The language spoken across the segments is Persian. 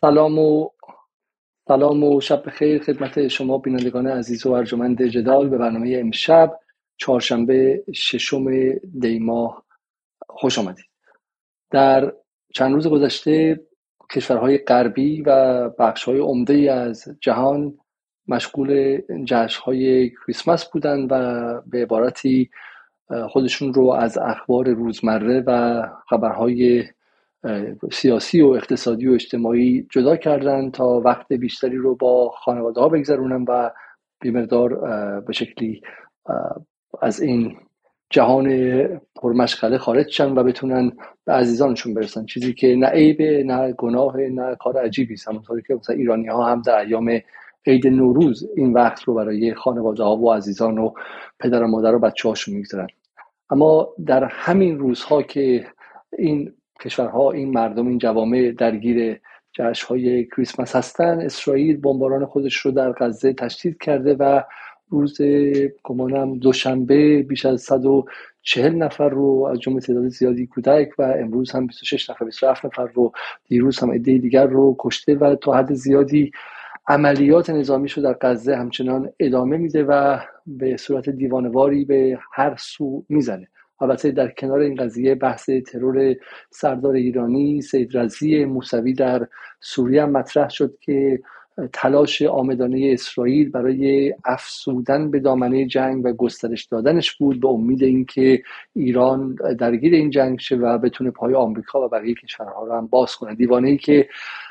سلام و سلام و شب بخیر خدمت شما بینندگان عزیز و ارجمند جدال به برنامه امشب چهارشنبه ششم دی ماه. خوش آمدید. در چند روز گذشته کشورهای غربی و بخشهای عمده از جهان مشغول جشنهای کریسمس بودند و به عبارتی خودشون رو از اخبار روزمره و خبرهای سیاسی و اقتصادی و اجتماعی جدا کردن تا وقت بیشتری رو با خانواده ها بگذرونن و بیمردار به شکلی از این جهان پرمشغله خارج شن و بتونن به عزیزانشون برسن. چیزی که نه عیبه نه گناه نه کار عجیبی است. همونطوری که مثلا ایرانی ها هم در ایام عید نوروز این وقت رو برای خانواده ها و عزیزان و پدر و مادر و بچه هاشون می‌گذارن. اما در همین روزها که این کشورها این مردم این جوامع درگیر های کریسمس هستن. اسرائیل بمباران خودش رو در غزه تشدید کرده و روز گمانم دوشنبه بیش از 140 نفر رو از جمله تعداد زیادی کودک و امروز هم 26 نفر 27 نفر رو دیروز هم عده دیگر رو کشته و تا حد زیادی عملیات نظامی رو در غزه همچنان ادامه میده و به صورت دیوانواری به هر سو می‌زنه. البته در کنار این قضیه بحث ترور سردار ایرانی سید رزی موسوی در سوریه مطرح شد که تلاش آمدانه اسرائیل برای افسودن به دامنه جنگ و گسترش دادنش بود به امید اینکه ایران درگیر این جنگ شه و بتونه پای آمریکا و بقیه کشورها رو هم باز کنه. دیوانه ای که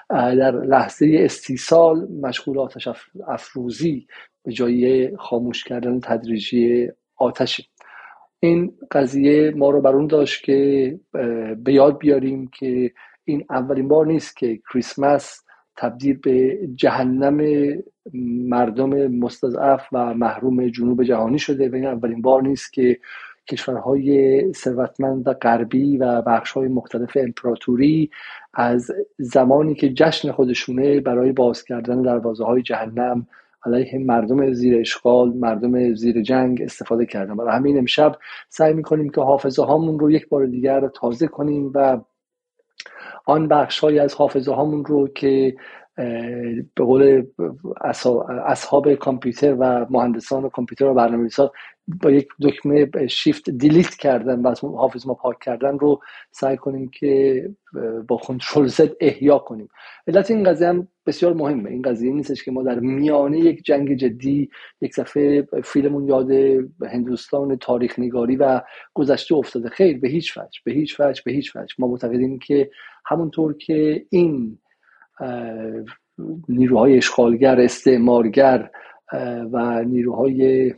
در لحظه استیصال مشغول آتش افروزی به جای خاموش کردن تدریجی آتشی این قضیه ما رو بر اون داشت که به یاد بیاریم که این اولین بار نیست که کریسمس تبدیل به جهنم مردم مستضعف و محروم جنوب جهانی شده و این اولین بار نیست که کشورهای ثروتمند و غربی و بخشهای مختلف امپراتوری از زمانی که جشن خودشونه برای باز کردن دروازه های جهنم علیه مردم زیر اشغال مردم زیر جنگ استفاده کردن. برای همین امشب سعی می‌کنیم که حافظه هامون رو یک بار دیگر تازه کنیم و آن بخش های از حافظه هامون رو که به قول اصحاب کامپیوتر و مهندسان کامپیوتر و برنامه با یک دکمه شیفت دیلیت کردن و از حافظ ما پاک کردن رو سعی کنیم که با کنترل زد احیا کنیم. علت این قضیه هم بسیار مهمه. این قضیه نیستش که ما در میانه یک جنگ جدی یک صفحه فیلمون یاد هندوستان تاریخ نگاری و گذشته افتاده. خیر به هیچ وجه به هیچ وجه به هیچ وجه. ما معتقدیم که همونطور که این نیروهای اشغالگر استعمارگر و نیروهای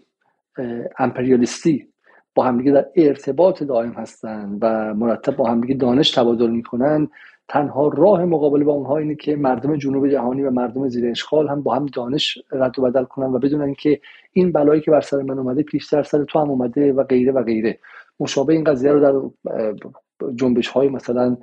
امپریالیستی با همدیگه در ارتباط دائم هستند و مرتب با همدیگه دانش تبادل می‌کنن تنها راه مقابله با اونها اینه که مردم جنوب جهانی و مردم زیر اشغال هم با هم دانش رد و بدل کنن و بدونن که این بلایی که بر سر من اومده پیشتر سر تو هم اومده و غیره و غیره. مشابه این قضیه رو در جنبش های مثلا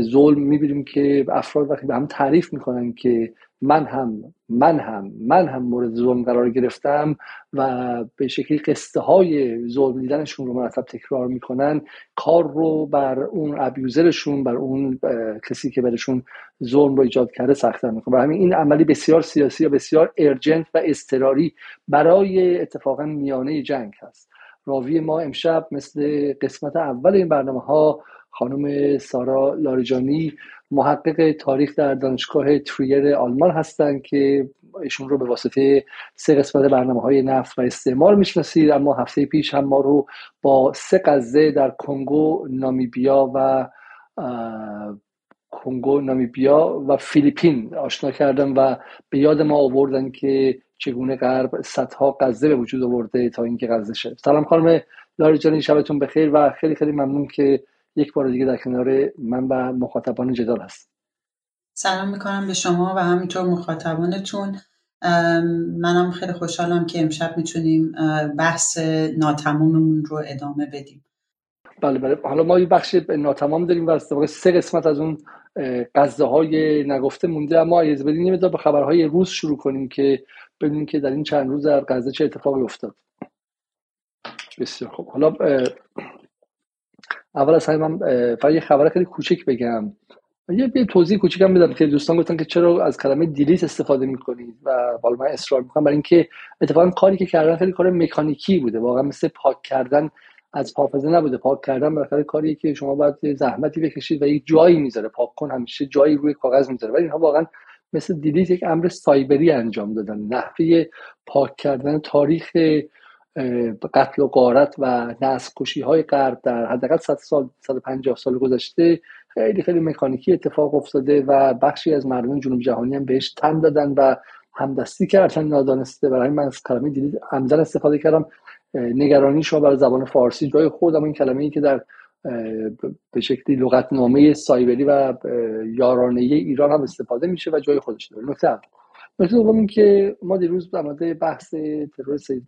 ظلم می‌بینیم که افراد وقتی به هم تعریف می‌کنن که من هم من هم من هم مورد ظلم قرار گرفتم و به شکلی قصه های ظلم دیدنشون رو مرتب تکرار می‌کنن کار رو بر اون ابیوزرشون بر اون کسی که برشون ظلم رو ایجاد کرده سختتر می‌کنه. همین این عملی بسیار سیاسی و بسیار ارجنت و استراری برای اتفاقا میانه جنگ هست. راوی ما امشب مثل قسمت اول این برنامه ها خانم سارا لاریجانی محقق تاریخ در دانشگاه تریر آلمان هستند که ایشون رو به واسطه سه قسمت برنامه های نفت و استعمار می‌شناسید. اما هفته پیش هم ما رو با سه قضه در کنگو نامیبیا و کنگو نامیبیا و فیلیپین آشنا کردن و به یاد ما آوردن که چگونه غرب صدها قضه به وجود آورده تا اینکه غزه شد سلام خانم لاریجانی شبتون بخیر و خیلی خیلی ممنون که یک بار دیگه در کنار من و مخاطبان جدال هست. سلام می‌کنم به شما و همینطور مخاطبانتون. منم خیلی خوشحالم که امشب می‌تونیم بحث ناتماممون رو ادامه بدیم. بله بله. حالا ما یه بخش ناتمام داریم و از سه قسمت از اون قصده نگفته مونده. اما اگه بدین به خبرهای روز شروع کنیم که ببینیم که در این چند روز در غزه چه اتفاقی افتاد. بسیار خوب. حالا اول از همه من فقط یه خبر خیلی کوچک بگم. یه یه توضیح کوچیکم بدم که دوستان گفتن که چرا از کلمه delete استفاده می‌کنید و حالا من اصرار می‌کنم برای اینکه اتفاقا کاری که کردن خیلی کار مکانیکی بوده واقعا مثل پاک کردن از حافظه نبوده. پاک کردن بالاخره کاری که شما باید زحمتی بکشید و یک جایی می‌ذاره. پاک کن همیشه جایی روی کاغذ می‌ذاره. ولی اینها واقعا مثل delete یک امر سایبری انجام دادن. نحوه پاک کردن تاریخ قتل و غارت و نسل های غرب در حداقل 100 سال 150 سال گذشته خیلی خیلی مکانیکی اتفاق افتاده و بخشی از مردم جنوب جهانی هم بهش تن دادن و همدستی کردن نادانسته. برای من از کلمه دیدید عمدن استفاده کردم. نگرانی شما برای زبان فارسی جای خودم این کلمه ای که در به شکلی لغتنامه سایبری و یارانه ایران هم استفاده میشه و جای خودش داره. نکته نکته دوم این که ما دیروز در مورد بحث ترور سید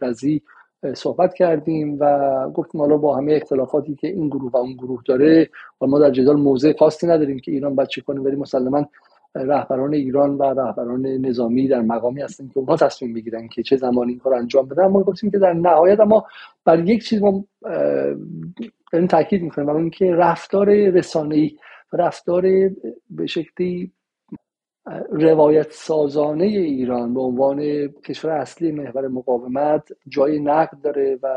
صحبت کردیم و گفتیم حالا با همه اختلافاتی که این گروه و اون گروه داره و ما در جدال موضع خاصی نداریم که ایران باید کنه ولی مسلما رهبران ایران و رهبران نظامی در مقامی هستن که اونها تصمیم بگیرن که چه زمانی این کار انجام بدن. ما گفتیم که در نهایت ما بر یک چیز ما داریم تاکید می‌کنیم و اون که رفتار رسانه‌ای رفتار به شکلی روایت سازانه ایران به عنوان کشور اصلی محور مقاومت جای نقد داره و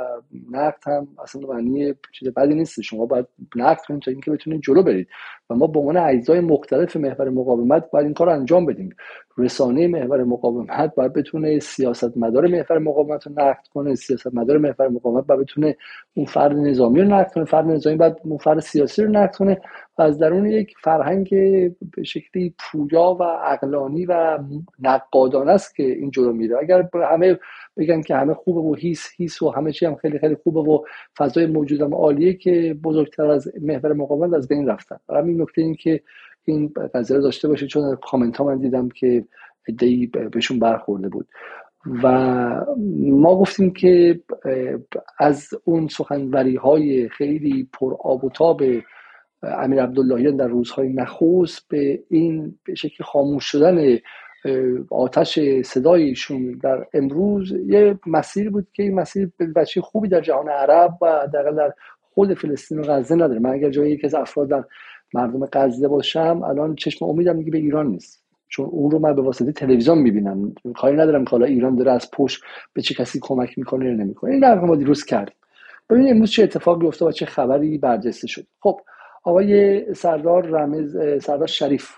نقد هم اصلا معنی چیز بدی نیست. شما باید نقد کنید تا اینکه بتونید جلو برید. و ما به عنوان اجزای مختلف محور مقاومت باید این کار انجام بدیم. رسانه محور مقاومت باید بتونه سیاست مدار محور مقاومت رو نقد کنه سیاست مدار محور مقاومت باید بتونه اون فرد نظامی رو نقد کنه فرد نظامی باید اون فرد سیاسی رو نقد کنه و از درون یک فرهنگ به شکلی پویا و عقلانی و نقادانه است که این جلو میره. اگر همه بگن که همه خوبه و هیس هیس و همه چی هم خیلی خیلی خوبه و فضای موجودم عالیه که بزرگتر از محور مقاومت از بین رفتن. همین نکته این که این قضیه داشته باشه چون کامنت ها من دیدم که ادهی بهشون برخورده بود. و ما گفتیم که از اون سخنوری های خیلی پر آب و تاب امیر عبداللهیان در روزهای نخست به این به شکل خاموش شدن آتش صدایشون در امروز یه مسیر بود که این مسیر بچه خوبی در جهان عرب و در, خود فلسطین و غزه نداره. من اگر جای یکی از افراد در مردم غزه باشم الان چشم امیدم میگه به ایران نیست. چون اون رو من به واسطه تلویزیون می‌بینم. کاری ندارم که حالا ایران داره از پشت به چه کسی کمک می‌کنه یا نمی‌کنه. این در ما دیروز کردیم. ببینید امروز چه اتفاقی افتاد و چه خبری برجسته شد. خب آقای سردار رمز سردار شریف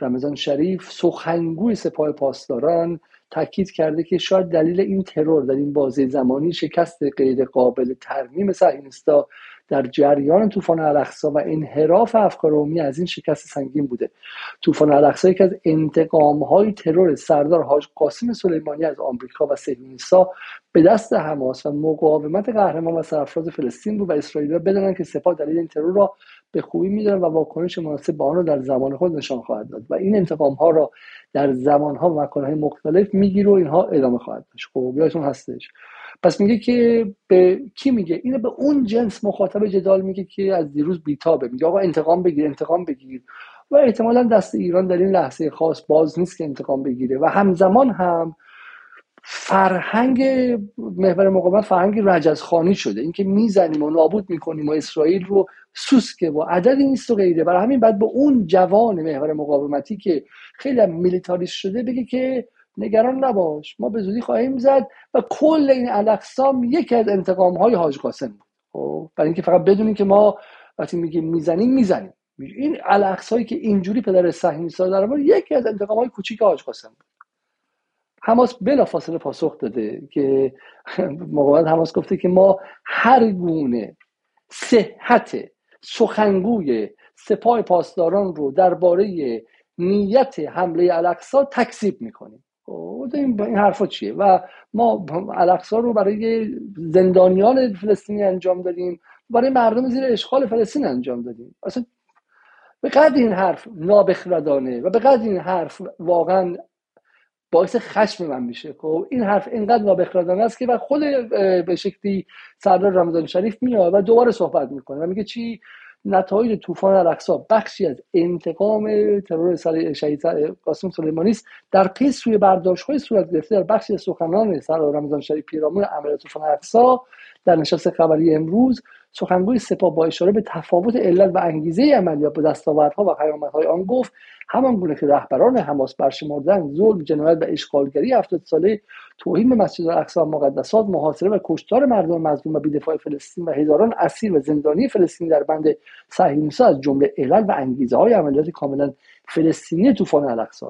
رمضان شریف سخنگوی سپاه پاسداران تاکید کرده که شاید دلیل این ترور در این بازه زمانی شکست غیر قابل ترمیم صهیونیست‌ها در جریان طوفان الاقصا و انحراف افکار عمومی از این شکست سنگین بوده. طوفان الاقصا یکی از انتقام های ترور سردار حاج قاسم سلیمانی از آمریکا و صهیونیستها به دست حماس و مقاومت قهرمان و سرفراز فلسطین بود و اسرائیل بدانند که سپاه دلیل این ترور را به خوبی می‌دونن و واکنش مناسب به آن را در زمان خود نشان خواهد داد. و این انتقام ها را در زمان ها و مکان مختلف می‌گیره و اینها ادامه خواهد داشت. خب یادتون هستش. پس میگه که به کی میگه؟ اینو به اون جنس مخاطب جدال میگه که از دیروز بیتابه. میگه آقا انتقام بگیر انتقام بگیر. و احتمالا دست ایران در این لحظه خاص باز نیست که انتقام بگیره. و همزمان هم فرهنگ محور مقاومت فرهنگ رجزخانی شده. اینکه می‌زنیم و نابود می‌کنیم و اسرائیل رو سوسکه و عددی نیست و غیره. برای همین بعد به اون جوان محور مقاومتی که خیلی میلیتاریست شده بگه که نگران نباش ما به زودی خواهیم زد و کل این الاقسام یکی از انتقام های حاج قاسم بود. خب برای اینکه فقط بدونیم که ما وقتی میگیم می‌زنیم می‌زنیم. این الاقصایی که اینجوری پدر صهیونیست‌ها در یکی از انتقام های کوچیک حاج قاسم بود. حماس بلا فاصله پاسخ داده که مقاومت حماس گفته که ما هر گونه صحت سخنگوی سپاه پاسداران رو درباره نیت حمله الاقصا تکذیب می‌کنیم. خب، این این حرفا چیه؟ و ما الاقصا رو برای زندانیان فلسطینی انجام دادیم. برای مردم زیر اشغال فلسطین انجام دادیم. اصلا به قدر این حرف نابخردانه و به قدر این حرف واقعا باعث خشم من میشه. خب این حرف اینقدر نابخردانه است که و خود به شکلی سردار رمضان شریف میاد و دوباره صحبت می‌کنه و میگه چی؟ نتایج طوفان الاقصا بخشی از انتقام ترور شهید قاسم سلیمانی است. در پی سوی برداشت های صورت گرفته در بخشی از سخنان سردار رمضان شریف پیرامون عمل طوفان الاقصا در نشست خبری امروز سخنگوی سپاه با اشاره به تفاوت علت و انگیزه عملیات به دستاوردها و پیامدهای آن گفت همان گونه که رهبران حماس برشمردن ظلم جنایت و اشغالگری هفتاد ساله توهین به مسجد الاقصی و مقدسات محاصره و کشتار مردم مظلوم و بیدفاع فلسطین و هزاران اسیر و زندانی فلسطین در بند صهیونیستها از جمله علل و انگیزه های عملیات کاملا فلسطینی طوفان الاقصی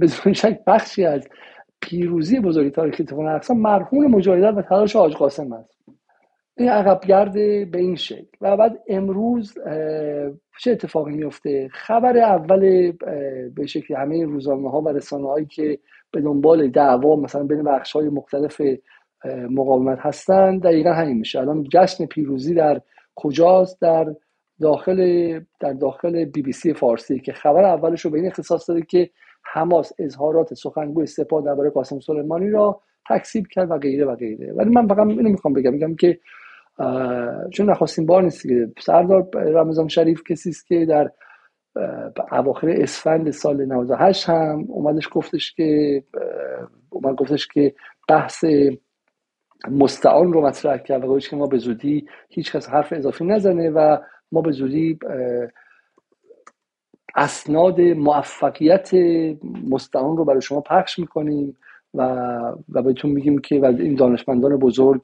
بدون شک بخشی از پیروزی بزرگی تاریخی طوفان الاقصی مرهون مجاهدت و تلاش حاج قاسم است. این عقبگرد به این شکل. و بعد امروز چه اتفاقی میفته خبر اول به شکل همه روزنامه ها و رسانه هایی که به دنبال دعوا مثلا بین بخش های مختلف مقاومت هستن دقیقا همین میشه. الان جشن پیروزی در کجاست؟ در داخل در داخل بی بی سی فارسی که خبر اولش رو به این اختصاص داده که حماس اظهارات سخنگوی سپاه درباره قاسم سلیمانی را تکسیب کرد و غیره و غیره. ولی من فقط اینو می‌خوام بگم. میگم که چون نخواستیم بار نیست که سردار رمضان شریف کسی است که در اواخر اسفند سال 98 هم اومدش گفتش که اومد گفتش که بحث مستعان رو مطرح کرد و گفتش که ما به زودی هیچ کس حرف اضافی نزنه و ما به زودی اسناد موفقیت مستعان رو برای شما پخش می‌کنیم و و بهتون میگیم که و این دانشمندان بزرگ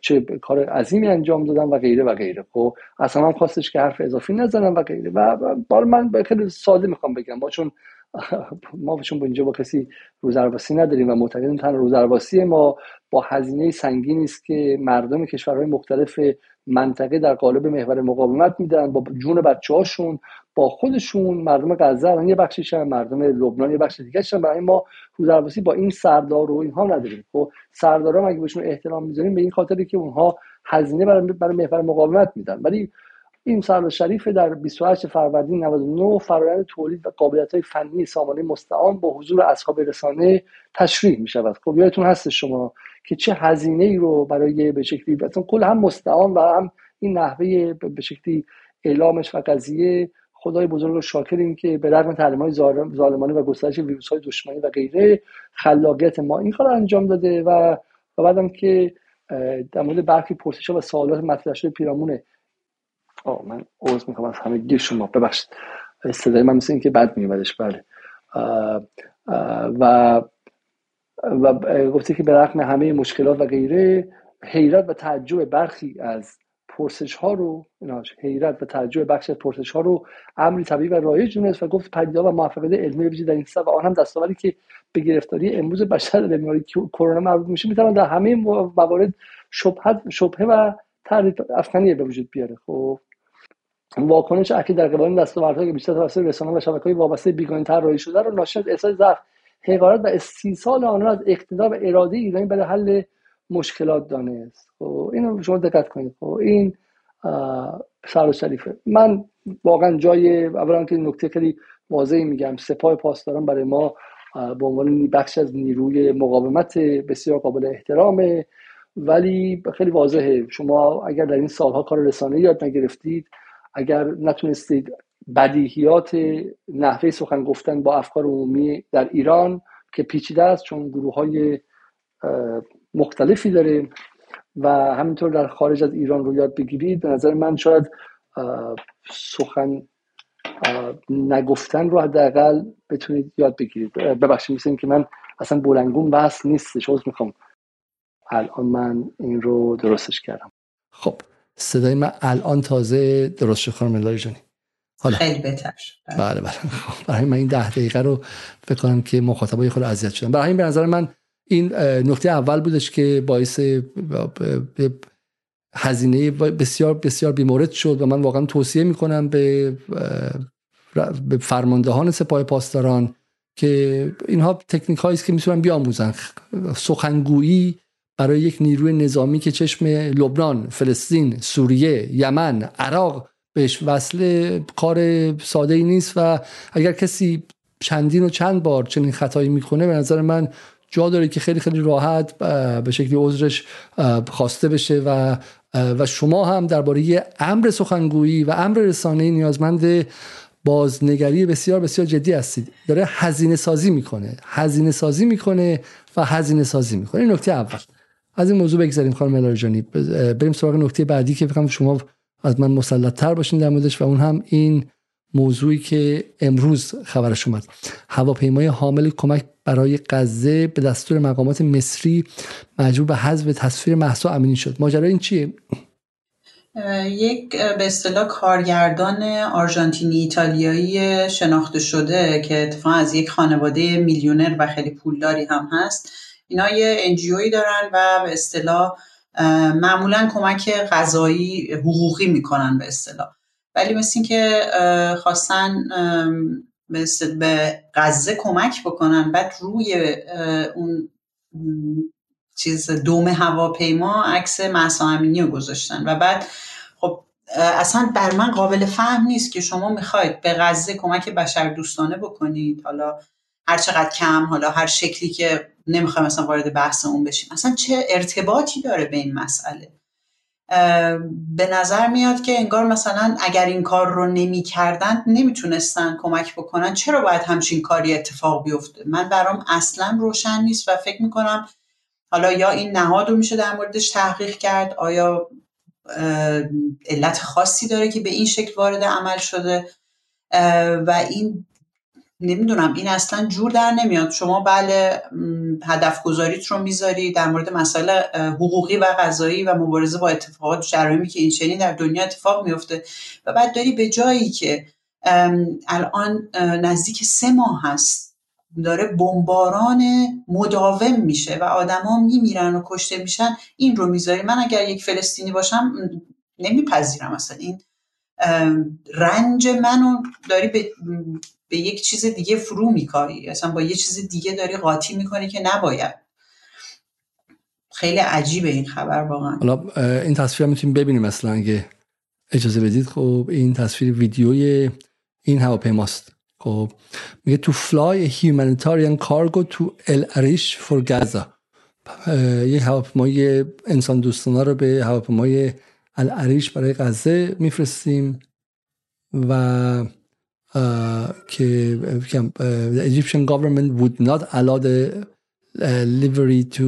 چه کار عظیمی انجام دادن و غیره و غیره. خب اصلا هم خواستش که حرف اضافی نزنم و غیره. و بار من خیلی ساده می‌خوام بگم. ما چون ما چون اینجا با کسی روزرواسی نداریم و معتقدیم تن روزرواسی ما با هزینه سنگینی است که مردم کشورهای مختلف منطقه در قالب محور مقاومت میدن با جون بچه هاشون با خودشون مردم غزه یه بخشیشن مردم لبنان یه بخش دیگه شن برای ما روزرواسی با این سردار و اینها نداریم. خب سردارا اگه بهشون احترام می‌ذاریم؟ به این خاطری که اونها هزینه برای برای محور مقاومت میدن. ولی این سال شریف در 28 فروردین 99 فرآیند تولید و قابلیت های فنی سامانه مستعان با حضور اصحاب رسانه تشریح می شود خب یادتون هست شما که چه هزینه ای رو برای به شکلی مثلا کل هم مستعان و هم این نحوه به شکلی اعلامش و قضیه خدای بزرگ رو شاکریم که به رغم تعلیم های ظالمانه و گسترش ویروس های دشمنی و غیره خلاقیت ما این کار انجام داده و و بعدم که در مورد برخی پرسش و سوالات مطرح شده پیرامونه آه من عوض می‌کنم از همه شما. ببخشید. صدای من مثل این که بد میومدش بله. و و گفته که به رغم همه مشکلات و غیره حیرت و تعجب برخی از پرسش ها رو حیرت و تعجب بخش از پرسش ها رو امری طبیعی و رایج دونست و گفت پدیدار و موفقیت علمی وجود در این و آن هم دستاوردی که به گرفتاری امروز بشر به بیماری کرونا مربوط میشه می‌تونن در همه موارد شبهه شبهه و تردید افغانی به وجود بیاره. خب واکنش اخیر در قبال دستاوردهایی که بیشتر توسط رسانه و شبکه‌های وابسته بیگانه طراحی شده رو ناشی از احساس ضعف حقارت و استیصال آنها از اقتدار و اراده ایرانی برای حل مشکلات دانست. خب اینو شما دقت کنید. خب این سر شریفه. من واقعا جای اولا که نکته خیلی واضحی میگم. سپاه پاسداران برای ما به عنوان بخش از نیروی مقاومت بسیار قابل احترامه. ولی خیلی واضحه. شما اگر در این سالها کار رسانه یاد نگرفتید اگر نتونستید بدیهیات نحوه سخن گفتن با افکار عمومی در ایران که پیچیده است چون گروه های مختلفی داره و همینطور در خارج از ایران رو یاد بگیرید. به نظر من شاید سخن نگفتن رو حداقل بتونید یاد بگیرید. ببخشید مثل که من اصلا بولنگون بس نیستش عذر می‌خوام. الان من این رو درستش کردم. خب صدای من الان تازه درست شد خانم لاری جانی حالا. خیلی بهتر بله. بله برای من این ده دقیقه رو فکر کنم که مخاطبای خود اذیت شدن. برای این به نظر من این نکته اول بودش که باعث هزینه بسیار بسیار بیمورد شد و من واقعا توصیه می‌کنم به به فرماندهان سپاه پاسداران که اینها تکنیک هایی است که می‌تونن بیاموزن. سخنگویی برای یک نیروی نظامی که چشم لبنان، فلسطین، سوریه، یمن، عراق بهش وصل کار ساده ای نیست و اگر کسی چندین و چند بار چنین خطایی می‌کنه به نظر من جا داره که خیلی خیلی راحت به شکلی عذرش خواسته بشه و و شما هم درباره امر سخنگویی و امر رسانه نیازمند بازنگری بسیار بسیار جدی هستید. داره هزینه سازی می‌کنه. هزینه سازی می‌کنه و هزینه سازی می‌کنه. این نکته اول. از این موضوع بگذاریم خانم الاریجانی بریم سراغ نکته بعدی که فکرم شما از من مسلط تر باشین در موردش و اون هم این موضوعی که امروز خبرش اومد. هواپیمای حامل کمک برای غزه به دستور مقامات مصری مجبور به حذف تصویر محسا امینی شد. ماجرا این چیه؟ یک به اصطلاح کارگردان آرژانتینی ایتالیایی شناخته شده که اتفاقا از یک خانواده میلیونر و خیلی پولداری هم هست. اینا یه انجیوی دارن و به اصطلاح معمولا کمک غذایی حقوقی می‌کنن به اصطلاح. ولی مثل این که خواستن به غزه کمک بکنن بعد روی اون چیز دوم هواپیما عکس محسا امینی رو گذاشتن. و بعد خب اصلا بر من قابل فهم نیست که شما می‌خواید به غزه کمک بشر دوستانه بکنید. حالا هر چقدر کم حالا هر شکلی که نمی‌خوایم مثلا وارد بحث اون بشیم. اصلا چه ارتباطی داره به این مسئله؟ به نظر میاد که انگار مثلا اگر این کار رو نمی کردن نمی‌تونستن کمک بکنن چرا باید همچین کاری اتفاق بیفته؟ من برام اصلا روشن نیست و فکر می‌کنم حالا یا این نهاد رو میشه در موردش تحقیق کرد آیا علت خاصی داره که به این شکل وارد عمل شده؟ و این نمی‌دونم این اصلا جور در نمیاد. شما بله هدف گذاریت رو می‌ذاری در مورد مسائل حقوقی و قضایی و مبارزه با اتفاقات جرایمی که این چنین در دنیا اتفاق میفته و بعد داری به جایی که الان نزدیک سه ماه هست داره بمباران مداوم میشه و آدما میمیرن و کشته میشن این رو می‌ذاری. من اگر یک فلسطینی باشم نمیپذیرم اصلا. این رنج منو داری به به یک چیز دیگه فرو میکاری. اصلا با یه چیز دیگه داری قاطی می‌کنی که نباید. خیلی عجیبه این خبر واقعا. حالا این تصویر می‌تونیم ببینیم. مثلا اگه اجازه بدید خب این تصویر ویدیوی این هواپیماست. خب میگه تو فلای humanitarian cargo تو ال اریش فور گازا یه هواپیمای انسان دوستانه رو به هواپیمای اریش برای غزه میفرستیم و که the Egyptian government would not allow the livery to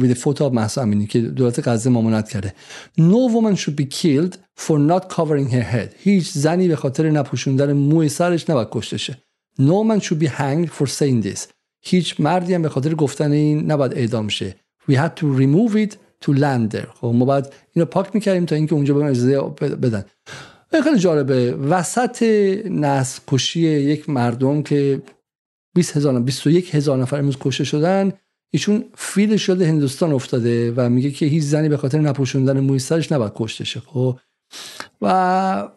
with a photo of Mahsa Amini که دولت غزه ممانعت کرده no woman should be killed for not covering her head هیچ زنی به خاطر نپوشوندن موی سرش نباید کشته شه no man should be hanged for saying this هیچ مردی هم به خاطر گفتن این نباید اعدام شه we had to remove it to land there خب ما باید اینو پاک می‌کردیم تا اینکه اونجا به اجازه بدن خیلی جالبه. وسط نسل کشی یک مردم که 20 هزار 21 هزار نفر امروز کشته شدن ایشون فیل شده هندوستان افتاده و میگه که هیچ زنی به خاطر نپوشوندن موی سرش نباید کشته شه خب؟ و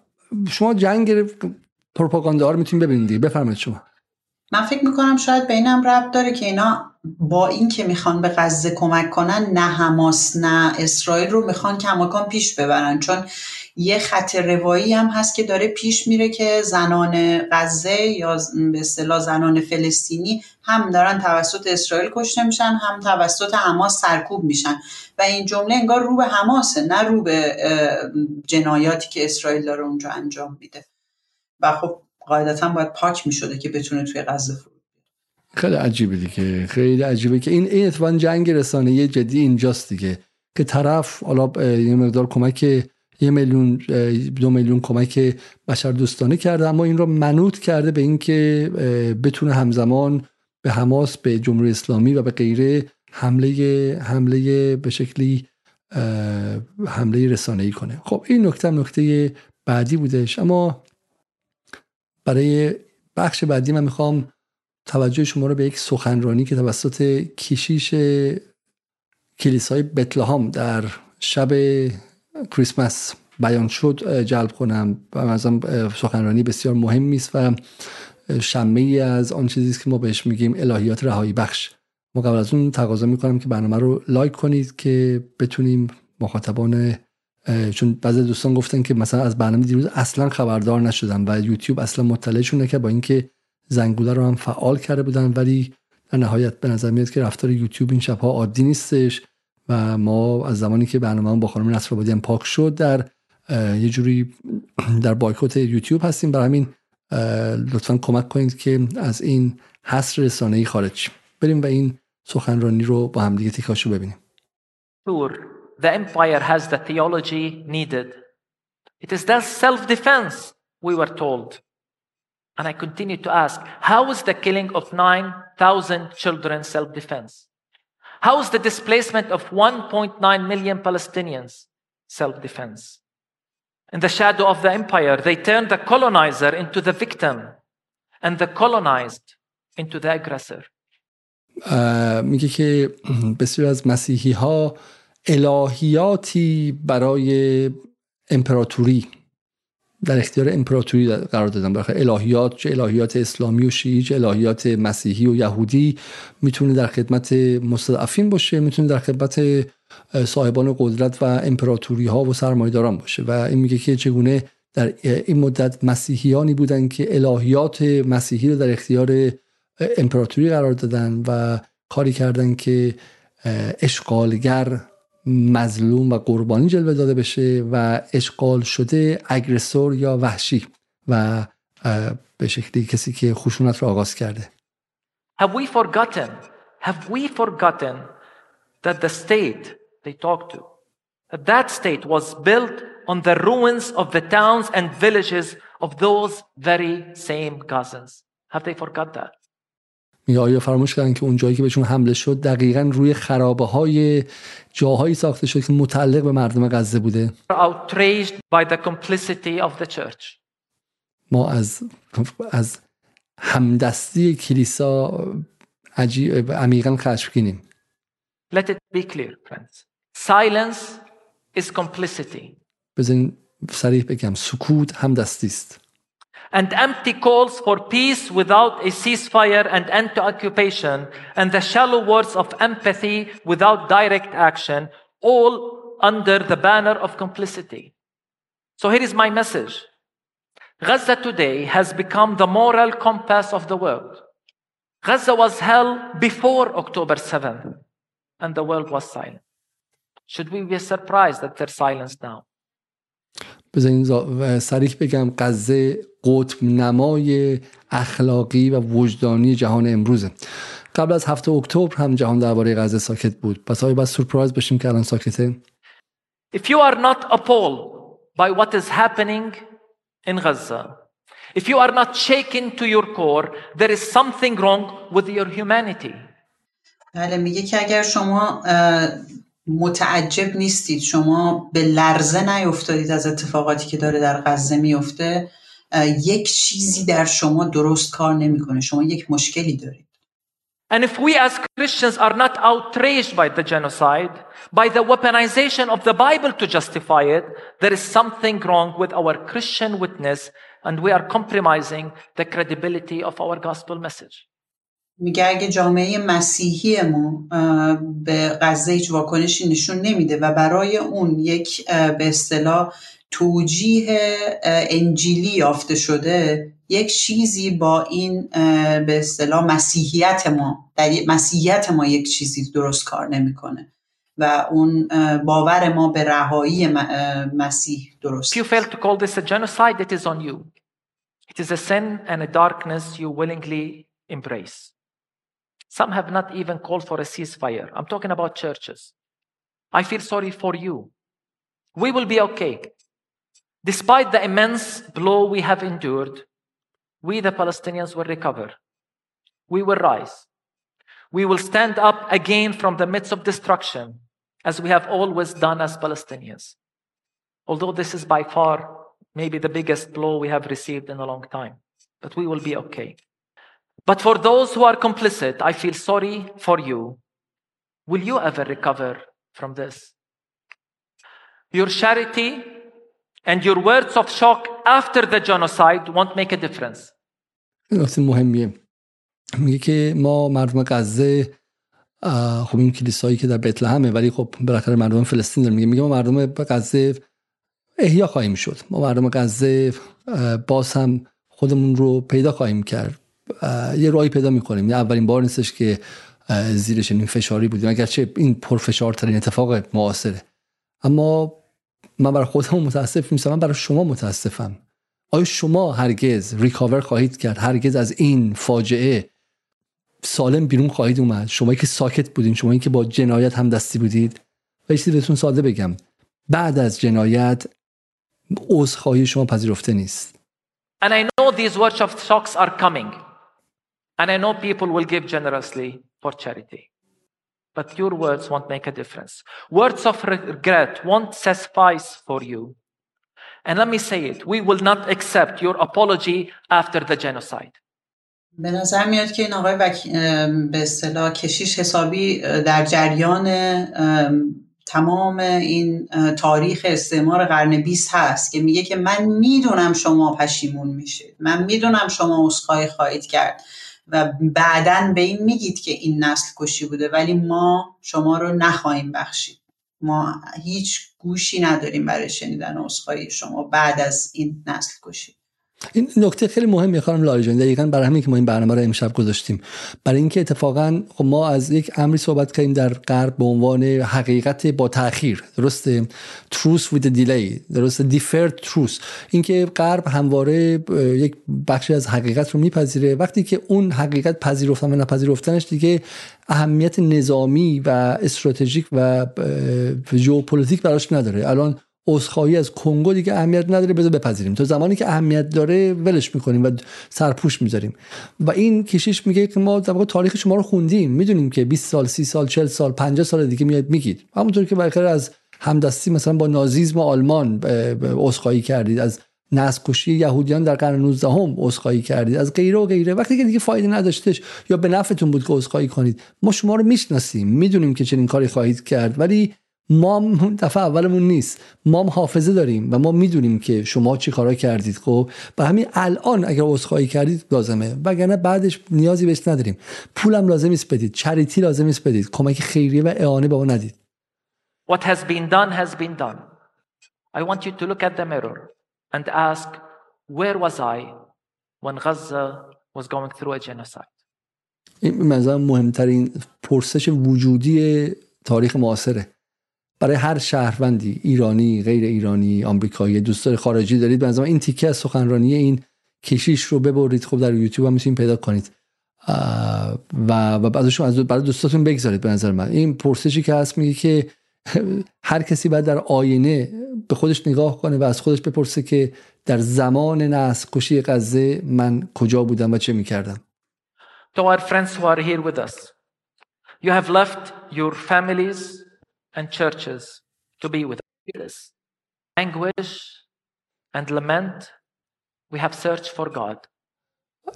شما جنگ پروپاگاندا رو می‌تونید ببینید بفرمایید شما. من فکر می‌کنم شاید بینم ربط داره که اینا با این که می‌خوان به غزه کمک کنن نه حماس نه اسرائیل رو می‌خوان کماکان پیش ببرن. چون یه خط روایی هم هست که داره پیش میره که زنان غزه یا به اصطلاح زنان فلسطینی هم دارن توسط اسرائیل کشته میشن هم توسط حماس سرکوب میشن. و این جمله انگار رو به حماسه نه رو به جنایاتی که اسرائیل داره اونجا انجام میده. و خب قاعدتا باید پاک می‌شده که بتونه توی غزه فرود خیلی عجیبه دیگه خیلی عجیبه که این این اتفاقا جنگ رسانه جدی اینجاست دیگه که طرف حالا یه مقدار کمک یه میلیون دو میلیون کمک بشر دوستانه کرده اما این رو منوط کرده به اینکه بتونه همزمان به حماس به جمهوری اسلامی و به غیره حمله حمله به شکلی حمله رسانه ای کنه. خب این نکته نکته بعدی بودش. اما برای بخش بعدی من می‌خوام توجه شما رو به یک سخنرانی که توسط کشیش کلیسای بتلهام در شب کریسمس بیان شد جلب کنم. و ازم سخنرانی بسیار مهمی است و شمه ای از آن چیزی است که ما بهش میگیم الهیات رهایی بخش. ما قبل از اون تقاضا می‌کنم که برنامه رو لایک کنید که بتونیم مخاطبان چون بعضی دوستان گفتن که مثلا از برنامه دیروز اصلا خبردار نشدن و یوتیوب اصلا مطلعشون نکرد با اینکه زنگوله رو هم فعال کرده بودن ولی در نهایت به نظر میاد که رفتار یوتیوب این شبها عادی نیستش. و ما از زمانی که برنامه با خانم نصر هم پاک شد در یه جوری در بایکوت یوتیوب هستیم برای همین لطفا کمک کنید که از این حصر رسانه‌ای خارج بریم و این سخنرانی رو با هم دیگه تیکاشو ببینیم the empire has the theology needed. It is that self defense, we were told. And I continue to ask how is the killing of 9,000 children self defense? How is the displacement of 1.9 million Palestinians self defense? In the shadow of the empire, they turned the colonizer into the victim and the colonized into the aggressor. میگه که بسیار از مسیحی ها الهیاتی برای امپراتوری در اختیار امپراتوری قرار دادن برای الهیات چه الهیات اسلامی و شیعی چه الهیات مسیحی و یهودی می‌تونه در خدمت مستضعفین باشه می‌تونه در خدمت صاحبان قدرت و امپراتوری ها و سرمایداران باشه. و این میگه که چگونه در این مدت مسیحیانی بودن که الهیات مسیحی رو در اختیار امپراتوری قرار دادن و کاری کردن که اشغالگر مظلوم و قربانی جلوه داده بشه و اشغال شده اگرسور یا وحشی و به شکلی کسی که خشونت رو آغاز کرده Have we forgotten have we forgotten that the state they talk to that that state was built on the ruins of the towns and villages of those very same cousins have they forgot that میگه آیا فراموش کردن که اون جایی که بهشون حمله شد دقیقا روی خرابه های جاهایی ساخته شد که متعلق به مردم غزه بوده by the complicity of the church. ما از از همدستی کلیسا عجیب عمیقا خشمگینیم Let it be clear, friends. Silence is complicity. بزنین صریح بگم سکوت همدستی است and empty calls for peace without a ceasefire and end to occupation, and the shallow words of empathy without direct action, all under the banner of complicity. So here is my message. Gaza today has become the moral compass of the world. Gaza was hell before October 7th, and the world was silent. Should we be surprised that there's silence now? بذارین سریح بگم غزه قطب نمای اخلاقی و وجدانی جهان امروزه. قبل از هفته اکتبر هم جهان درباره غزه ساکت بود. پس آیا باید سورپرایز بشیم که الان ساکته If you are not appalled by what is happening in Gaza if you are not shaken to your core there is something wrong with your humanity. بله میگه که اگر شما متعجب نیستید شما به لرزه نیفتادید از اتفاقاتی که داره در غزه میفته یک چیزی در شما درست کار نمی‌کنه شما یک مشکلی دارید And if we as Christians are not outraged by the genocide, by the weaponization of the Bible to justify it, there is something wrong with our Christian witness and we are compromising the credibility of our gospel message. میگه اگه جامعه مسیحی ما به غزه هیچ واکنشی نشون نمیده و برای اون یک به اصطلاح توجیه انجیلی یافته شده یک چیزی با این به اصطلاح مسیحیت ما در مسیحیت ما یک چیزی درست کار نمی‌کنه و اون باور ما به رهایی مسیح درست you fail to call this a genocide it is on you. It is a sin and a darkness you willingly embrace. Some have not even called for a ceasefire. I'm talking about churches. I feel sorry for you. We will be okay. Despite the immense blow we have endured, we, the Palestinians, will recover. We will rise. We will stand up again from the midst of destruction, as we have always done as Palestinians. Although this is by far maybe the biggest blow we have received in a long time, but we will be okay. But for those who are complicit, I feel sorry for you. Will you ever recover from this? Your charity and your words of shock after the genocide won't make a difference. نکته مهمیه میگه که ما مردم غزه خب این کلیسایی که در بتلهمه ولی خب بالاخره مردم فلسطین داریم میگه میگه ما مردم غزه احیا خواهیم شد ما مردم غزه باز هم خودمون رو پیدا خواهیم کرد یه راهی پیدا می‌کنیم. یه اولین بار نیستش که زیر چنین فشاری بودیم. اگرچه این پرفشارترین اتفاق معاصره. اما من برای خودم متاسف نیستم. من برای شما متاسفم. آیا شما هرگز ریکاور خواهید کرد؟ هرگز از این فاجعه سالم بیرون خواهید اومد؟ شما که ساکت بودین شما که با جنایت هم دستی بودید؟ و چیزی بهتون ساده بگم. بعد از جنایت عذرخواهی شما پذیرفته نیست. And I know these words of shocks are coming. And I know people will give generously for charity. But your words won't make a difference. Words of regret won't suffice for you. And let me say it we will not accept your apology after the genocide. به نظر میاد که این آقای وک... به اصطلاح کشیش حسابی در جریان تمام این تاریخ استعمار قرن 20 هست که میگه که من میدونم شما پشیمون میشید من میدونم شما اسخای خواهید کرد و بعدا به این میگید که این نسل کشی بوده ولی ما شما رو نخواهیم بخشید. ما هیچ گوشی نداریم برای شنیدن اسخای شما بعد از این نسل کشی. این نکته خیلی مهمی خانم لاری جان. دقیقا برای همین که ما این برنامه رو امشب گذاشتیم. برای اینکه اتفاقا خب ما از یک امری صحبت کردیم در غرب به عنوان حقیقت با تاخیر درسته truth with delay. درسته deferred truth. اینکه غرب همواره یک بخشی از حقیقت رو میپذیره. وقتی که اون حقیقت پذیرفتن و نپذیرفتنش دیگه اهمیت نظامی و استراتژیک و ژئوپلیتیک براش نداره. الان عذرخواهی از کنگو دیگه اهمیت نداره بذار بپذیریم. تا زمانی که اهمیت داره ولش می‌کنیم و سرپوش می‌ذاریم. و این کشیش میگه که ما در واقع تاریخ شما رو خوندیم. می‌دونیم که 20 سال 30 سال 40 سال 50 سال دیگه میاد میگید. همونطور که بالاخره از همدستی مثلا با نازیسم آلمان عذرخواهی کردید. از نسل کشی یهودیان در قرن 19 هم عذرخواهی کردید. از غیره و غیره. وقتی که دیگه فایده نداشتش یا به نفعتون بود که عذرخواهی کنید ما شما رو می‌شناسیم. می‌دونیم که چنین کاری خواهید کرد. ولی ما دفعه اولمون نیست. ما هم حافظه داریم و ما می‌دونیم که شما چی کارا کردید. خب و همین الان اگر عذرخواهی کردید لازمه. وگرنه بعدش نیازی بهش نداریم. پولم لازم نیست بدید. چریتی لازم نیست بدید. کمک خیریه و اعانه به ما ندید. What has been done has been done. I want you to look at the mirror and ask, where was I when Gaza was going through a genocide? این مثلا مهمترین پرسش وجودی تاریخ معاصره. برای هر شهروندی ایرانی غیر ایرانی آمریکایی دوستان خارجی دارید به این تیکه از سخنرانی این کشیش رو ببرید. خب در یوتیوب هم می‌تونید پیدا کنید. و و بعدش از برای دوستاتون بگذارید به نظر من. این پرسشی که هست میگه که هر کسی باید در آینه به خودش نگاه کنه و از خودش بپرسه که در زمان نسل کشی غزه من کجا بودم و چه می‌کردم. To our friends who are here with us, you have left your families and churches to be with us. Anguish and lament, we have searched for God.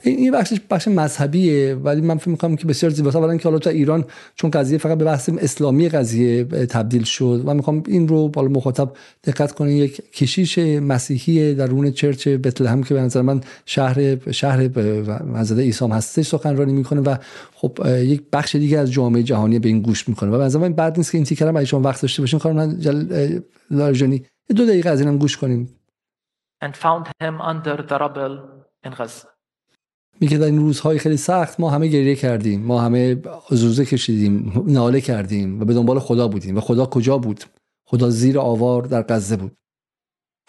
این بخشش بخش مذهبیه ولی من فکر می‌کنم که بسیار زیباست. اولا که حالا تو ایران چون قضیه فقط به بحث اسلامی قضیه تبدیل شد و می‌خوام این رو بالا مخاطب دقت کنه یک کشیش مسیحی درون چرچ بتلهم که به نظر من شهر شهر حضرت عیسی هستش سخنرانی می‌کنه و خب یک بخش دیگه از جامعه جهانی به این گوش می‌کنه. و به نظر من بعد نیست که این تیکر هم شما وقت داشته باشین. جل... لارجانی دو دقیقه از اینم گوش کنیم and found him under the rubble in Gaza. میگه در این روزهای خیلی سخت ما همه گریه کردیم ما همه زوزه کشیدیم ناله کردیم و به دنبال خدا بودیم و خدا کجا بود خدا زیر آوار در غزه بود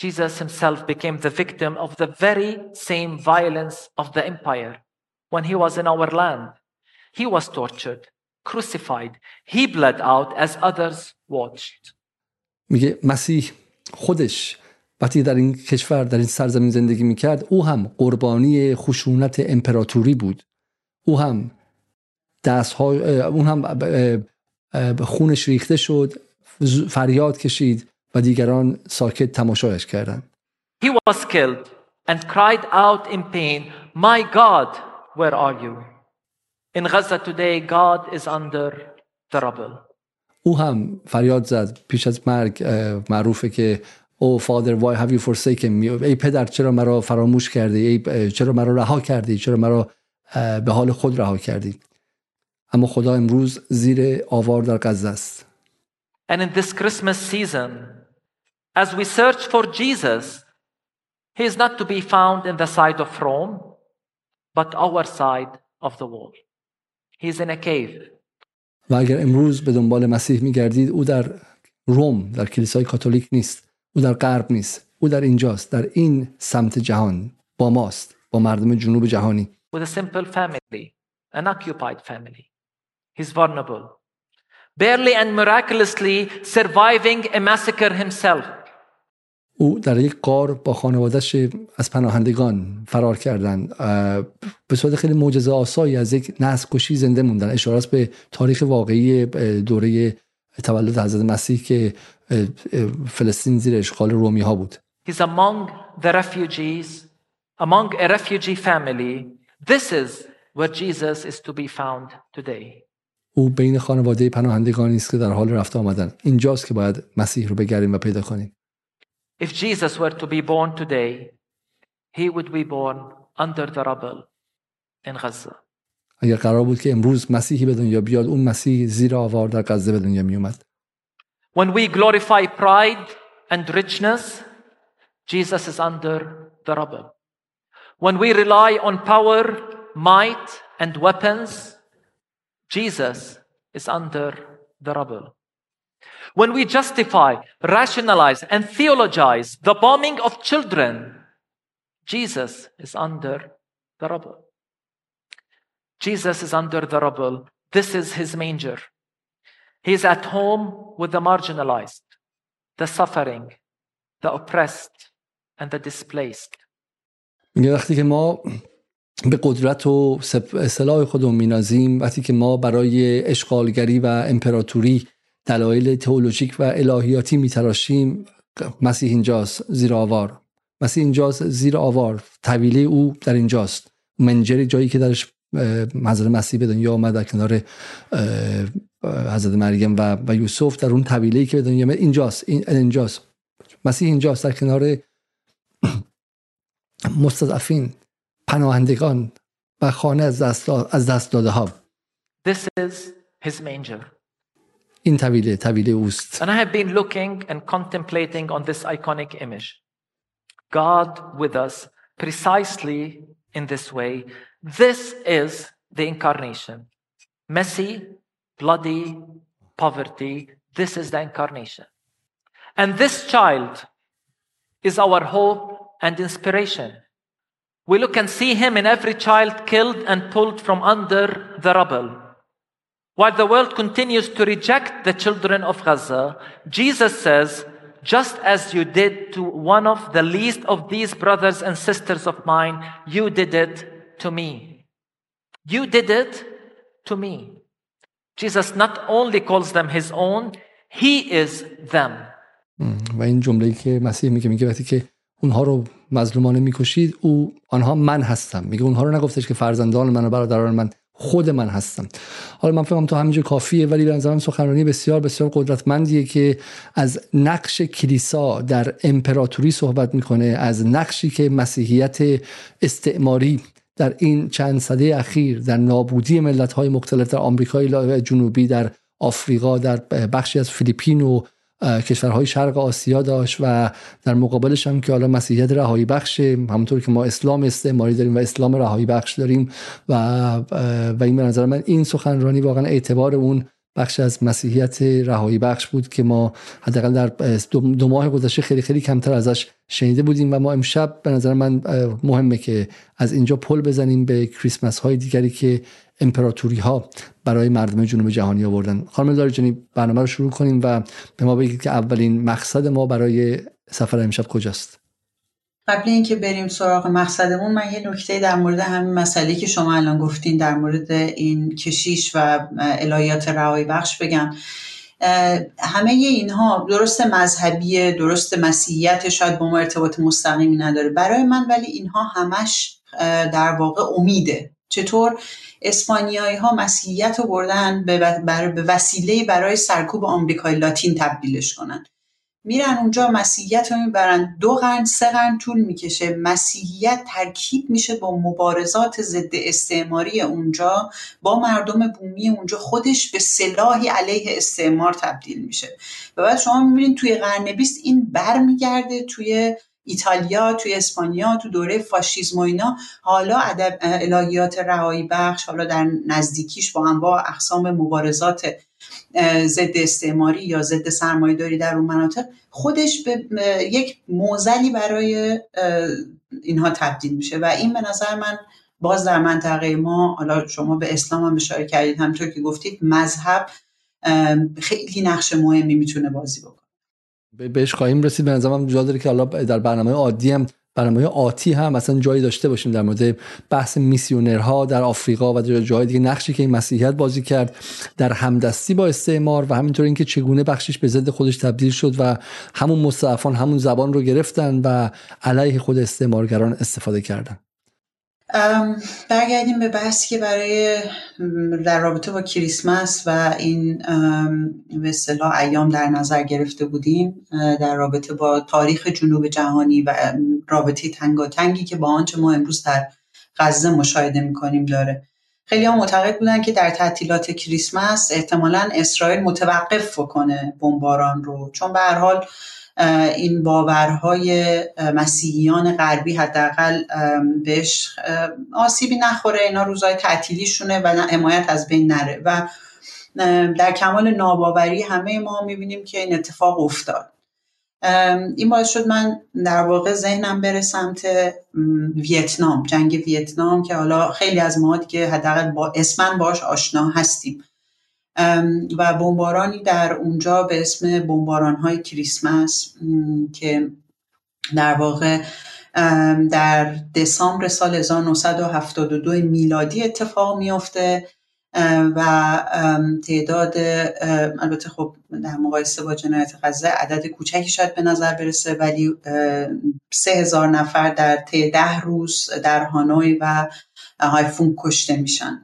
Jesus himself became the victim of the very same violence of the empire when he was in our land. He was tortured, crucified, he bled out as others watched. میگه مسیح خودش وقتی در این کشور در این سرزمین زندگی می‌کرد او هم قربانی خشونت امپراتوری بود او هم دستها اون هم خونش ریخته شد فریاد کشید و دیگران ساکت تماشایش کردند He was killed and cried out in pain, My God, where are you? In Gaza today, God is under the rubble. او هم فریاد زد پیش از مرگ معروفه که او فادر why have you forsaken me? ای پدر چرا مرا فراموش کردی؟ ای چرا مرا رها کردی؟ چرا مرا به حال خود رها کردی؟ اما خدا امروز زیر آوار در غزه است. And in this Christmas season, as we search for Jesus, he is not to be found in the side of Rome, but our side of the wall. He is in a cave. و اگر امروز به دنبال مسیح میگردید او در روم در کلیسای کاتولیک نیست. او در غرب نیست او در اینجاست در این سمت جهان با ماست با مردم جنوب جهانی with a simple family, an occupied family. He's vulnerable. barely and miraculously surviving a massacre himself. او در یک قار با خانوادهش از پناهندگان فرار کردن به صورت خیلی معجزه آسایی از یک نسل کشی زنده موندن اشارات به تاریخ واقعی دوره تولد حضرت مسیح که فلسطین زیر اشغال رومی ها بود. He's among the refugees among a refugee family. This is where Jesus is to be found today. او بین خانواده پناهندگانی است که در حال رفت آمدن. اینجاست که باید مسیح رو بگریم و پیدا کنیم. If Jesus were to be born today, he would be born under the rubble in Gaza. اگر قرار بود که امروز مسیحی به دنیا بیاد اون مسیح زیر آوار در غزه به دنیا می اومد. When we glorify pride and richness, Jesus is under the rubble. When we rely on power, might and weapons, Jesus is under the rubble. When we justify, rationalize, and theologize the bombing of children, Jesus is under the rubble. Jesus is under the rubble. This is his manger. He is at home with the marginalized, the suffering, the oppressed, and the displaced. میگه وقتی که ما به قدرت و اصلاح خودمون مینازیم وقتی که ما برای اشغالگری و امپراتوری دلایل تئولوژیک و الهیاتی میتراشیم مسیح اینجاست زیر آوار. مسیح اینجاست زیر آوار. طویله او در اینجاست. منجری جایی که درش حضرت مسیح به دنیا آمد در کنار حضرت مریم و, و یوسف در اون طویله که به دنیا آمد اینجاست این اینجاست مسیح اینجاست در کنار مستضعفین پناهندگان و خانه از دست, از دست داده ها This is his manger. این طویله طویله اوست And I have been looking and contemplating on this iconic image. God with us precisely in this way. This is the incarnation. Messy, bloody, poverty. This is the incarnation. And this child is our hope and inspiration. We look and see him in every child killed and pulled from under the rubble. While the world continues to reject the children of Gaza, Jesus says, just as you did to one of the least of these brothers and sisters of mine, you did it to me. You did it to me. Jesus not only calls them his own, he is them. و این جمله که مسیح میگه میگه وقتی که اونها رو مظلومانه می‌کشید او آنها من هستم میگه اونها رو نگفتش که فرزندان من و برادران من خود من هستم حالا من فکرم تو همینجا کافیه ولی به نظرم سخنرانی بسیار بسیار قدرتمندیه که از نقش کلیسا در امپراتوری صحبت می‌کنه از نقشی که مسیحیت استعماری در این چند سده اخیر در نابودی ملت های مختلف در آمریکای جنوبی در آفریقا در بخشی از فیلیپین و کشورهای شرق آسیا داشت و در مقابلش هم که حالا مسیحیت رهایی بخش همونطور که ما اسلام استعماری داریم و اسلام رهایی بخش داریم و و این به نظر من این سخنرانی واقعا اعتبار اون بخش از مسیحیت رهایی بخش بود که ما حداقل در دو ماه گذشته خیلی خیلی کمتر ازش شنیده بودیم و ما امشب به نظر من مهمه که از اینجا پل بزنیم به کریسمس های دیگری که امپراتوری ها برای مردم جنوب جهانی آوردن. خانم لاریجانی برنامه رو شروع کنیم و به ما بگید که اولین مقصد ما برای سفر امشب کجاست؟ قبل اینکه بریم سراغ مقصدمون من یه نکته در مورد همین مسئله که شما الان گفتین در مورد این کشیش و الهیات رهایی بخش بگم. همه اینها درست مذهبیه درست مسیحیت شاید با ما ارتباط مستقیمی نداره. برای من ولی اینها همش در واقع امیده. چطور؟ اسپانیایی ها مسیحیت رو بردن به وسیله برای سرکوب آمریکای لاتین تبدیلش کنن. میرن اونجا مسیحیت رو می‌برن. دو قرن سه قرن طول می‌کشه. مسیحیت ترکیب میشه با مبارزات ضد استعماری اونجا. با مردم بومی اونجا خودش به سلاحی علیه استعمار تبدیل میشه. و بعد شما می‌بینید توی قرن بیست این برمیگرده توی ایتالیا توی اسپانیا تو دوره فاشیسم و اینا. حالا ادب الهیات رهایی بخش حالا در نزدیکیش با انواع اقسام مبارزات ضد استعماری یا ضد سرمایه‌داری در اون مناطق خودش به یک موزلی برای اینها تبدیل میشه. و این به نظر من باز در منطقه ما حالا شما به اسلام هم اشاره کردید همطور که گفتید مذهب خیلی نقش مهمی می‌تونه بازی بکنه. بهش خواهیم رسید. به نظرم جا داره که حالا در برنامه عادی هم برنامه آتی هم مثلا جایی داشته باشیم در مورد بحث میسیونرها در آفریقا و در جای دیگه نقشی که این مسیحیت بازی کرد در همدستی با استعمار و همینطور اینکه چگونه بخشش به ضد خودش تبدیل شد و همون مستضعفان همون زبان رو گرفتن و علیه خود استعمارگران استفاده کردن. برگردیم به بحثی که برای در رابطه با کریسمس و این به اصطلاح ایام در نظر گرفته بودیم در رابطه با تاریخ جنوب جهانی و رابطه تنگاتنگی که با آنچه ما امروز در غزه مشاهده می‌کنیم داره. خیلی هم معتقد بودن که در تعطیلات کریسمس احتمالا اسرائیل متوقف کنه بمباران رو. چون به هر حال این باورهای مسیحیان غربی حداقل بهش آسیبی نخوره. اینا روزای تعطیلیشونه و حمایت از بین نره. و در کمال ناباوری همه ما می‌بینیم که این اتفاق افتاد. این باعث شد من در واقع ذهنم بره سمت ویتنام جنگ ویتنام که حالا خیلی از ما دیگه حداقل با اسمن باش آشنا هستیم. و بمبارانی در اونجا به اسم بمباران های کریسمس که در واقع در دسامبر سال 1972 میلادی اتفاق میفته و تعداد البته خب در مقایسه با جنایت غزه عدد کوچکی شاید به نظر برسه ولی سه هزار نفر در طی ده روز در هانوی و هایفون کشته میشن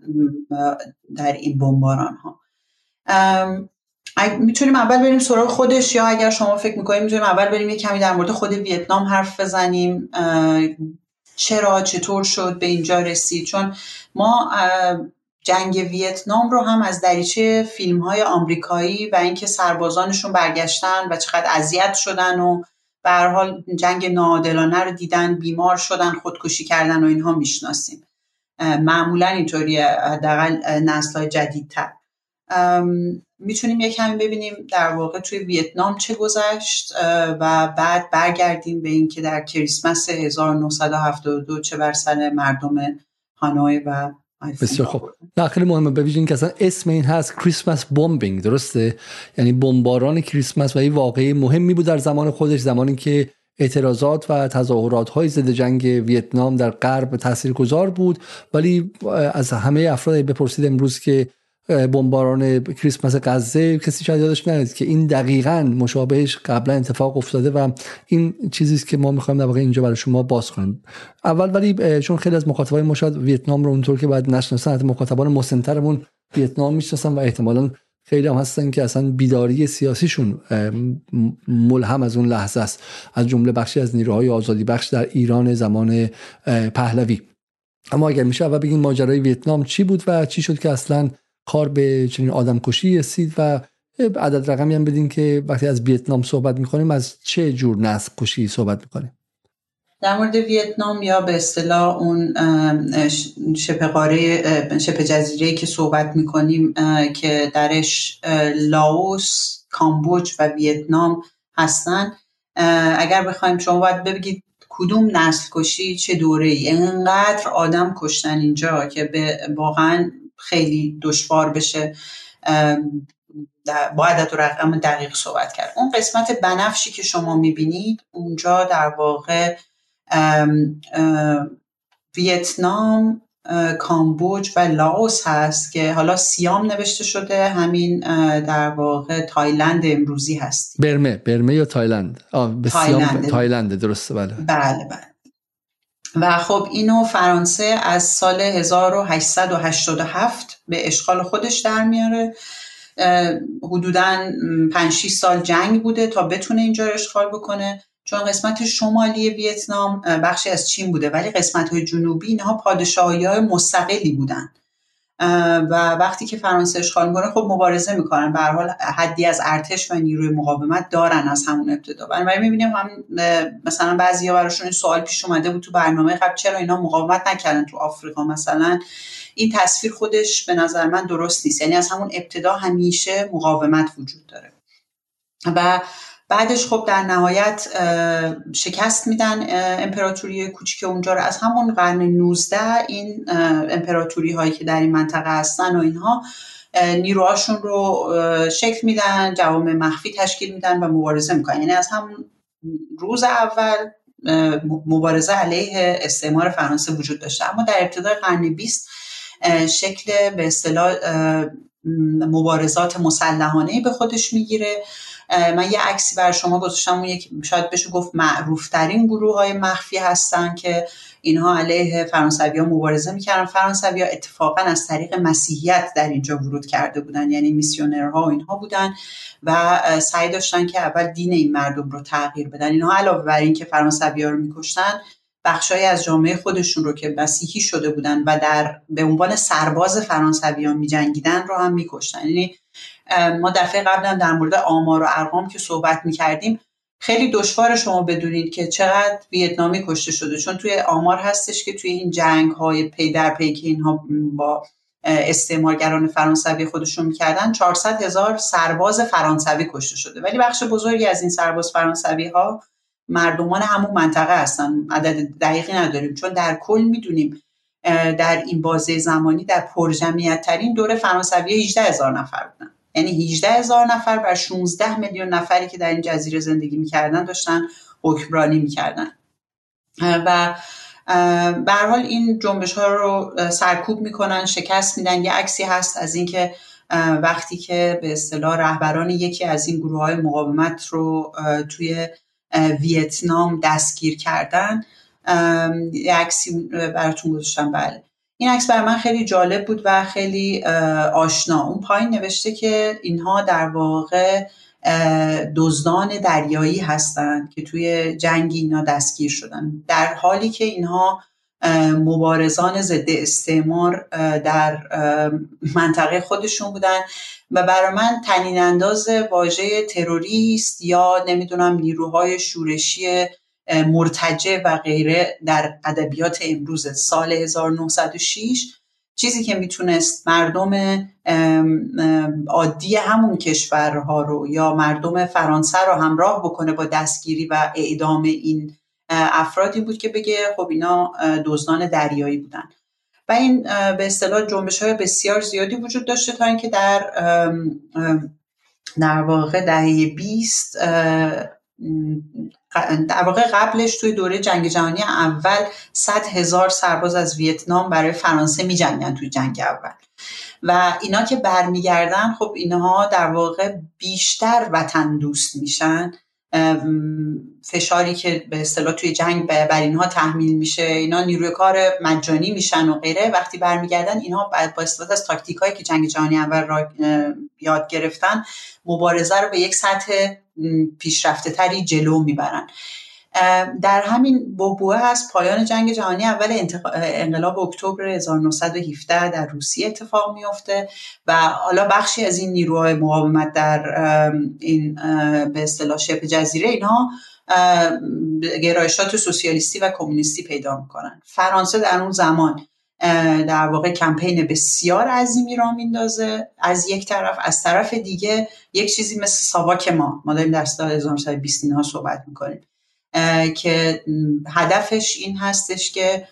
در این بمباران ها می‌تونیم اول بریم سراغ خودش یا اگر شما فکر می‌کنیم می‌تونیم اول بریم یه کمی در مورد خود ویتنام حرف بزنیم. چرا چطور شد به اینجا رسید؟ چون ما جنگ ویتنام رو هم از دریچه فیلم های آمریکایی و اینکه سربازانشون برگشتن و چقدر اذیت شدن و به حال جنگ ناعادلانه رو دیدن بیمار شدن خودکشی کردن و اینها می‌شناسیم. معمولا اینطوری حداقل نسل های جدیدتر. می‌تونیم یک کمی ببینیم در واقع توی ویتنام چه گذشت و بعد برگردیم به اینکه در کریسمس 1972 چه بر سر مردم هانوی و بسیار خوب. نه خیلی مهمه. ببینید که اصلا اسم این هست کریسمس بمبینگ درسته؟ یعنی بمباران کریسمس و این واقعی مهمی بود در زمان خودش زمانی که اعتراضات و تظاهرات های ضد جنگ ویتنام در غرب تاثیرگذار بود. ولی از همه افراد بپرسید امروز که بمباران کریسمس غزه کسی شاید یادش نرید که این دقیقا مشابهش قبلا اتفاق افتاده و این چیزی است که ما می‌خوایم در واقع اینجا برای شما باز کنیم. اول ولی چون خیلی از مخاطبای ما شاید ویتنام رو اونطور که باید نشناسن مخاطبان مسنترمون ویتنام می‌شناسن و احتمالا خیلی هم هستن که اصلا بیداری سیاسیشون ملهم از اون لحظه است. از جمله بخشی از نیروهای آزادی بخش در ایران زمان پهلوی. اما اگر میشه اول بگین ماجرای ویتنام چی بود و چی شد که اصلا کار به چنین آدم کشی رسید و عدد رقمی هم بدین که وقتی از ویتنام صحبت می‌کنیم از چه جور نسل کشی صحبت می‌کنیم؟ در مورد ویتنام یا به اصطلاح اون شبه قاره شبه جزیره که صحبت می‌کنیم که درش لاوس کامبوج و ویتنام هستن. اگر بخوایم شما باید بگید کدوم نسل کشی چه دوره ای انقدر آدم کشتن اینجا که به واقعا خیلی دشوار بشه با عدد و رقم دقیق صحبت کرد. اون قسمت بنفشی که شما می‌بینید اونجا در واقع ویتنام کامبوج و لاوس هست که حالا سیام نوشته شده همین در واقع تایلند امروزی هست برمه برمه یا تایلند؟ آه به سیام تایلند درسته بله. بله بله. و خب اینو فرانسه از سال 1887 به اشغال خودش در میاره. حدودا 5 6 سال جنگ بوده تا بتونه اینجا رو اشغال بکنه. چون قسمت شمالی ویتنام بخشی از چین بوده ولی قسمت های جنوبی اینها پادشاهی های مستقلی بودن. و وقتی که فرانسه اشغال می‌کنه خب مبارزه می‌کنن. به حال حدی از ارتش و نیروی مقاومت دارن از همون ابتدا. بنابراین می‌بینیم هم مثلا بعضیا براشون این سوال پیش اومده بود تو برنامه قبل چرا اینا مقاومت نکردن تو آفریقا؟ مثلا این تصویر خودش به نظر من درست نیست. یعنی از همون ابتدا همیشه مقاومت وجود داره. و بعدش خب در نهایت شکست میدن امپراتوری کوچیک اونجا رو. از همون قرن 19 این امپراتوری هایی که در این منطقه هستن و اینها نیروهاشون رو شکل میدن جوام مخفی تشکیل میدن و مبارزه می‌کنن. یعنی از همون روز اول مبارزه علیه استعمار فرانسه وجود داشته. اما در ابتدای قرن 20 شکل به اصطلاح مبارزات مسلحانه به خودش می‌گیره. من یه عکسی بر شما گذاشتم اون یک شاید بشه گفت معروف ترین گروه های مخفی هستن که اینها علیه فرانسوی مبارزه می‌کردن. فرانسوی ها اتفاقا از طریق مسیحیت در اینجا ورود کرده بودن یعنی میسیونرها و اینها بودن و سعی داشتن که اول دین این مردم رو تغییر بدن. اینها علاوه بر اینکه فرانسوی ها رو میکشتن بخشای از جامعه خودشون رو که مسیحی شده بودن و در به عنوان سرباز فرانسویان میجنگیدن رو هم میکشتن. یعنی ما دفعه قبل هم در مورد آمار و ارقام که صحبت می‌کردیم خیلی دشوار شما بدونید که چقدر ویتنامی کشته شده. چون توی آمار هستش که توی این جنگ های پی در پی که اینها با استعمارگران فرانسوی خودشون می‌کردن 400 هزار سرباز فرانسوی کشته شده. ولی بخش بزرگی از این سرباز فرانسوی ها مردمان همون منطقه هستن. عدد دقیقی نداریم. چون در کل می‌دونیم در این بازه زمانی در پرجمعیت ترین دوره فرانسوی 18 هزار نفر بودن. یعنی 18 هزار نفر بر 16 میلیون نفری که در این جزیره زندگی می‌کردن داشتن حکمرانی می‌کردن. و به حال این جنبش ها رو سرکوب می‌کنن شکست میدن. یه عکسی هست از اینکه وقتی که به اصطلاح رهبران یکی از این گروه های مقاومت رو توی ویتنام دستگیر کردن. یه عکسی براتون گذاشتم. بله. این عکس برای من خیلی جالب بود و خیلی آشنا. اون پایین نوشته که اینها در واقع دزدان دریایی هستند که توی جنگی اینا دستگیر شدن. در حالی که اینها مبارزان ضد استعمار در منطقه خودشون بودن و برای من تنین انداز واژه تروریست یا نمی‌دونم نیروهای شورشی مرتجع و غیره در ادبیات امروز سال 1906 چیزی که می‌تونست مردم عادی همون کشورها رو یا مردم فرانسه رو همراه بکنه با دستگیری و اعدام این افرادی بود که بگه خب اینا دزدان دریایی بودن. و این به اصطلاح جنبش های بسیار زیادی وجود داشته تا اینکه در در واقع دهه 20 در واقع قبلش توی دوره جنگ جهانی اول 100 هزار سرباز از ویتنام برای فرانسه می جنگن توی جنگ اول. و اینا که برمیگردن خب اینها در واقع بیشتر وطن دوست میشن. فشاری که به اصطلاح توی جنگ بر اینها تحمیل میشه. اینا نیروی کار مجانی میشن و غیره. وقتی برمیگردن اینها با استفاده از تاکتیک هایی که جنگ جهانی اول را یاد گرفتن مبارزه رو به یک سطح پیشرفته تری جلو می‌برن. در همین بوبوه هست. پایان جنگ جهانی اول انقلاب اکتبر 1917 در روسیه اتفاق میفته و حالا بخشی از این نیروهای مقاومت در این به اصطلاح شبه جزیره اینها گرایشات سوسیالیستی و کمونیستی پیدا می‌کنن. فرانسه در اون زمان در واقع کمپین بسیار عظیمی را میندازه. از یک طرف از طرف دیگه یک چیزی مثل ساواک ما. ما داریم در سال 1920 اینها صحبت می‌کنیم. که هدفش این هستش که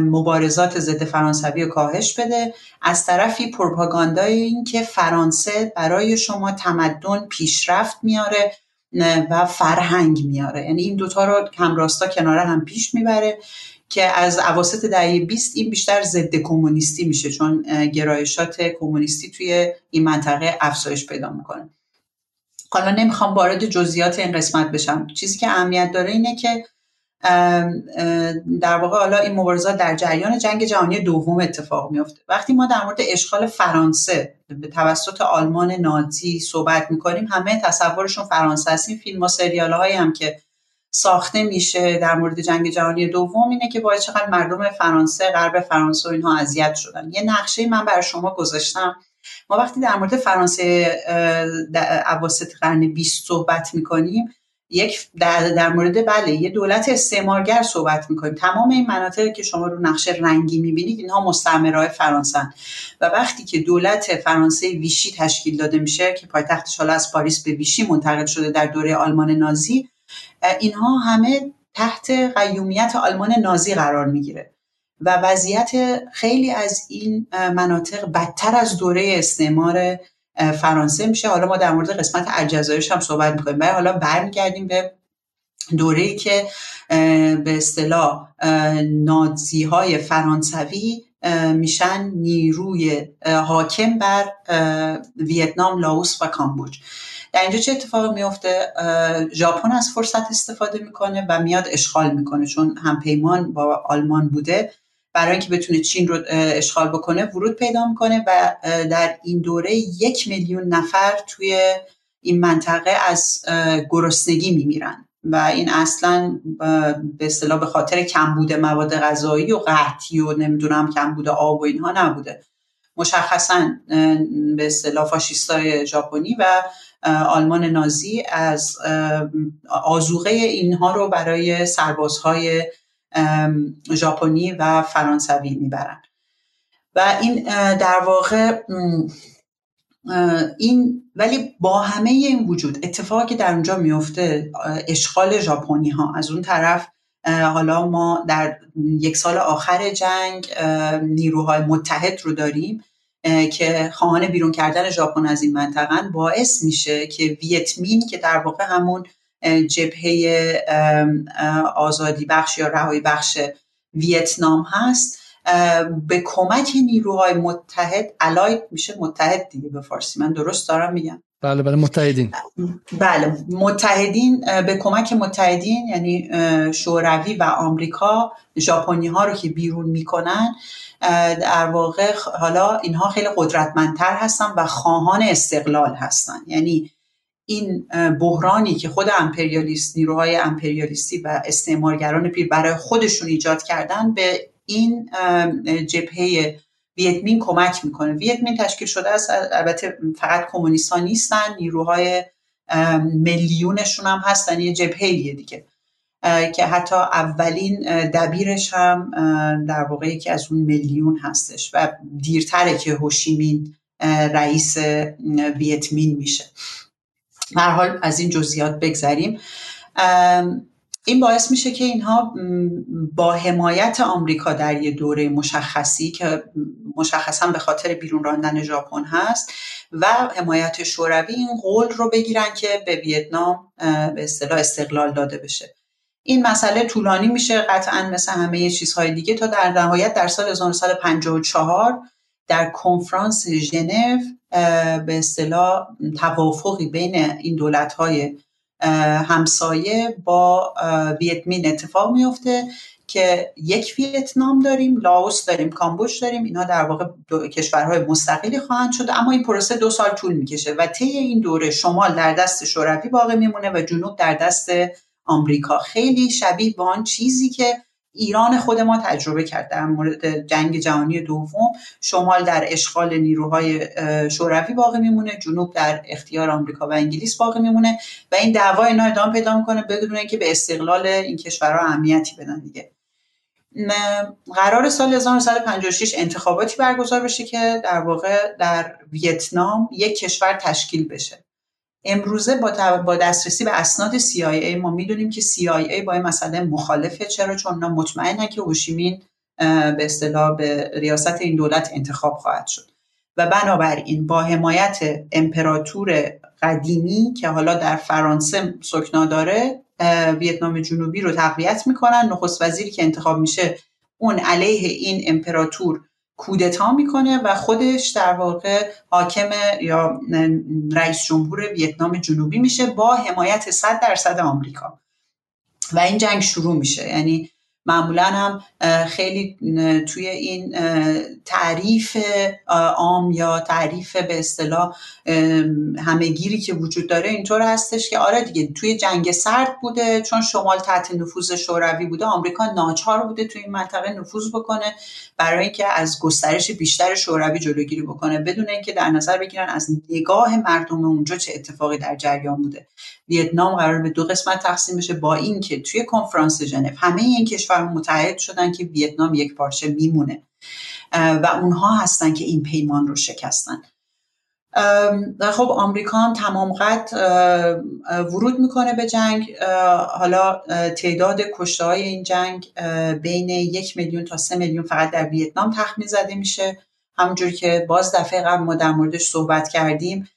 مبارزات ضد فرانسوی رو کاهش بده. از طرفی پروپاگاندای این که فرانسه برای شما تمدن پیشرفت میاره و فرهنگ میاره. یعنی این دوتا رو همراستا کناره هم پیش می‌بره که از عواسط دهه 20 این بیشتر ضد کمونیستی میشه چون گرایشات کمونیستی توی این منطقه افزایش پیدا می‌کنه. حالا نمی‌خوام وارد جزئیات این قسمت بشم. چیزی که اهمیت داره اینه که در واقع حالا این مبارزات در جریان جنگ جهانی دوم اتفاق میفته. وقتی ما در مورد اشغال فرانسه به توسط آلمان نازی صحبت می‌کنیم همه تصورشون فرانسه است. این فیلم و سریال هایی هم که ساخته میشه در مورد جنگ جهانی دوم اینه که باید چقدر مردم فرانسه غرب فرانسه و اینها اذیت شدن. یه نقشه من برای شما گذاشتم. ما وقتی در مورد فرانسه اواسط قرن 20 صحبت می‌کنیم یک در, در مورد بله یه دولت استعمارگر صحبت می‌کنیم. تمام این مناطقی که شما رو نقشه رنگی می‌بینید اینها مستعمرهای فرانسه و وقتی که دولت فرانسه ویشی تشکیل داده میشه که پایتختش حالا از پاریس به ویشی منتقل شده در دوره آلمان نازی اینها همه تحت قیومیت آلمان نازی قرار می‌گیره. و وضعیت خیلی از این مناطق بدتر از دوره استعمار فرانسه میشه. حالا ما در مورد قسمت الجزایرش هم صحبت می‌کنیم. ولی حالا برمیگردیم به دوره که به اصطلاح نازی های فرانسوی میشن نیروی حاکم بر ویتنام، لاوس و کامبوج. در اینجا چه اتفاقی میفته ژاپن از فرصت استفاده می‌کنه و میاد اشغال می‌کنه چون هم پیمان با آلمان بوده. برای اینکه بتونه چین رو اشغال بکنه ورود پیدا می‌کنه و در این دوره یک میلیون نفر توی این منطقه از گرسنگی میمیرن و این اصلا به اصطلاح به خاطر کمبود مواد غذایی و قحطی و نمی‌دونم کمبود آب و اینها نبوده. مشخصا به اصطلاح فاشیستای ژاپنی و آلمان نازی از آزوغه اینها رو برای سربازهای ژاپنی و فرانسوی می‌برن. و این در واقع این ولی با همه این وجود اتفاقی در اونجا میفته اشغال ژاپنی ها از اون طرف حالا ما در یک سال آخر جنگ نیروهای متحد رو داریم که خواهان بیرون کردن ژاپن از این منطقه باعث میشه که ویتمین که در واقع همون جبهه آزادی بخش یا رهایی بخش ویتنام هست. به کمک نیروهای متحد الاید میشه متحد دیگه به فارسی. من درست دارم میگم. بله بله متحدین. بله متحدین به کمک متحدین یعنی شوروی و آمریکا ژاپنی ها رو که بیرون می‌کنن در واقع حالا اینها خیلی قدرتمندتر هستن و خواهان استقلال هستن. یعنی این بحرانی که خود امپریالیست نیروهای امپریالیستی و استعمارگران پیر برای خودشون ایجاد کردن به این جبهه ویتمین کمک می‌کنه. ویتمین تشکیل شده است البته فقط کمونیستان نیستن نیروهای میلیونشون هم هستن یه جبهه دیگه. که حتی اولین دبیرش هم در واقع یکی از اون میلیون هستش و دیرتره که هوشیمین رئیس ویتمین میشه. هر حال از این جزئیات بگذریم. این باعث میشه که اینها با حمایت آمریکا در یه دوره مشخصی که مشخصا به خاطر بیرون راندن ژاپن هست و حمایت شوروی این قول رو بگیرن که به ویتنام به اصطلاح استقلال داده بشه. این مسئله طولانی میشه قطعا مثل همه چیزهای دیگه تا در نهایت در سال 1954 در کنفرانس ژنو به اصطلاح توافقی بین این دولت‌های همسایه با ویتمین اتفاق میفته که یک ویتنام داریم لاوس داریم کامبوج داریم اینها در واقع کشورهای مستقلی خواهند شد. اما این پروسه دو سال طول می‌کشه و طی این دوره شمال در دست شوروی باقی میمونه و جنوب در دست آمریکا. خیلی شبیه به آن چیزی که ایران خود ما تجربه کرد در مورد جنگ جهانی دوم. شمال در اشغال نیروهای شوروی باقی میمونه جنوب در اختیار آمریکا و انگلیس باقی میمونه و این دعوا اینا ادامه پیدا می‌کنه بدون اینکه به استقلال این کشورها اهمیتی بدن دیگه. قرار سال 1956 انتخاباتی برگزار بشه که در واقع در ویتنام یک کشور تشکیل بشه. امروزه با, با دسترسی به اسناد CIA ما می‌دونیم که CIA با این مسئله مخالفه. چرا؟ چون اونا مطمئنن که هوشیمین به اصطلاح به ریاست این دولت انتخاب خواهد شد. و بنابراین با حمایت امپراتور قدیمی که حالا در فرانسه سکنا داره ویتنام جنوبی رو تقویت می‌کنن. نخست وزیری که انتخاب میشه اون علیه این امپراتور کودتا می‌کنه و خودش در واقع حاکم یا رئیس جمهور ویتنام جنوبی میشه با حمایت 100 درصد آمریکا. و این جنگ شروع میشه. یعنی معمولا هم خیلی توی این تعریف عام یا تعریف به اصطلاح همهگیری که وجود داره اینطور هستش که آره دیگه توی جنگ سرد بوده چون شمال تحت نفوذ شوروی بوده آمریکا ناچار بوده توی این منطقه نفوذ بکنه برای اینکه از گسترش بیشتر شوروی جلوگیری بکنه بدون اینکه در نظر بگیرن از نگاه مردم اونجا چه اتفاقی در جریان بوده. ویتنام قرار به دو قسمت تقسیم بشه با اینکه توی کنفرانس ژنو همه این کشور متحد شدن که ویتنام یک پارچه میمونه و اونها هستن که این پیمان رو شکستن. خب آمریکا هم تمام قد ورود می‌کنه به جنگ. حالا تعداد کشته های این جنگ بین یک میلیون تا سه میلیون فقط در ویتنام تخمین زده میشه. همونجور که باز دفعه قبل ما در موردش صحبت کردیم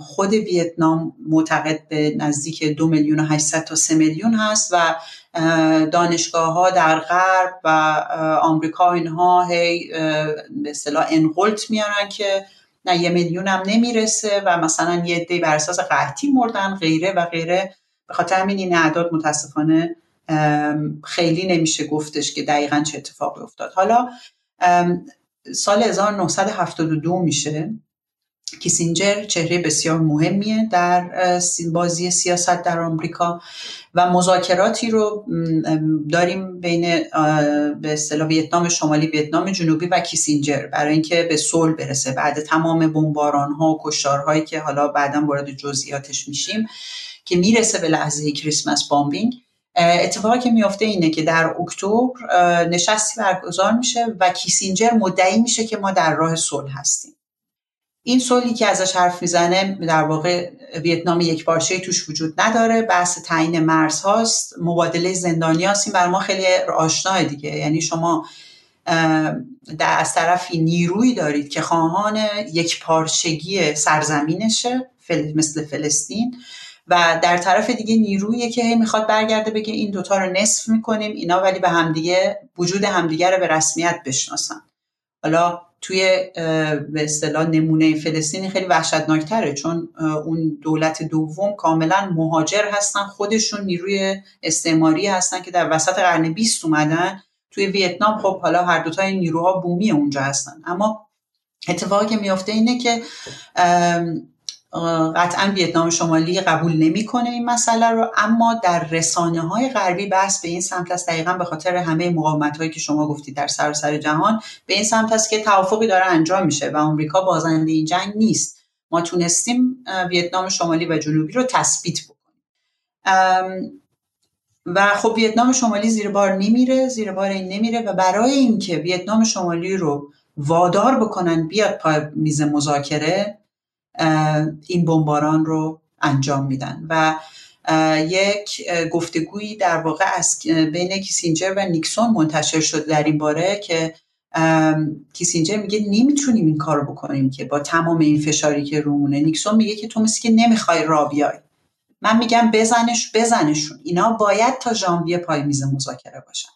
خود ویتنام معتقد به نزدیک دو میلیون و 800 تا سه میلیون هست و دانشگاه ها در غرب و آمریکا اینها هی به اصطلاح انقلت میارن که نه یه میلیون هم نمی‌رسه و مثلا یه عده بر اساس قحطی مردن غیره و غیره. به خاطر همین این اعداد متاسفانه خیلی نمیشه گفتش که دقیقا چه اتفاقی افتاد. حالا سال 1972 میشه. کیسینجر چهره بسیار مهمیه در بازی سیاست در آمریکا و مذاکراتی رو داریم بین به اصطلاح ویتنام شمالی ویتنام جنوبی و کیسینجر برای اینکه به صلح برسه. بعد تمام بمباران ها و کشتارهایی که حالا بعدا وارد جزئیاتش میشیم که می‌رسه به لحظه کریسمس بامبینگ. اتفاقی که میفته اینه که در اکتبر نشستی برگزار میشه و کیسینجر مدعی میشه که ما در راه صلح هستیم. این صلحی که ازش حرف می‌زنه در واقع ویتنام یک بارچه توش وجود نداره. بحث تعیین مرز هاست. مبادله زندانی هاست. این بر ما خیلی آشناه دیگه. یعنی شما در از طرفی نیروی دارید که خواهان یک پارچگی سرزمینشه مثل فلسطین و در طرف دیگه نیرویی که هی می‌خواد برگرده بگه این دوتا رو نصف می‌کنیم اینا ولی به همدیگه وجود همدیگه رو به رسمیت بشناسن. حالا توی به اصطلاح نمونه فلسطینی خیلی وحشتناکتره چون اون دولت دوم کاملا مهاجر هستن خودشون نیروی استعماری هستن که در وسط قرن 20 اومدن توی ویتنام. خب حالا هر دوتا این نیروها بومی اونجا هستن. اما اتفاقی که میافته اینه که قطعا ویتنام شمالی قبول نمی‌کنه این مسئله رو اما در رسانه های غربی بحث به این سمت است. دقیقا به خاطر همه مقاومت هایی که شما گفتید در سراسر سر جهان به این سمت است که توافقی داره انجام میشه و آمریکا بازنده این جنگ نیست. ما تونستیم ویتنام شمالی و جنوبی رو تثبیت بکنیم. و خب ویتنام شمالی زیر بار نمیره زیر بار این نمیره و برای اینکه ویتنام شمالی رو وادار بکنن بیاد پای میز مذاکره این بمباران رو انجام میدن و یک گفتگویی در واقع از بین کیسینجر و نیکسون منتشر شد در این باره که کیسینجر میگه نمی‌تونیم این کار بکنیم که با تمام این فشاری که رومونه. نیکسون میگه که تو مثل که نمی‌خوای را بیای. من میگم بزنش بزنشون. اینا باید تا ژانویه پای میز مذاکره باشن.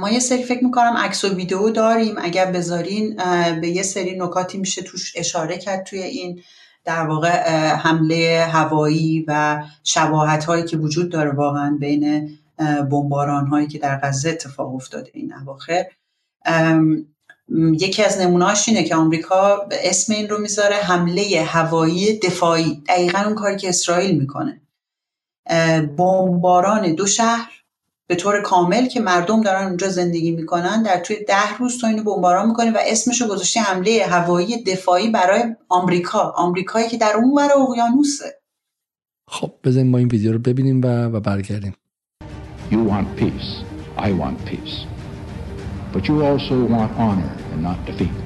ما یه سری فکر می‌کنم عکس و ویدیو داریم. اگر بذارین به یه سری نکاتی میشه توش اشاره کرد توی این در واقع حمله هوایی و شباهت هایی که وجود داره واقعا بین بمباران هایی که در غزه اتفاق افتاده این اواخر. یکی از نمونهاش اینه که آمریکا اسم این رو می‌ذاره حمله هوایی دفاعی. دقیقا اون کاری که اسرائیل می‌کنه. بمباران دو شهر به طور کامل که مردم دارن اونجا زندگی می‌کنن در توی ده روز تو اینو بمباران می‌کنه و اسمشو گذاشته حمله هوایی دفاعی برای آمریکا آمریکایی که در اون ور اقیانوسه خب بزنیم ما این ویدیو رو ببینیم و, و برگردیم You want peace. I want peace. But you also want honor and not defeat.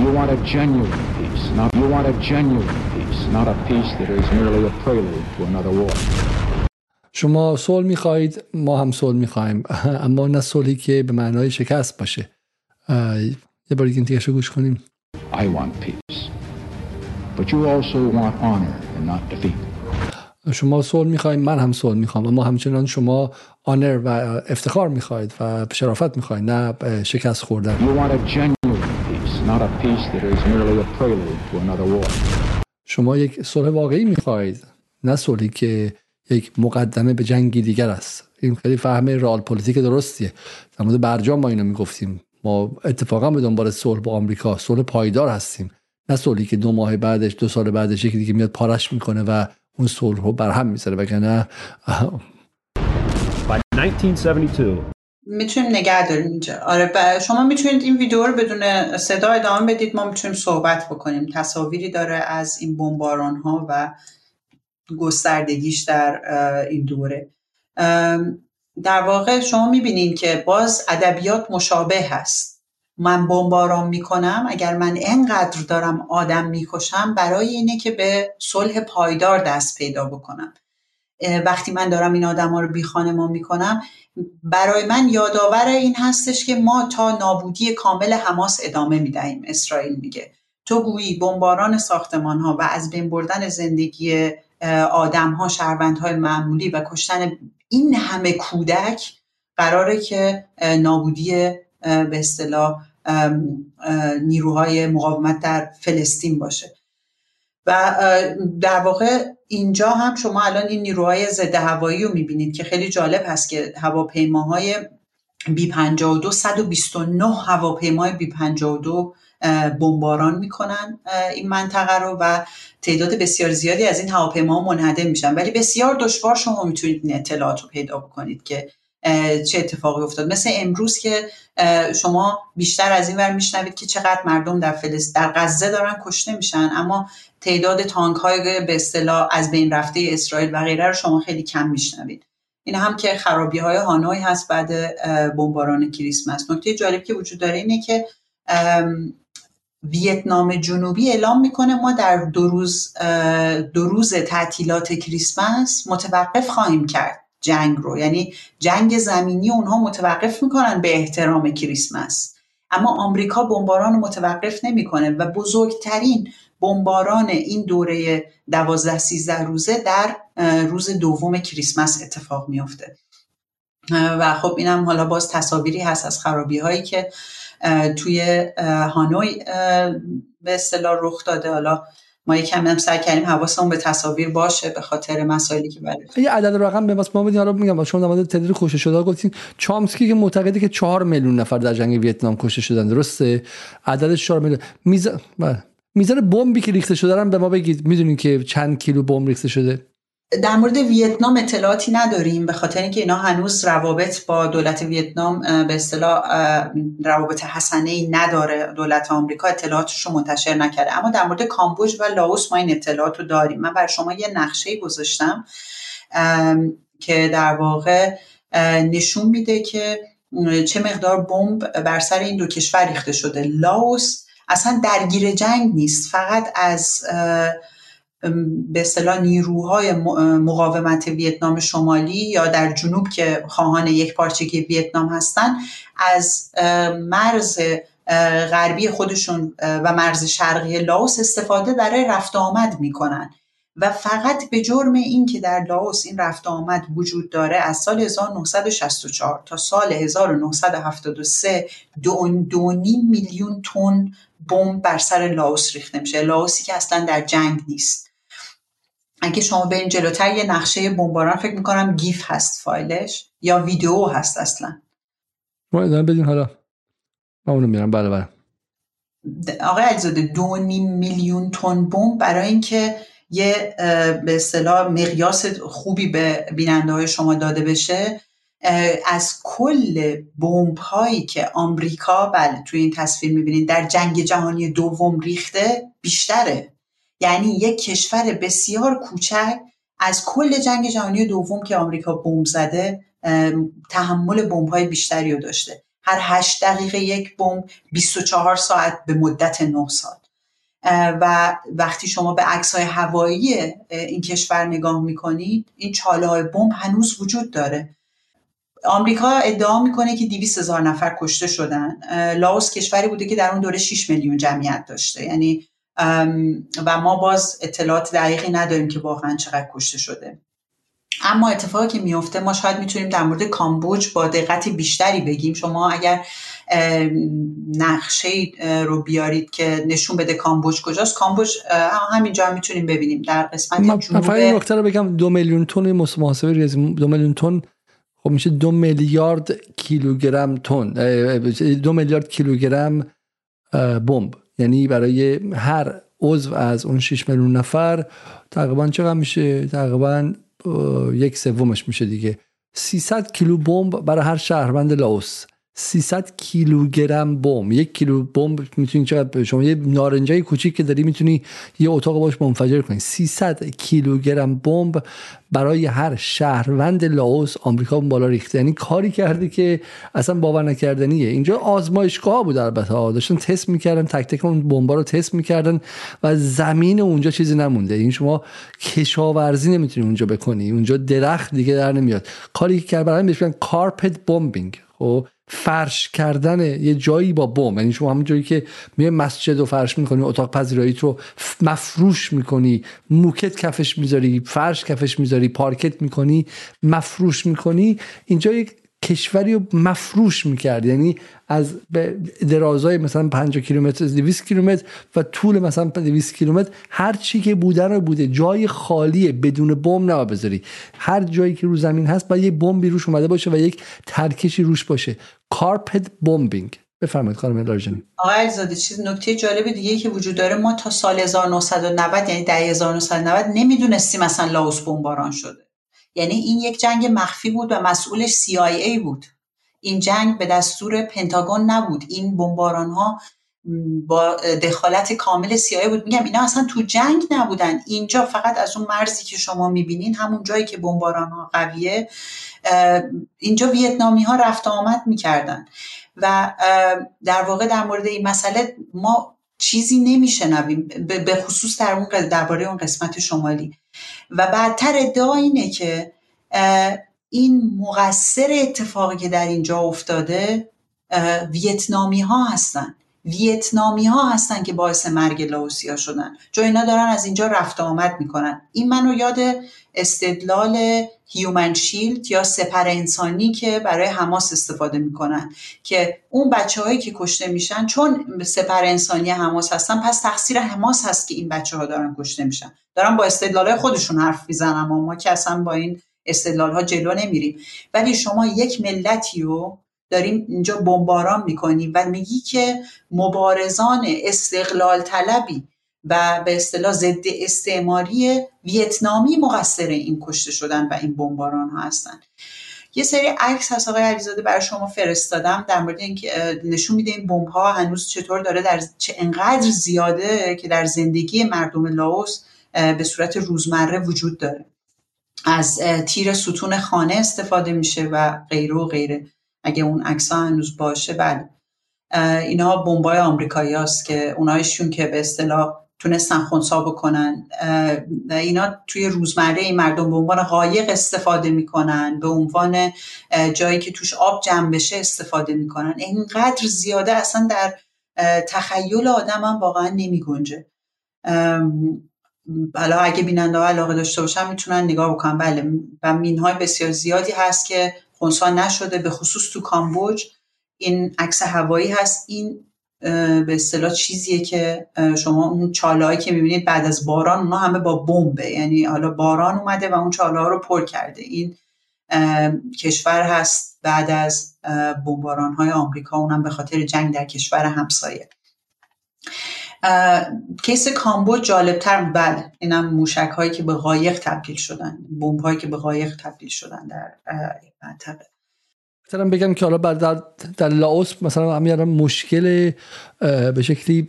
You want a genuine peace. Not, you want a genuine peace, not a peace that is merely a prelude to another war. شما صلح می‌خواهید ما هم صلح می‌خواهیم اما نه صلحی که به معنای شکست باشه یه بار دیگه گوش کنیم I want peace. But you also want honor and not defeat. شما صلح می‌خواهید من هم صلح می‌خوام اما همچنان شما آنر و افتخار می‌خواهید و شرافت می‌خواهید نه شکست خوردن. شما یک صلح واقعی می‌خواهید نه صلحی که یک مقدمه به جنگی دیگر است. این خیلی فهم رال پلیتیک درستیه. در مورد برجام ما اینو می‌گفتیم. ما اتفاقا به دنبال صلح با آمریکا صلح پایدار هستیم. نه صلحی که دو ماه بعدش دو سال بعدش یکی دیگه میاد پارش می‌کنه و اون صلح رو برهم می‌ذاره. وگرنه 1972 می‌تونیم نگه داریم اینجا. آره شما می‌تونید این ویدیو رو بدون صدا ادامه بدید. ما می‌تونیم صحبت بکنیم. تصاویری داره از این بمباران ها و گستردگیش در این دوره. در واقع شما می‌بینید که باز ادبیات مشابه هست. من بمباران می‌کنم اگر من انقدر دارم آدم می‌کشم برای اینه که به صلح پایدار دست پیدا بکنم. وقتی من دارم این آدم ها رو بی ما می‌کنم برای من یادآور این هستش که ما تا نابودی کامل حماس ادامه می‌دهیم. اسرائیل میگه تو گویی بمباران ساختمان ها و از بین بردن زندگی آدم ها شهروند های معمولی و کشتن این همه کودک قراره که نابودی به اصطلاح نیروهای مقاومت در فلسطین باشه. و در واقع اینجا هم شما الان این نیروهای ضد هوایی رو می‌بینید که خیلی جالب هست که هواپیماهای بی 52 129 هواپیمای بی 52 بمباران می‌کنن این منطقه رو و تعداد بسیار زیادی از این هواپیما منهدم میشن. ولی بسیار دشوار شما می‌تونید این اطلاعات رو پیدا بکنید که چه اتفاقی افتاد. مثل امروز که شما بیشتر از این ور میشنوید که چقدر مردم در فلسطین در غزه دارن کشته میشن اما تعداد تانک های به اصطلاح از بین رفته اسرائیل و غیره رو شما خیلی کم میشنوید. این هم که خرابی های هانوی هست بعد بمباران کریسمس. نکته جالب که وجود داره اینه که ویتنام جنوبی اعلام می‌کنه ما در دو روز دو روز تعطیلات کریسمس متوقف خواهیم کرد جنگ رو. یعنی جنگ زمینی اونها متوقف می‌کنن به احترام کریسمس. اما آمریکا بمباران متوقف نمی‌کنه و بزرگترین بمباران این دوره دوازده سیزده روزه در روز دوم کریسمس اتفاق میافته. و خب اینم حالا باز تصاویری هست از خرابی هایی که توی هانوی به اصطلاح رخ داده. حالا ما یکم هم سعی کردیم حواسمون به تصاویر باشه به خاطر مسائلی که برای یه عدد رقم به ما بدین. حالا میگم شما مورد تعداد کشته شده گفتین چامسکی که معتقده که 4 میلیون نفر در جنگ ویتنام کشته شدن. درسته؟ عددش 4 میلیون. میزان بله. میزان بمبی که ریخته شده به ما بگید. می‌دونین که چند کیلو بمب ریخته شده. در مورد ویتنام اطلاعاتی نداریم به خاطر اینکه اینا هنوز روابط با دولت ویتنام به اصطلاح روابط حسنه ای نداره. دولت آمریکا اطلاعاتش رو منتشر نکرده. اما در مورد کامبوج و لاوس ما این اطلاعات رو داریم. من بر شما یه نقشه گذاشتم که در واقع نشون میده که چه مقدار بمب بر سر این دو کشور ریخته شده. لاوس اصلا درگیر جنگ نیست. فقط از به اصطلاح نیروهای مقاومت ویتنام شمالی یا در جنوب که خواهان یک پارچگی ویتنام هستند از مرز غربی خودشون و مرز شرقی لاوس استفاده برای رفت آمد می‌کنن. و فقط به جرم این که در لاوس این رفت آمد وجود داره از سال 1964 تا سال 1973 دو, میلیون تن بمب بر سر لاوس ریخته میشه. لاوسی که اصلا در جنگ نیست. اگه شما برین جلوتر یه نقشه بمباران فکر می‌کنم گیف هست فایلش یا ویدیو هست اصلا. ما ادامه بدین حالا. ما اونو میرم بله بله آقای علیزاده دو نیم میلیون تن بمب برای اینکه یه به اصطلاح مقیاس خوبی به بیننده های شما داده بشه. از کل بمب هایی که آمریکا بله توی این تصویر می‌بینید در جنگ جهانی دوم ریخته بیشتره. یعنی یک کشور بسیار کوچک از کل جنگ جهانی دوم که آمریکا بمب زده تحمل بمب های بیشتری رو داشته. هر هشت دقیقه یک بمب 24 ساعت به مدت 9 سال و وقتی شما به عکس های هوایی این کشور نگاه می‌کنید این چاله های بمب هنوز وجود داره. آمریکا ادعا می‌کنه که 200 هزار نفر کشته شدن. لاوس کشوری بوده که در اون دوره 6 میلیون جمعیت داشته. یعنی و ما باز اطلاعات دقیقی نداریم که واقعا چقدر کشته شده. اما اتفاقی که میفته ما شاید می‌تونیم در مورد کامبوج با دقت بیشتری بگیم. شما اگر نقشه رو بیارید که نشون بده کامبوج کجاست کامبوج همینجا هم می‌تونیم ببینیم. در قسمت من فقط نکته رو بگم. دو میلیون تن محاسبه ریاضی دو میلیون تن خب میشه دو میلیارد کیلوگرم تن دو میلیارد کیلوگرم بمب. یعنی برای هر عضو از اون 6 میلیون نفر تقریبا چقدر میشه؟ تقریبا یک سومش میشه دیگه. 300 کیلو بمب برای هر شهروند لاوس. 300 کیلوگرم بمب. یک کیلو بمب می‌تونی چقدر شما یه نارنجای کوچیک که داری می‌تونی یه اتاق باش منفجر کنی. 300 کیلوگرم بمب برای هر شهروند لاوس آمریکا بالا ریخته. یعنی کاری کرده که اصلا باور نکردنیه. اینجا آزمایشگاه بود البته. داشتن تست می‌کردن تک تک اون بمبا رو تست می‌کردن و زمین اونجا چیزی نمونده. این شما کشاورزی نمی‌تونی اونجا بکنی. اونجا درخت دیگه در نمیاد. کاری که برای بهش کارپت بمبینگ خب فرش کردن یه جایی با بم یعنی شما همون جایی که میای مسجد رو فرش می‌کنی اتاق پذیرایی رو مفروش می‌کنی موکت کفش می‌ذاری فرش کفش می‌ذاری پارکت می‌کنی مفروش می‌کنی. اینجا یک کشوری رو مفروش می‌کرد. یعنی از درازای مثلا 50 کیلومتر 200 کیلومتر و طول مثلا 200 کیلومتر هر چی که بوده رو بوده. جای خالیه بدون بمب نباید بذاری. هر جایی که رو زمین هست باید یه بمبی روش اومده باشه و یک ترکشی روش باشه. کارپت بمبینگ بفرمایید خانم لاجانی آقای زاده چیز نکته جالب دیگه که وجود داره ما تا سال 1990 یعنی در 1990 نمی‌دونستیم مثلا لاوس بمباران شده. یعنی این یک جنگ مخفی بود و مسئولش CIA بود. این جنگ به دستور پنتاگون نبود. این بمباران ها با دخالت کامل CIA بود. میگم اینا اصلا تو جنگ نبودن. اینجا فقط از اون مرزی که شما می‌بینین همون جایی که بمباران ها قویه اینجا ویتنامی ها رفت آمد می‌کردن. و در واقع در مورد این مسئله ما چیزی نمیشنویم به خصوص در اون درباره اون قسمت شمالی. و بعدتر ادعا اینه که این مقصر اتفاقی که در اینجا افتاده ویتنامی ها هستن. ویتنامی ها هستن که باعث مرگ لاوسیا شدن. چون اینا دارن از اینجا رفت آمد می‌کنن. این منو یاد استدلال هیومن شیلد یا سپر انسانی که برای حماس استفاده می‌کنن که اون بچه هایی که کشته میشن چون سپر انسانی حماس هستن پس تقصیر حماس هست که این بچه ها دارن کشته میشن. دارن با استدلال خودشون حرف می‌زنن ما که اصلا با این استدلال ها جلو نمیریم. ولی شما یک ملتی رو داریم اینجا بمباران می‌کنیم و میگی که مبارزان استقلال طلبی و به اصطلاح ضد استعماری ویتنامی مقصر این کشته شدن و این بمباران ها هستن. یه سری عکس هست آقای علیزاده برای شما فرستادم در مورد اینکه نشون میده این بمب ها هنوز چطور داره در چه انقدر زیاده که در زندگی مردم لاوس به صورت روزمره وجود داره. از تیر ستون خانه استفاده میشه و غیره و غیره. اگه اون عکس هنوز باشه بله. اینها بمبای آمریکایی هست که اونایشون که به اصطلاح تونستن خونسا بکنن اینا توی روزمره این مردم به عنوان قایق استفاده می‌کنن به عنوان جایی که توش آب جمع بشه استفاده می‌کنن. اینقدر زیاده اصلا در تخیل آدم هم واقعا نمی گنجه حالا اگه بیننده علاقه داشته باشن می‌تونن نگاه بکنن. بله و مین های بسیار زیادی هست که خونسا نشده به خصوص تو کامبوج. این عکس هوایی هست. این به اصطلاح چیزیه که شما اون چالهایی که می‌بینید بعد از باران اونا همه با بمبه. یعنی حالا باران اومده و اون چاله ها رو پر کرده. این کشور هست بعد از بمباران های آمریکا. اونم به خاطر جنگ در کشور همسایه. کیس کامبوج جالبتر بله اینم موشک هایی که به قایق تبدیل شدن بمب هایی که به قایق تبدیل شدن در منطقه. مثلا بگم که حالا در, در لاوس مثلا همین مشکل به شکلی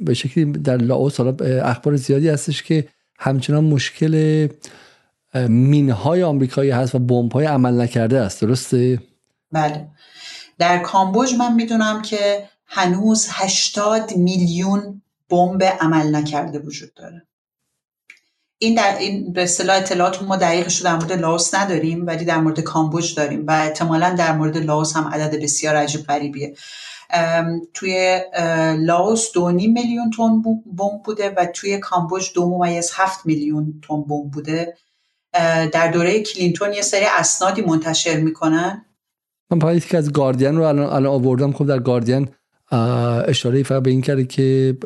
به شکلی در لاوس حالا اخبار زیادی هستش که همچنان مشکل مینهای آمریکایی هست و بمب های عمل نکرده است. درسته؟ بله. در کامبوج من می‌دونم که هنوز 80 میلیون بمب عمل نکرده وجود داره. این در این به اصطلاح اطلاعات ما دقیقش در مورد لاوس نداریم ولی در مورد کامبوج داریم و احتمالا در مورد لاوس هم عدد بسیار عجیب غریبیه. توی لاوس دو میلیون تن بمب بوده و توی کامبوج دو ممیز هفت میلیون تن بمب بوده. در دوره کلینتون یه سری اسنادی منتشر می‌کنن. من فقط یکی از گاردین رو الان آوردم. خب در گاردین اشاره فقط به این کرده که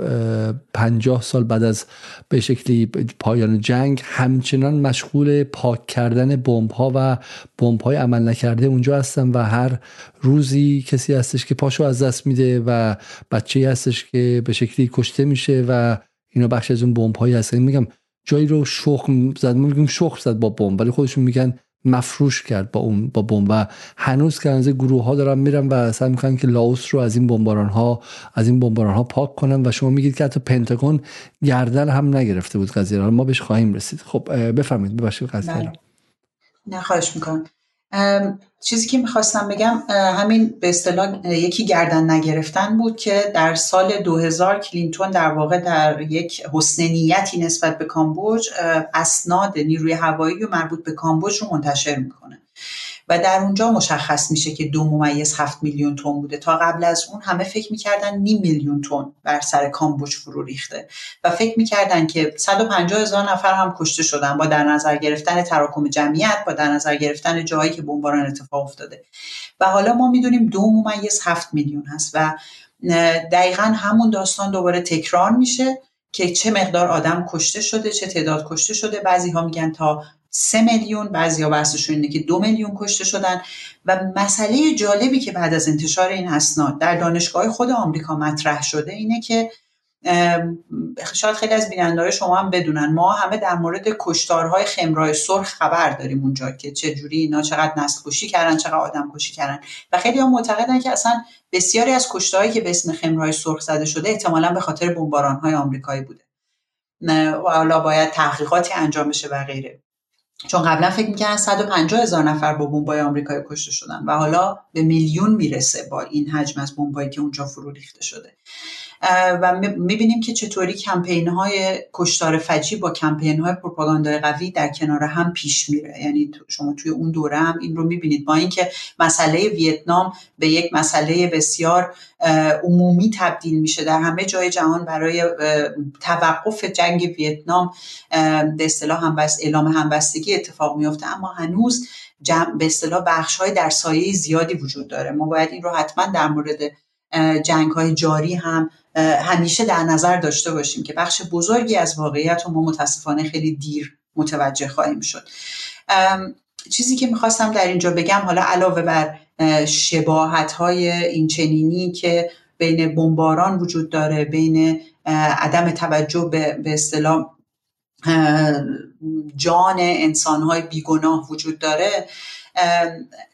پنجاه سال بعد از به شکلی پایان جنگ همچنان مشغول پاک کردن بمب ها و بمب های عمل نکرده اونجا هستن و هر روزی کسی هستش که پاشو از دست میده و بچه هستش که به شکلی کشته میشه و اینا بخش از اون بمب هایی هستن. میگم جایی رو شخم زد میگم شخم زد با بمب ولی خودشون میگن مفروش کرد با اون با بمب. و هنوز که از گروه ها دارن میرن و سعی می‌کنن که لاوس رو از این بمباران ها از این بمباران ها پاک کنن و شما میگید که حتی پنتاگون گردن هم نگرفته بود قضیه ما بهش خواهیم رسید. خب بفرمایید ببخشید قضیه بله. نه خواهش می‌کنم. چیزی که می‌خواستم بگم همین به اصطلاح یکی گردن نگرفتن بود که در سال 2000 کلینتون در واقع در یک حسن نیتی نسبت به کامبوج اسناد نیروی هوایی و مربوط به کامبوج رو منتشر می‌کنه. و در اونجا مشخص میشه که دو ممیز هفت میلیون تن بوده. تا قبل از اون همه فکر می‌کردن نیم میلیون تن بر سر کامبوج فرو ریخته و فکر می‌کردن که 150 هزار نفر هم کشته شدن با در نظر گرفتن تراکم جمعیت با در نظر گرفتن جایی که بمباران اتفاق افتاده. و حالا ما می‌دونیم دو ممیز هفت میلیون هست و دقیقا همون داستان دوباره تکرار میشه که چه مقدار آدم کشته شده چه تعداد کشته شده. بعضی ها میگن تا سه میلیون بعضی ها بحثشون اینه که دو میلیون کشته شدن و مسئله جالبی که بعد از انتشار این اسناد در دانشگاه خود آمریکا مطرح شده اینه که شاید خیلی از بینندههای شما هم بدونن ما همه در مورد کشتارهای خمرای سرخ خبر داریم اونجا که چه جوری اینا چقدر نسل کشی کردن چقدر آدم کشی کردن. و خیلی هم معتقدن که اصلا بسیاری از کشتارهایی که به اسم خمرای سرخ زده شده احتمالا به خاطر بمبارانهای آمریکایی بوده. و حالا باید تحقیقاتی انجام بشه و غیره. چون قبلا فکر می‌کنن 150 هزار نفر با بمبای آمریکایی کشته شدن و حالا به میلیون می‌رسه با این حجم از بمبایی که اونجا فرو ریخته شده. و می‌بینیم که چطوری کمپین های کشتار فجی با کمپین های پروپاگاندای قوی در کنار هم پیش میره. یعنی شما توی اون دوره هم این رو می‌بینید. با اینکه مسئله ویتنام به یک مسئله بسیار عمومی تبدیل میشه. در همه جای جهان برای توقف جنگ ویتنام به اصطلاح هم بس اعلام همبستگی اتفاق میفته اما هنوز به اصطلاح بخش های در سایه زیادی وجود داره. ما باید این رو حتما در مورد جنگ های جاری هم همیشه در نظر داشته باشیم که بخش بزرگی از واقعیت رو ما متاسفانه خیلی دیر متوجه خواهیم شد. چیزی که می‌خواستم در اینجا بگم حالا علاوه بر شباهت های این چنینی که بین بمباران وجود داره بین عدم توجه به اصطلاح جان انسانهای بیگناه وجود داره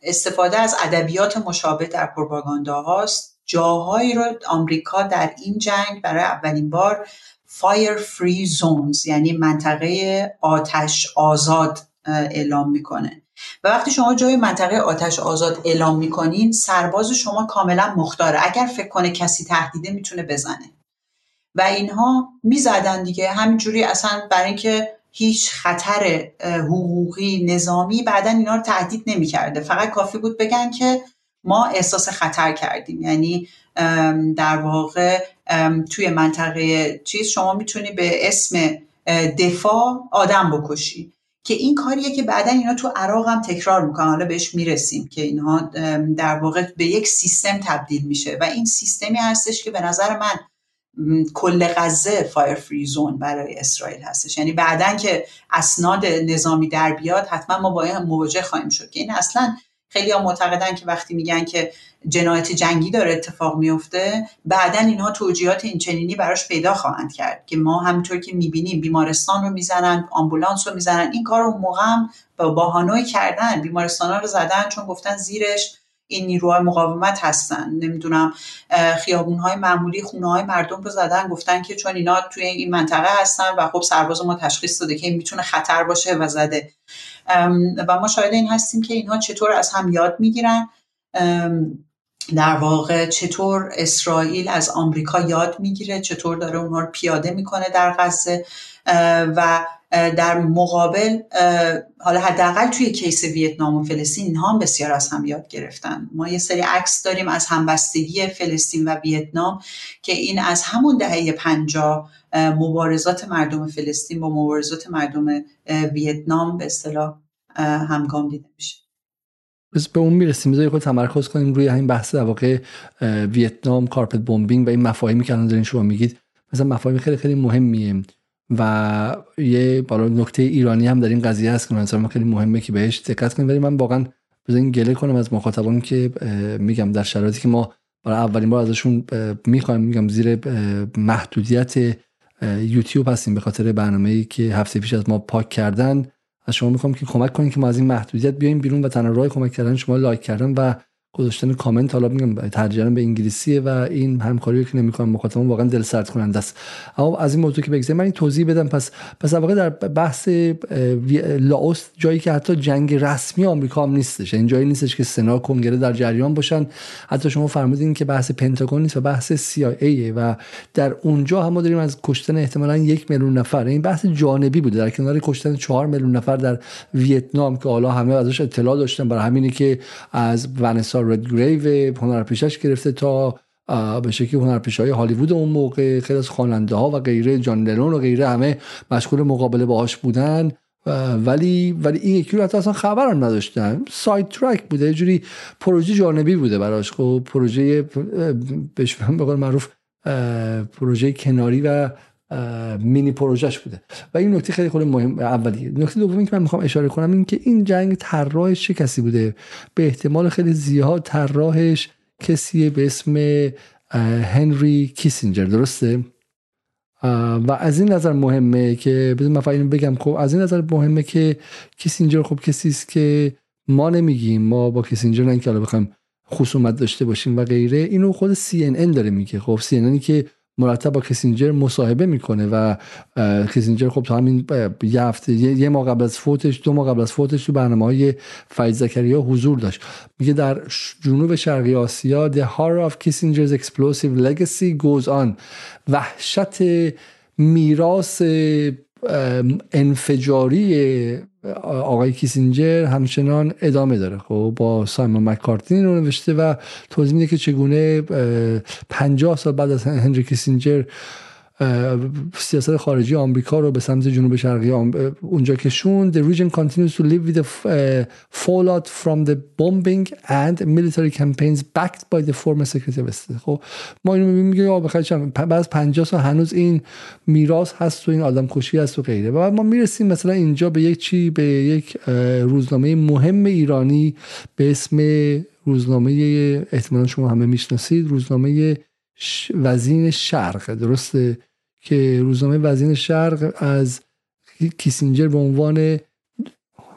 استفاده از ادبیات مشابه در پروپاگاندا هاست جاهایی رو آمریکا در این جنگ برای اولین بار فایر فری زونز یعنی منطقه آتش آزاد اعلام می‌کنه. و وقتی شما جای منطقه آتش آزاد اعلام می‌کنین سرباز شما کاملا مختاره. اگر فکر کنه کسی تهدیده می‌تونه بزنه. و اینها می‌زدن دیگه. همینجوری اصلا برای اینکه هیچ خطر حقوقی نظامی بعدا اینا رو تهدید نمی‌کرده. فقط کافی بود بگن که ما احساس خطر کردیم. یعنی در واقع توی منطقه چیز شما می‌تونی به اسم دفاع آدم بکشی. که این کاریه که بعدا اینا تو عراق هم تکرار می‌کنن. حالا بهش می‌رسیم که اینها در واقع به یک سیستم تبدیل میشه. و این سیستمی هستش که به نظر من کل غزه فایر فری زون برای اسرائیل هستش. یعنی بعدا که اسناد نظامی در بیاد حتما ما با این مواجه خواهیم شد. که این اصلا خیلی ها معتقدن که وقتی میگن که جنایت جنگی داره اتفاق میفته بعدا اینها توجیهات این چنینی براش پیدا خواهند کرد که ما همینطور که می‌بینیم بیمارستان رو می‌زنن آمبولانس رو می‌زنن این کار رو موقع هم با باهانوی کردن بیمارستان ها رو زدن چون گفتن زیرش این نیروهای مقاومت هستن. نمی‌دونم خیابون های معمولی خونه های مردم رو زدن گفتن که چون اینا توی این منطقه هستن و خب سرباز ما تشخیص داده که این می‌تونه خطر باشه و زده. و ما شاید این هستیم که اینها چطور از هم یاد می‌گیرن. در واقع چطور اسرائیل از آمریکا یاد می‌گیره چطور داره اونها رو پیاده می‌کنه در غزه. و در مقابل حالا حداقل توی کیس ویتنام و فلسطین اینها هم بسیار از هم یاد گرفتن. ما یه سری عکس داریم از همبستگی فلسطین و ویتنام که این از همون دهه پنجاه مبارزات مردم فلسطین با مبارزات مردم ویتنام به اصطلاح همگام دیده میشه. به اون می‌رسیم. بذاری خود تمرکز کنیم روی همین بحث در واقع ویتنام کارپت بمبینگ و این مفاهیمی که الان دارین شما میگید. مثلا مفاهیم خیلی خیلی مهمیه. و یه بالا نکته ایرانی هم در این قضیه هست که مثلا خیلی مهمه که بهش دقت کنیم. ولی من واقعا بزنین گله کنم از مخاطبان که میگم در شرایطی که ما برای اولین بار ازشون می‌خوایم میگم زیر محدودیت یوتیوب هستیم به خاطر برنامه‌ای که هفته پیش از ما پاک کردن. از شما می‌خوام که کمک کنید که ما از این محدودیت بیایم بیرون و تنها راه کمک کردن شما لایک کردن و گذاشتن کامنت حالا میگم ترجمه به انگلیسیه و این همکاری که نمی‌کنم مخاطبان واقعا دل سرد کننده است اما از این موضوع که بگذاریم من این توضیح بدم. پس پس واقعا در بحث لاوس جایی که حتی جنگ رسمی آمریکا هم نیستش. این جایی نیستش که سنا کنگره در جریان باشن. حتی شما فرمودین که بحث پنتاگون نیست و بحث CIA و در اونجا هم ما داریم از کشتن احتمالا یک میلیون نفر. این بحث جانبی بوده. در کنار کشتن چهار میلیون نفر در ویتنام که حالا همه ازش اطلاع داشتن برای همینی که از ونسا رد گریو هنرپیشش گرفته تا به شکلی هنرپیشه های هالیوود اون موقع خیلی از خواننده ها و غیره جان لنون و غیره همه مشغول مقابله باهاش بودن. ولی ولی این یکی رو حتی اصلا خبر هم نداشتن. سایت ترک بوده یه جوری پروژه جانبی بوده براش. خب پروژه بهش به معروف پروژه کناری و مینی پروژهش بوده. و این نکته خیلی خیلی مهم اولی. نکته دومی که من می‌خوام اشاره کنم این که این جنگ طراحش چه کسی بوده؟ به احتمال خیلی زیاد طراحش کسیه به اسم هنری کیسینجر درسته؟ و از این نظر مهمه که بذار من بگم خب از این نظر مهمه که کیسینجر خب کسی است که ما نمیگیم ما با کیسینجر نه که حالا بخوایم خصومت داشته باشیم و غیره اینو خود CNN داره میگه. خب CNN که مرتب با کسینجر مصاحبه می‌کنه و کسینجر خب تا همین یه هفته یه ماه قبل از فوتش دو ماه قبل از فوتش تو برنامه های فیض زکریا حضور داشت. میگه در جنوب شرقی آسیا The horror of Kissinger's explosive legacy goes on. وحشت میراث انفجاری آقای کیسینجر همچنان ادامه داره. خب با سایمون مکارتین رو نوشته و توضیح میده که چگونه 50 سال بعد از هنری کیسینجر سیاست خارجی آمریکا رو به سمت جنوب شرقی اونجا کشون the region continues to live with the fallout from the bombing and military campaigns backed by the former secretary of state. خب ما اینو میگیم آقا بخاطر بعد از 50 سال هنوز این میراث هست و این آدم کشی هست و غیره. و بعد ما می‌رسیم مثلا اینجا به یک چی؟ به یک روزنامه مهم ایرانی به اسم روزنامه احتمالا شما همه می‌شناسید روزنامه وزین شرق. درسته که روزنامه وزین شرق از کیسینجر به عنوان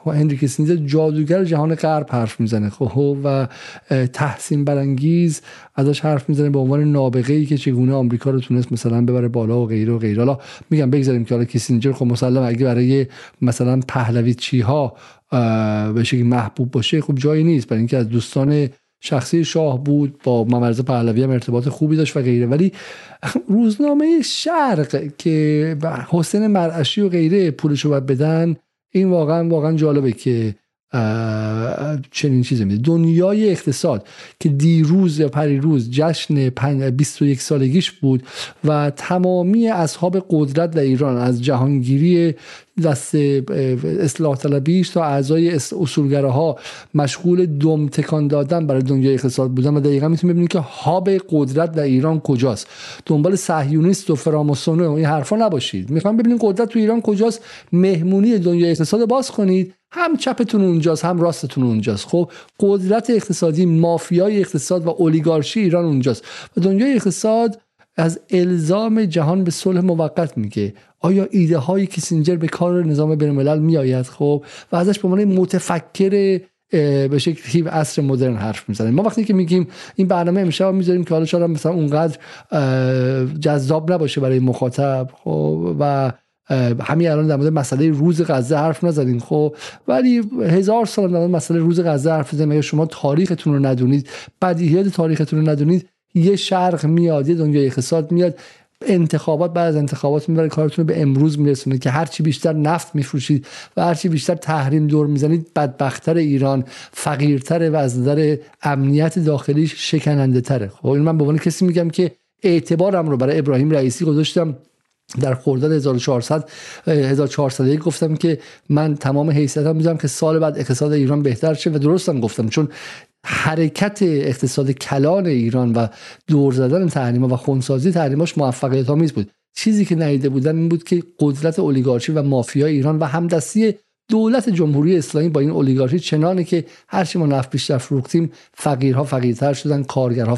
هنری کیسینجر جادوگر جهان غرب حرف می‌زنه. خب و تحسین برانگیز ازش حرف می‌زنه به عنوان نابغه ای که چگونه آمریکا رو تونست مثلا ببره بالا و غیره و غیره. حالا میگم بگذاریم که حالا کیسینجر خب مسلم اگه برای مثلا پهلوی چی ها به شکلی محبوب باشه خب جایی نیست. برای اینکه از دوستان شخصی شاه بود با ممرز پهلوی هم ارتباط خوبی داشت و غیره. ولی روزنامه شرق که حسین مرعشی و غیره پولشو باید بدن این واقعا واقعا جالبه که چنین چیزی میده دنیای اقتصاد که دیروز یا پریروز جشن 21 سالگیش بود و تمامی اصحاب قدرت در ایران از جهانگیری دست اصلاح طلبیش تا اعضای ها مشغول دم تکان دادن برای دنیای اقتصاد بودن و دقیقا می‌تونیم ببینیم که هاب قدرت در ایران کجاست. دنبال صهیونیست و فراماسون و این حرفا نباشید. می‌خوام ببینیم قدرت تو ایران کجاست. مهمونی دنیای اقتصاد باز کنید. هم چپتون اونجاست هم راستتون اونجاست. خب قدرت اقتصادی مافیای اقتصاد و اولیگارشی ایران اونجاست. و دنیای اقتصاد از الزام جهان به صلح موقت میگه. آیا ایده های کیسینجر به کار نظام بین الملل میآید؟ خب و ازش به عنوان متفکر به شکلی عصر مدرن حرف می‌زنیم ما وقتی که میگیم این برنامه امشب می‌ذاریم که حالا شاید مثلا اونقدر جذاب نباشه برای مخاطب خب و همین الان در مورد مسئله روز غزه حرف نزدیم خب؟ ولی هزار سال در مورد مسئله روز غزه حرف زدیم اگه شما تاریختون رو ندونید بدیهیات تاریختون رو ندونید یه شرق میاد یه دنیای اقتصاد میاد. انتخابات بعد از انتخابات می‌بره کارتون رو به امروز میرسونه که هرچی بیشتر نفت میفروشید و هرچی بیشتر تحریم دور می‌زنید بدبختتر ایران فقیرتره و از نظر امنیت داخلیش شکننده تره خب این من به عنوان کسی میگم که اعتبارم رو برای ابراهیم رئیسی گذاشتم. در خرداد 1400 1401 گفتم که من تمام حیثیتم می‌ذارم که سال بعد اقتصاد ایران بهتر شه و درستم گفتم چون حرکت اقتصاد کلان ایران و دور زدن تحریم و خونسازی تحریماش موفقیت آمیز بود. چیزی که ندیده بودن این بود که قدرت اولیگارشی و مافیا ایران و همدستی دولت جمهوری اسلامی با این اولیگارشی چنانه که هرچی ما نفت بیشتر فروختیم فقیرها فقیرتر شدن کارگرها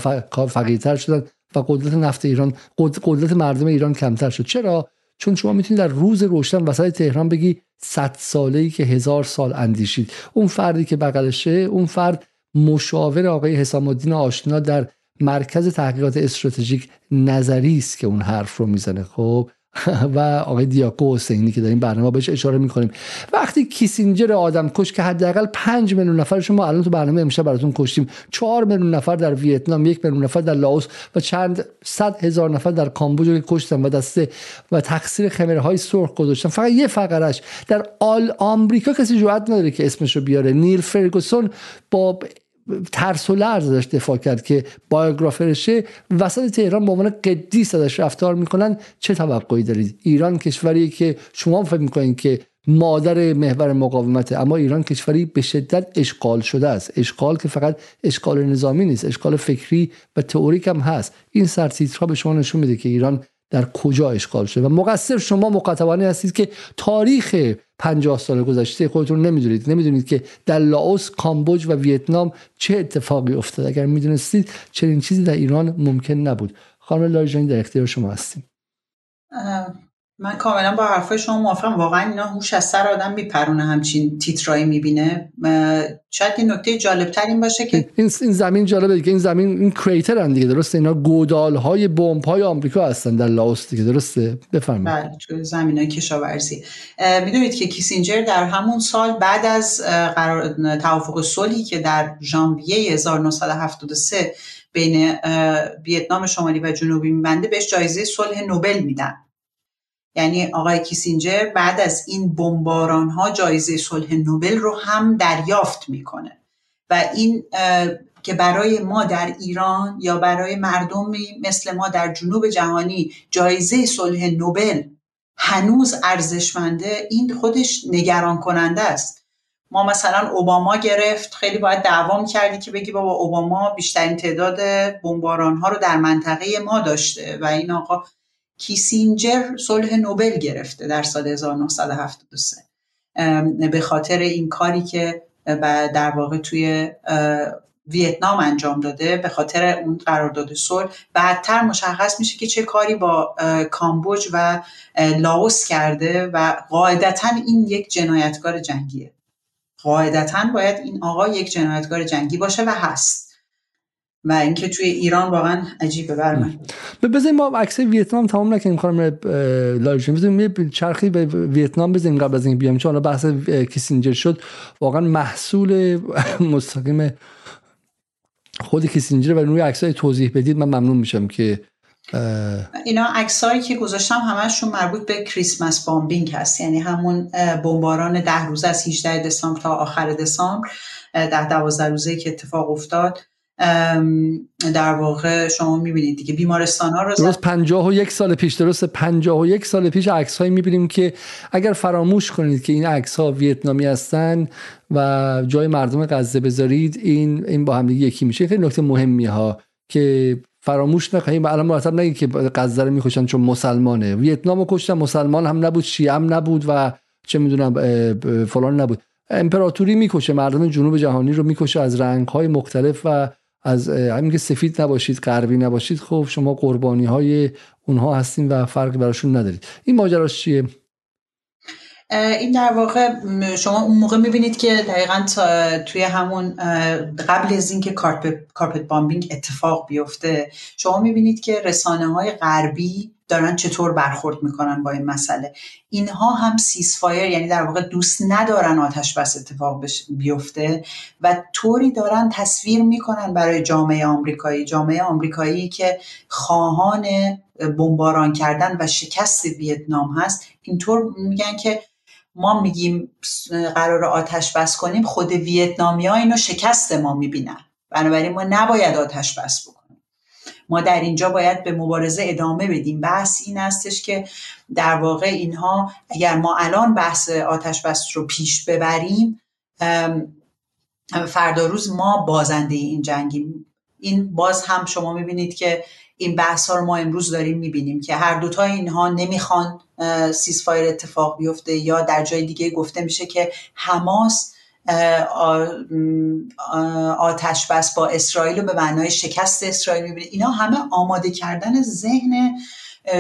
فقیرتر شدن. و قدرت نفت ایران قدرت مردم ایران کمتر شد. چرا؟ چون شما می‌تونید در روز روشن وسط تهران بگی صد ساله ای که هزار سال اندیشید. اون فردی که بغلشه اون فرد مشاور آقای حسام الدین آشنا در مرکز تحقیقات استراتژیک نظری است که اون حرف رو می‌زنه. خب و آقای دیاکو حسینی که این برنامه بهش اشاره می‌کنیم. وقتی کیسینجر آدم کش که حداقل 5 میلیون نفر شما الان تو برنامه امشب براتون کشتیم 4 میلیون نفر در ویتنام یک میلیون نفر در لاوس و چند صد هزار نفر در کامبوج که کشتن و دسته و تقصیر خمره های سرخ گذاشتن. فقط یه فقرش در آل آمریکا کسی جرئت نداره که اسمش رو بیاره. نیل فرگوسون با ترس و لرز ازش دفاع کرد که بایوگرافرشه. وسط تهران به عنوان قدیس ازش رفتار می‌کنن. چه توقعی دارید؟ ایران کشوری که شما فکر می‌کنید که مادر محور مقاومته اما ایران کشوری به شدت اشغال شده است. اشغال که فقط اشغال نظامی نیست اشغال فکری و تئوریک هم هست. این سرتیترها به شما نشون میده که ایران در کجا اشغال شده و مقصر شما مخاطبانی هستید که تاریخ 50 سال گذشته خودتون نمی‌دونید. نمی‌دونید که در لاوس کامبوج و ویتنام چه اتفاقی افتاد اگر می‌دونستید چنین چیزی در ایران ممکن نبود. خانم لایجانی در اختیار شما هستیم. من کاملا با حرفای شما موافقم. واقعا اینا هوش از سر آدم میپرونه همچین تیترایی می‌بینه. شاید این نکته جالب تر این باشه که این زمین جالبه که این زمین این کریتر هم دیگه درسته؟ اینا گودال های بمب های آمریکا هستن در لاوس دیگه درسته؟ بفرمایید. بله زمین های کشاورزی. می‌دونید که کیسینجر در همون سال بعد از قرار توافق صلحی که در ژانویه 1973 بین ویتنام شمالی و جنوبی میبنده بهش جایزه صلح نوبل میدن. یعنی آقای کیسینجر بعد از این بمباران ها جایزه صلح نوبل رو هم دریافت می‌کنه. و این که برای ما در ایران یا برای مردمی مثل ما در جنوب جهانی جایزه صلح نوبل هنوز ارزشمنده این خودش نگران کننده است. ما مثلا اوباما گرفت خیلی باید دعوام کردی که بگی بابا اوباما بیشترین تعداد بمباران ها رو در منطقه ما داشته و این آقا کیسینجر صلح نوبل گرفته در سال 1973 به خاطر این کاری که در واقع توی ویتنام انجام داده به خاطر اون قرارداد صلح بعدتر مشخص میشه که چه کاری با کامبوج و لاوس کرده و قاعدتا این یک جنایتکار جنگیه. قاعدتا باید این آقا یک جنایتکار جنگی باشه و هست. و اینکه توی ایران واقعا عجیبه بر من. بزنیم ما عکس ویتنام تمام نکنیم خانم لاریجین بزنیم یه چرخی به ویتنام بزنیم قبل از این بیام. چون بحث کیسینجر شد واقعا محصول مستقیم خود کیسینجر و روی عکسای توضیح بدید من ممنون میشم که اینا عکسایی که گذاشتم همشون مربوط به کریسمس بامبینگ هست. یعنی همون بمباران ده روزه از 18 دسامبر تا آخر دسامبر ده دوازده روزه که اتفاق افتاد. در واقع شما می‌بینید دیگه بیمارستان ها رو درست پنجاه و یک سال پیش درست پنجاه و یک سال پیش عکس هایی می‌بینیم که اگر فراموش کنید که این عکس ها ویتنامی هستن و جای مردم غزه بذارید این این با هم دیگه یکی میشه. خیلی نکته مهمی ها که فراموش نکنید. الان مرتب نگید که غزه رو می‌کشن چون مسلمانه. ویتنام رو کشتن مسلمان هم نبود شیعه هم نبود و چه می‌دونم فلان نبود. امپراتوری می‌کشه مردم جنوب جهانی رو می‌کشه از رنگ های مختلف و از همین که سفید نباشید غربی نباشید خب شما قربانی های اونها هستین و فرقی براشون ندارید. این ماجراش چیه؟ این در واقع شما اون موقع می‌بینید که دقیقا توی همون قبل از اینکه کارپت بامبینگ اتفاق بیفته شما می‌بینید که رسانه های غربی دارن چطور برخورد می‌کنن با این مسئله. اینها هم سیسفایر یعنی در واقع دوست ندارن آتش بس اتفاق بیفته و طوری دارن تصویر می‌کنن برای جامعه آمریکایی. جامعه آمریکایی که خواهان بمباران کردن و شکست ویتنام هست اینطور میگن که ما میگیم قرار آتش بس کنیم خود ویتنامی ها اینو شکست ما می‌بینن. بنابراین ما نباید آتش بس بکنیم. ما در اینجا باید به مبارزه ادامه بدیم. بحث این هستش که در واقع اینها اگر ما الان بحث آتش بس رو پیش ببریم فردا روز ما بازنده این جنگیم. این باز هم شما می‌بینید که این بحث ها رو ما امروز داریم می‌بینیم که هر دوتا اینها نمی‌خوان سیزفایر اتفاق بیفته یا در جای دیگه گفته میشه که حماس آتش بس با اسرائیل و به معنای شکست اسرائیل می‌بینه. اینا همه آماده کردن ذهن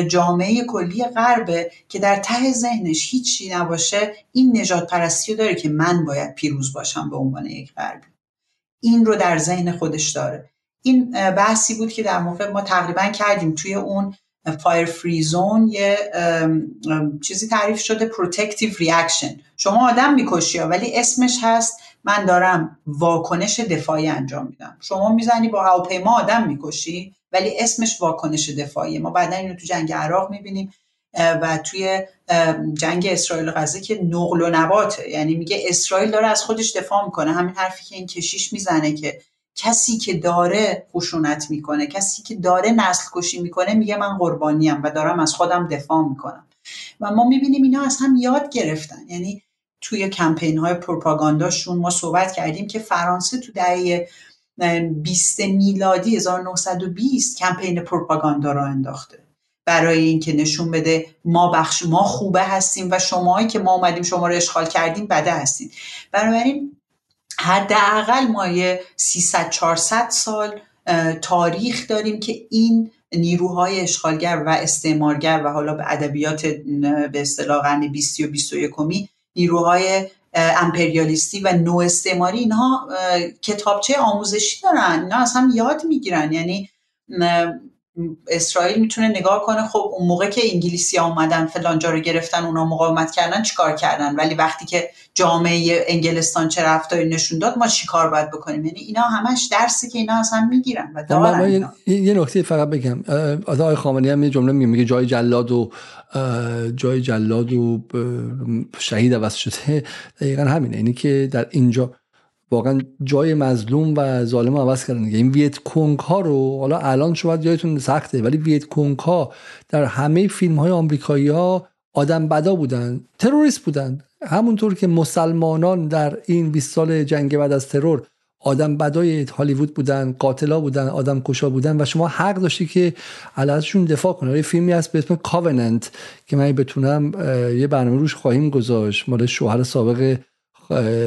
جامعه کلی غربه که در ته ذهنش هیچی نباشه. این نجات پرستی رو داره که من باید پیروز باشم به عنوان یک غربی این رو در ذهن خودش داره. این بحثی بود که در موقع ما تقریبا کردیم توی اون fire free zone یه چیزی تعریف شده protective reaction شما آدم می‌کشی ولی اسمش هست من دارم واکنش دفاعی انجام میدم. شما می‌زنی با هواپیما آدم می‌کشی ولی اسمش واکنش دفاعی ما بعدا اینو تو جنگ عراق می‌بینیم و توی جنگ اسرائیل و غزه که نقل و نباته. یعنی میگه اسرائیل داره از خودش دفاع می‌کنه. همین حرفی که این کشیش می‌زنه که کسی که داره خشونت می‌کنه کسی که داره نسل کشی می‌کنه میگه من قربانیم و دارم از خودم دفاع می‌کنم. و ما می‌بینیم اینا از هم یاد گرفتن. یعنی توی کمپین های پروپاگانداشون ما صحبت کردیم که فرانسه تو دهه 20 میلادی 1920 کمپین پروپاگاندا را انداخته. برای اینکه نشون بده ما بخش ما خوبه هستیم و شماهایی که ما اومدیم شما رو اشغال کردیم بده هستید. بنابراین حداقل ما یه 300 400 سال تاریخ داریم که این نیروهای اشغالگر و استعمارگر و حالا به ادبیات به اصطلاح قرن 20 و 21 نیروهای امپریالیستی و نو استعماری اینها کتابچه آموزشی دارن. اینا از هم یاد می‌گیرن. یعنی اسرائیل می‌تونه نگاه کنه خب اون موقع که انگلیسی ها اومدن فلانجا رو گرفتن اونا مقاومت کردن چیکار کردن؟ ولی وقتی که جامعه انگلستان چه رفتاری نشون داد ما چیکار باید بکنیم؟ یعنی اینا همش درسی که اینا از هم می‌گیرن و دارن یه نکته فقط بگم. آقای خامنه‌ای هم یه جمله میگه جای جلاد و جای جلاد و شهید عوض شده دقیقا همینه. اینی که در اینجا واقعا جای مظلوم و ظالم عوض کردن این ویت ها رو حالا الان شاید یادتون سخته ولی ویت ها در همه فیلم های آمریکایی ها آدم بدا بودن تروریست بودن. همونطور که مسلمانان در این 20 سال جنگ بعد از ترور آدم بدای هالیوود بودن قاتلا بودن آدم کشا بودن و شما حق داشتی که علیهشون دفاع کنه یه فیلمی هست به اسم کاوننت که من بتونم یه برنامه روش خواهیم گذاشت. مال شوهر سابق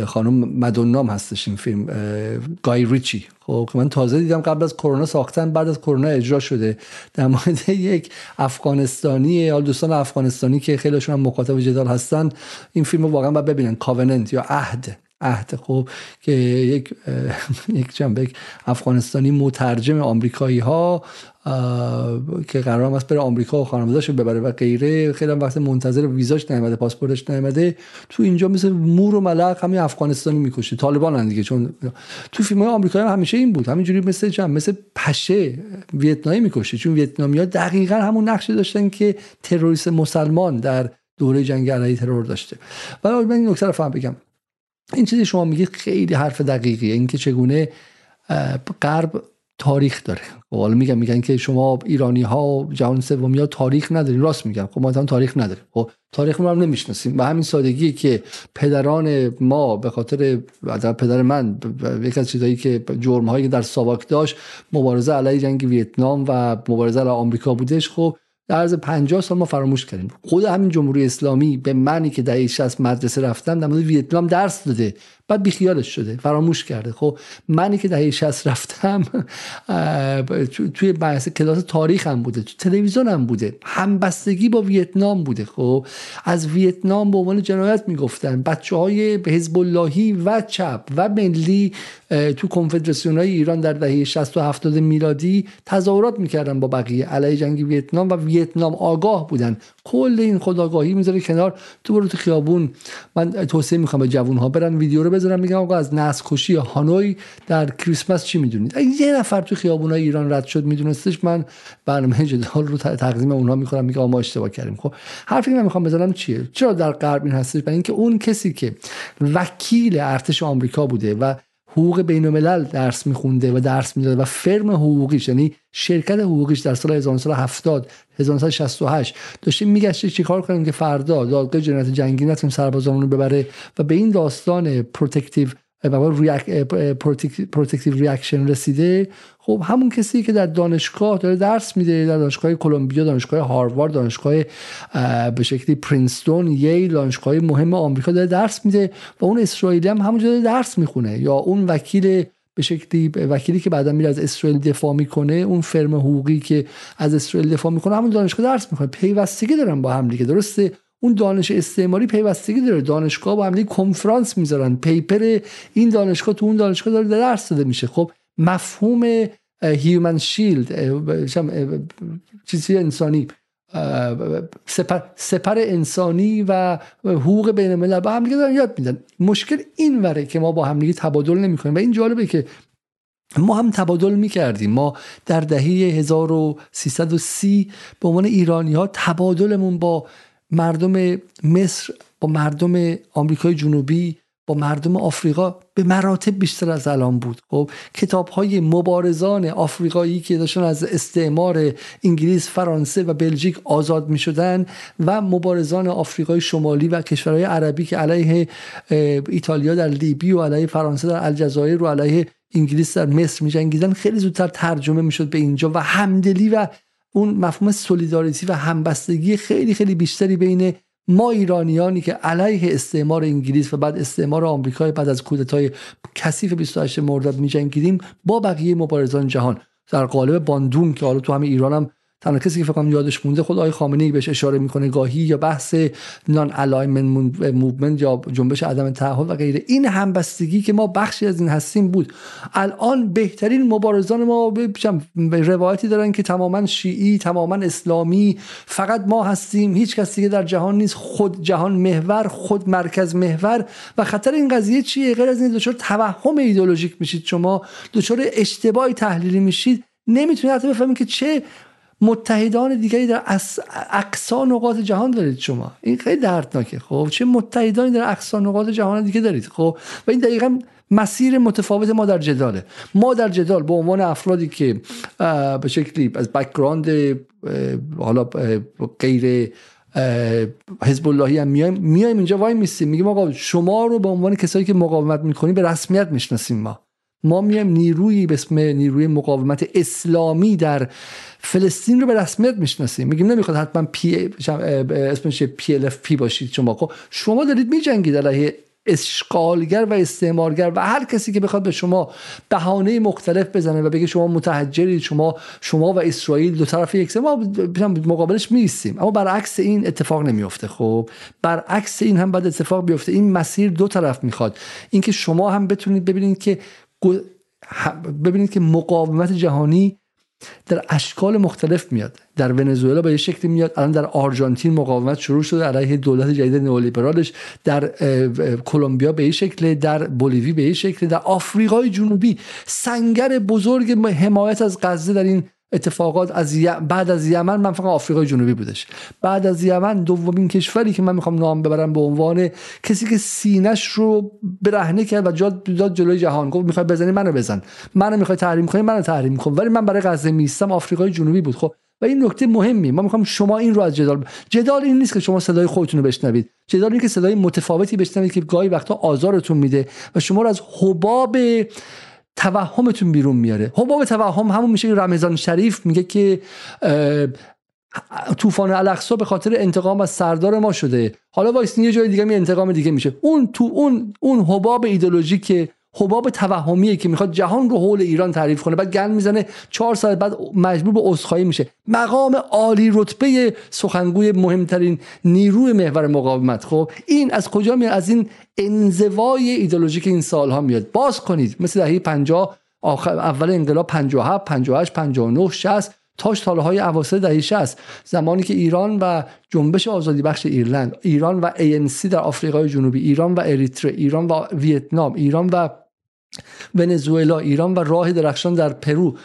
خانم مدونام هستش این فیلم گای ریچی. خب من تازه دیدم قبل از کرونا ساختن بعد از کرونا اجرا شده. در مورد یک افغانستانی یا دوستان افغانستانی که خیلیشون هم مخاطب جدال هستن این فیلم رو واقعا باید ببینن. کاوننت یا عهد. عهد خب که یک یک جنبه افغانستانی مترجم آمریکایی ها که قرار است بره آمریکا و خانواده‌اشو ببره و غیره. خیلی هم وقت منتظر ویزاش نیومده پاسپورتش نیومده. تو اینجا مثل مور و ملق همین افغانستانی می‌کشه. طالبان دیگه چون تو فیلم های آمریکایی هم همیشه این بود. همینجوری مثل چم مثل پشه ویتنامی می‌کشه. چون ویتنامیا دقیقا همون نقشه داشتن که تروریست مسلمان در دوره جنگ علیه ترور داشته. ولی من این نکته فهم بگم. این چیزی شما میگید خیلی حرف دقیقیه. اینکه چگونه غرب تاریخ داره. خب حالا میگن میگن که شما ایرانی ها جهان سومی ها تاریخ نداریم راست میگن خب ما هم تاریخ نداریم. خب تاریخ ما هم نمی‌شناسیم. و همین سادگی که پدران ما به خاطر پدر من یک از چیزایی که جرم هایی در ساواک داشت مبارزه علیه جنگ ویتنام و مبارزه علیه آمریکا بودش. خب در عرض 50 سال ما فراموش کردیم. خود همین جمهوری اسلامی به منی که دهه 60 مدرسه رفتم در مورد ویتنام درس داده. بعد بیخیالش شده فراموش کرده. خب منی که دهه 60 رفتم توی بحث کلاس تاریخ هم بوده تو تلویزیون هم بوده همبستگی با ویتنام بوده. خب از ویتنام به عنوان جنایت می‌گفتن. بچه های حزب اللهی و چپ و ملی تو کنفدراسیون های ایران در دهه 60 و 70 میلادی تظاهرات می‌کردن با بقیه. علیه جنگ ویتنام و ویتنام آگاه بودن. کل این خداگاهی می‌ذاره کنار. تو برو تو خیابون. من توصیه می‌خوام به جوون ها برن ویدیو رو بذارم میگم آقا از نسل کشی هانوی در کریسمس چی می‌دونید؟ اگه یه نفر تو خیابون های ایران رد شد میدونستش من برنامه جدال رو تقدیم اونها می‌کنم میگم ما اشتباه کردیم. خب حرفی که من می‌خوام بزنم چیه؟ چرا در غرب این هستش؟ برای اینکه اون کسی که وکیل ارتش آمریکا بوده و حقوق بین الملل درس می‌خونده و درس می‌داده و فرم حقوقیش یعنی شرکت حقوقیش در سال 1970 1968 داشته می‌گشته چیکار کنیم که فردا دادگاه جنایت جنگی نتونیم سربازانمون رو ببره و به این داستان protective protective reaction رسیده خب همون کسی که در دانشگاه داره درس میده در دانشگاه کلمبیا دانشگاه هاروارد دانشگاه به شکلی پرینستون ییل دانشگاه مهم آمریکا داره درس میده و اون اسرائیلی هم همونجا داره درس می‌خونه. یا اون وکیل به شکلی وکیلی که بعدا میره از اسرائیل دفاع می‌کنه اون فرم حقوقی که از اسرائیل دفاع می‌کنه همون دانشگاه درس می‌کنه پیوستگی دارن با هم دیگه درسته؟ اون دانش استعماری پیوستگی داره. دانشگاه با هم کنفرانس می‌ذارن. paper این دانشگاه تو اون دانشگاه داره درس داده میشه. خب مفهوم human shield چیزی انسانی سپر, سپر انسانی و حقوق بین الملل با هم دیگه دارن یاد میدن. مشکل این وره که ما با هم دیگه تبادل نمی‌کنیم. و این جالبه که ما هم تبادل می‌کردیم. ما در دهه 1330 به عنوان ایرانی ها تبادلمون با مردم مصر با مردم آمریکای جنوبی با مردم آفریقا به مراتب بیشتر از الان بود. خب کتاب های مبارزان آفریقایی که داشتن از استعمار انگلیس فرانسه و بلژیک آزاد می شدن و مبارزان آفریقای شمالی و کشورهای عربی که علیه ایتالیا در لیبی و علیه فرانسه در الجزایر و علیه انگلیس در مصر می جنگیدن خیلی زودتر ترجمه می شد به اینجا و همدلی و اون مفهوم سولیداریتی و همبستگی خیلی خیلی بیشتری بین ما ایرانیانی که علیه استعمار انگلیس و بعد استعمار آمریکا بعد از کودتای کثیف 28 مرداد میجنگیدیم با بقیه مبارزان جهان در قالب باندونگ که حالا تو همه ایران هم تنها کسی که فکر یادش مونده خود آقای خامنه ای بهش اشاره می‌کنه گاهی یا بحث Non-Alignment Movement یا جنبش عدم تعهد و غیره. این همبستگی که ما بخشی از این هستیم بود. الان بهترین مبارزان ما به روایتی دارن که تماما شیعی تماما اسلامی فقط ما هستیم. هیچ کسی که در جهان نیست. خود جهان محور خود مرکز محور. و خطر این قضیه چیه؟ غیر از این دچار توهم ایدولوژیک میشید شما. دچار اشتباهی تحلیلی میشید. نمی‌تونید حتی بفهمید که چه متحدان دیگری در اقصا نقاط جهان دارید شما. این خیلی دردناکه. خب چه متحدانی در اقصا نقاط جهان دیگه دارید. خب و این دقیقا مسیر متفاوت ما در جداله. ما در جدال به عنوان افرادی که به شکلی از background حالا غیر حزب اللهی هم میایم میایم اینجا وای میستیم. میگیم آقا شما رو به عنوان کسایی که مقاومت می‌کنی به رسمیت می‌شناسیم ما. ما میایم نیرویی به اسم نیروی مقاومت اسلامی در فلسطین رو به رسمیت می‌شناسیم. میگیم نمی‌خواد حتما پی اسمش PFLP باشید شما. خب شما دارید میجنگید علیه اشغالگر و استعمارگر و هر کسی که بخواد به شما بهانه مختلف بزنه و بگه شما متحجرید شما شما و اسرائیل دو طرف یک ما مقابلش میستیم اما برعکس این اتفاق نمیفته خب برعکس این هم بعد اتفاق بیفته. این مسیر دو طرف می‌خواد. اینکه شما هم بتونید ببینید که ببینید که مقاومت جهانی در اشکال مختلف میاد. در ونزوئلا به یه شکلی میاد. الان در آرژانتین مقاومت شروع شده. علیه دولت جدید نئولیبرالش در کلمبیا به این شکل در بولیوی به این شکل در آفریقای جنوبی سنگر بزرگ حمایت از غزه در این اتفاقات از بعد از یمن من فقط آفریقای جنوبی بودش. بعد از یمن دومین کشوری که من می‌خوام نام ببرم به عنوان کسی که سینش رو برهنه کرد و جاد داد جلوی جهان. گفت می‌خوای بزنی منو بزن. منو می‌خوای تحریم کنی منو تحریم کن. ولی من برای غزه میستم آفریقای جنوبی بود. خب و این نکته مهمی. ما می‌خوام شما این رو از جدال جدال این نیست که شما صدای خودتون رو بشنوید. جدال این که صدای متفاوتی بشنوید که گاهی وقتا آزارتون میده و شما رو از حباب توهمتون بیرون میاره. حباب توهم همون میشه رمضان شریف میگه که طوفان الاقصا به خاطر انتقام از سردار ما شده. حالا وایس یه جای دیگه می انتقام دیگه میشه. اون تو اون اون حباب ایدولوژی که حباب توهمیه که می‌خواد جهان رو حول ایران تعریف کنه. بعد گل می‌زنه چهار سال بعد مجبور به عذرخواهی میشه. مقام عالی رتبه سخنگوی مهمترین نیروی محور مقاومت. خب این از کجا میاد؟ از این انزوای ایدولوژیک این سالها میاد. باز کنید مثل دهه 50 آخر اول انقلاب 57 58 59 60 تا سالهای اواسط دهه 60 زمانی که ایران و جنبش آزادی بخش ایرلند ایران و ANC در آفریقای جنوبی ایران و اریتره ایران و ویتنام ایران و ونزوئلا ایران و راه درخشان در پرو.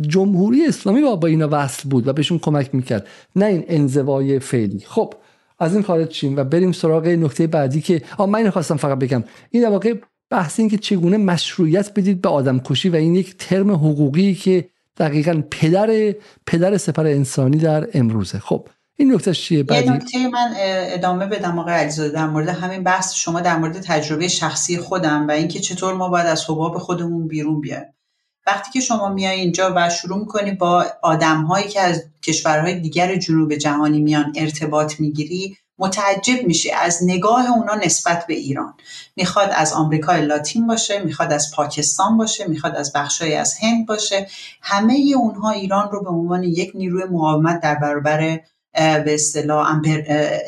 جمهوری اسلامی با با اینا وصل بود و بهشون کمک می‌کرد. نه این انزوای فعلی. خب از این خارج چیم و بریم سراغ نکته بعدی که آ من خواستم فقط بگم. این واقع بحث این که چگونه مشروعیت بدید به آدم کشی و این یک ترم حقوقی که دقیقا پدر پدر سپر انسانی در امروزه. خب این نکته چیه؟ بعدی؟ یه نکته من ادامه بدم آقای علیزاده در مورد همین بحث. شما در مورد تجربه شخصی خودم و اینکه چطور ما باید از حباب خودمون بیرون بیایم. وقتی که شما میای اینجا و شروع می‌کنی با آدم هایی که از کشورهای دیگر جنوب جهانی میان ارتباط می‌گیری متعجب میشی. از نگاه اونا نسبت به ایران. می‌خواد از آمریکای لاتین باشه می‌خواد از پاکستان باشه می‌خواد از بخشای از هند باشه. همه اونها ایران رو به عنوان یک نیروی مقاومت در برابر به اصطلاح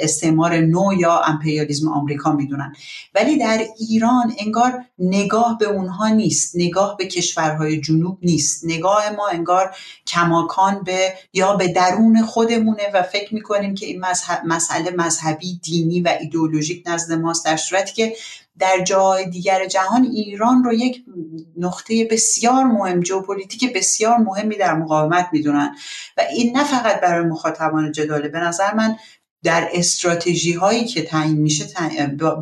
استعمار نو یا امپریالیزم آمریکا می‌دونن. ولی در ایران انگار نگاه به اونها نیست نگاه به کشورهای جنوب نیست. نگاه ما انگار کماکان به یا به درون خودمونه و فکر می‌کنیم که این مسئله مذهبی دینی و ایدئولوژیک نزد ماست در صورتی که در جای دیگر جهان ایران رو یک نقطه بسیار مهم ژئوپلیتیک بسیار مهمی در مقاومت می‌دونن. و این نه فقط برای مخاطبان جداله به نظر من در استراتژی هایی که تعیین میشه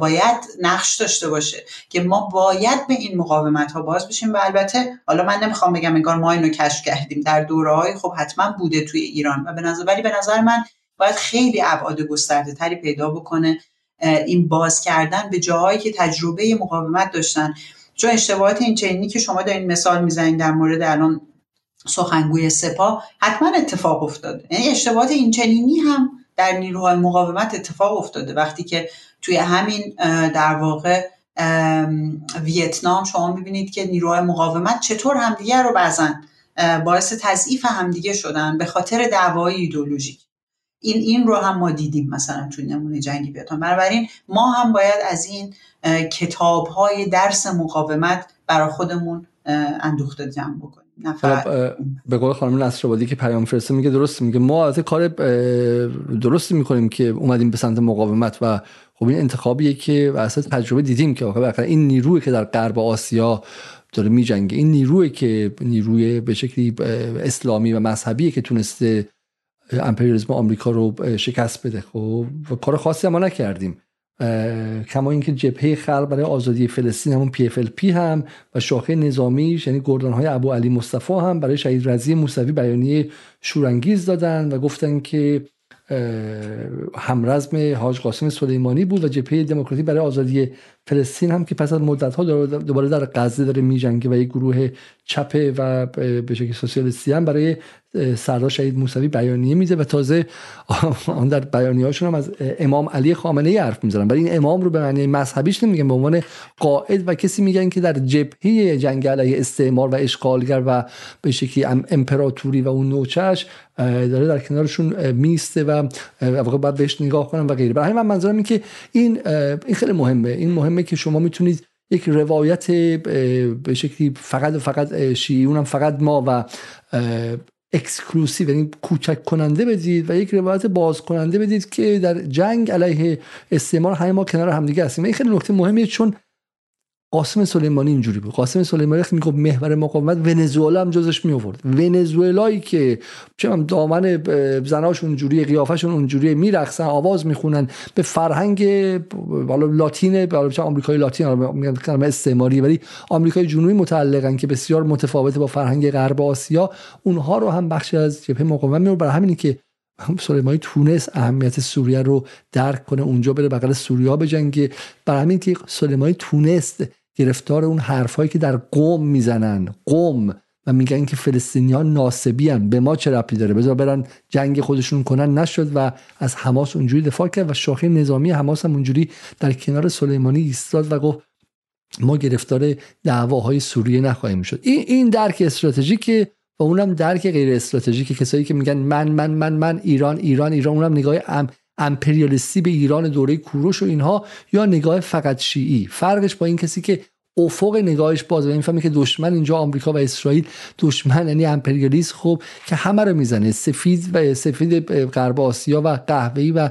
باید نقش داشته باشه که ما باید به این مقاومت ها باز بشیم. و البته حالا من نمی‌خوام بگم انگار ما اینو کشف کردیم در دوره های خب حتما بوده توی ایران. و به نظر ولی به نظر من باید خیلی ابعاد گسترده تری پیدا بکنه. این باز کردن به جاهایی که تجربه مقاومت داشتن. چون اشتباهات این چینی که شما دارین مثال می‌زنید در مورد الان سخنگوی سپاه حتما اتفاق افتاده. یعنی اشتباهات این چنینی هم در نیروهای مقاومت اتفاق افتاده. وقتی که توی همین در واقع ویتنام شما می‌بینید که نیروهای مقاومت چطور همدیگه رو بزن. باعث تضعیف همدیگه شدن به خاطر دعوای ایدولوژیک این این رو هم ما دیدیم مثلا تو نمونه جنگی بیاتان بنابراین ما هم باید از این کتاب های درس مقاومت برای خودمون اندوخته جمع بکنیم. به قول خانم نصرآبادی که پیام فرسته میگه درست میگه ما از کار درستی می‌کنیم که اومدیم به سمت مقاومت و خب این انتخابیه که اصلا تجربه دیدیم که این نیروی که در غرب آسیا داره میجنگه این نیروی که نیروی به شکلی اسلامی و مذهبیه که تونسته امپریالیسم آمریکا رو شکست بده. خب و کار خاصی ما نکردیم. کما اینکه جبهه خلق برای آزادی فلسطین همون پی هم و شاخه نظامیش یعنی گردان های ابو علی مصطفی هم برای شهید رضی موسوی بیانیه شورانگیز دادن و گفتن که همرزم حاج قاسم سلیمانی بود و جبهه دموکراتی برای آزادی فلسطین هم که پس از مدت ها دوباره در غزه داره میجنگه و یک گروه چپه و به شکل سوسیالیستی هم برای سردار شهید موسوی بیانیه میده و تازه آن در بیانیه هاشون هم از امام علی خامنه ای حرف می‌زنن. برای این امام رو به معنی مذهبیش نمیگن به عنوان قاعد و کسی میگن که در جبهه جنگ علیه استعمار و اشغالگر و به شکلی امپراتوری و اون نوچش داره در کنارشون میسته و واقعا باید بهش نگاه کنم و غیره. برای من منظورم این که این این خیلی مهمه. این مهمه که شما می‌تونید یک روایت به شکلی فقط و فقط شیعیون هم فقط ما و exclusive یعنی کوچک کننده بدید و یک روایت باز کننده بدید که در جنگ علیه استعمار همه ما کنار همدیگه هستیم. این خیلی نکته مهمیه چون قاسم سلیمانی اینجوری بود. قاسم سلیمانی وقتی می‌گفت محور مقاومت ونزوئلا هم جزش می آورد ونزوئلایی که چه دامن زناشون اونجوری قیافشون اونجوری میرقصن آواز می‌خونن به فرهنگ بالا لاتین بالا آمریکای لاتین میگن استعماری ولی آمریکای جنوبی متعلقن که بسیار متفاوته با فرهنگ غرب آسیا. اونها رو هم بخشی از جبهه مقاومت میور برای همینی که سلیمانی تونست اهمیت سوریه رو درک کنه اونجا بره بغل سوریا بجنگه. برای همین که سلیمانی تونست گرفتار اون حرفهایی که در قوم می‌زنن. قوم و میگن که فلسطینیان ناسبی هن. به ما چه ربطی داره؟ بذار برن جنگ خودشون کنن. نشد و از حماس اونجوری دفاع کرد و شاخه نظامی حماس هم اونجوری در کنار سلیمانی ایستاد و گفت ما گرفتار دعواهای سوریه نخواهیم شد. این این درک استراتژیک و اونم درک غیر استراتژیک کسایی که میگن من من من من ایران ایران ایران اونم نگاه امپریالیستی به ایران دوره کوروش و اینها یا نگاه فقط شیعی؟ فرقش با این کسی که افق نگاهش باز و فهمی که دشمن اینجا آمریکا و اسرائیل دشمن یعنی امپریالیسم خب که همه رو می‌زنه. سفید و سفید غرب آسیا و قهوه‌ای و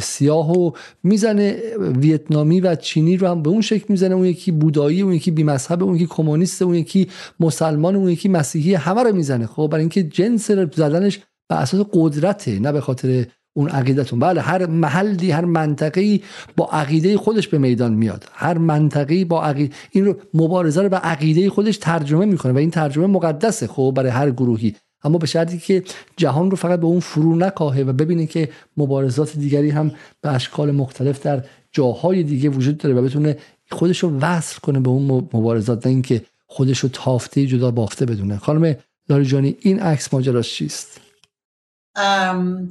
سیاه و می‌زنه. ویتنامی و چینی رو هم به اون شکل می‌زنه. اون یکی بودایی اون یکی بیمذهب اون یکی کمونیست اون یکی مسلمان اون یکی مسیحی همه رو می‌زنه. خب برای اینکه جنس زدنش به اساس قدرته نه به خاطر اون عقیدتون. بله هر محلی هر منطقی با عقیده خودش به میدان میاد. هر منطقی با عقیده این رو مبارزه رو به عقیده خودش ترجمه می‌کنه و این ترجمه مقدسه خب برای هر گروهی. اما به شرطی که جهان رو فقط به اون فرو نکاهه و ببینه که مبارزات دیگری هم به اشکال مختلف در جاهای دیگه وجود داره و بتونه خودش رو وصل کنه به اون مبارزات نه اینکه خودش رو تافته جدا بافته بدونه. خانم لاریجانی این عکس ماجراش چیست؟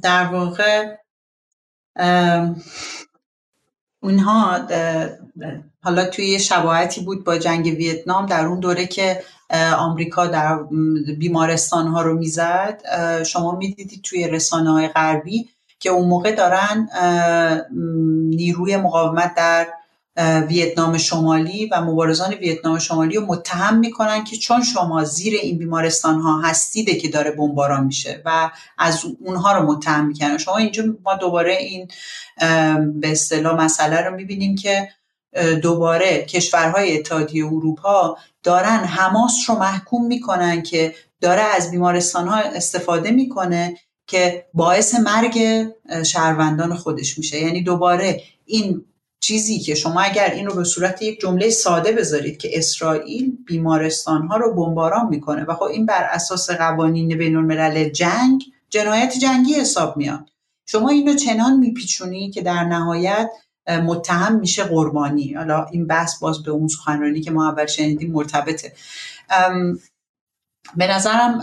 در واقع اونها حالا توی شباهتی بود با جنگ ویتنام در اون دوره که آمریکا در بیمارستان ها رو می‌زد. شما می‌دیدید توی رسانه های غربی که اون موقع دارن نیروی مقاومت در ویتنام شمالی و مبارزان ویتنام شمالی رو متهم می‌کنن که چون شما زیر این بیمارستان ها هستیده که داره بمباران میشه و از اونها رو متهم می‌کنن. شما اینجا ما دوباره این به اصطلاح مسئله رو می‌بینیم که دوباره کشورهای اتحادیه اروپا دارن حماس رو محکوم می‌کنن که داره از بیمارستان ها استفاده می‌کنه که باعث مرگ شهروندان خودش میشه. یعنی دوباره این چیزی که شما اگر این رو به صورت یک جمله ساده بذارید که اسرائیل بیمارستان ها رو بمباران می‌کنه و خب این بر اساس قوانین بین الملل جنگ جنایت جنگی حساب میاد. شما اینو چنان میپیچونی که در نهایت متهم میشه قربانی. حالا این بحث باز به اون سخنرانی که ما اول شنیدیم مرتبطه. به نظرم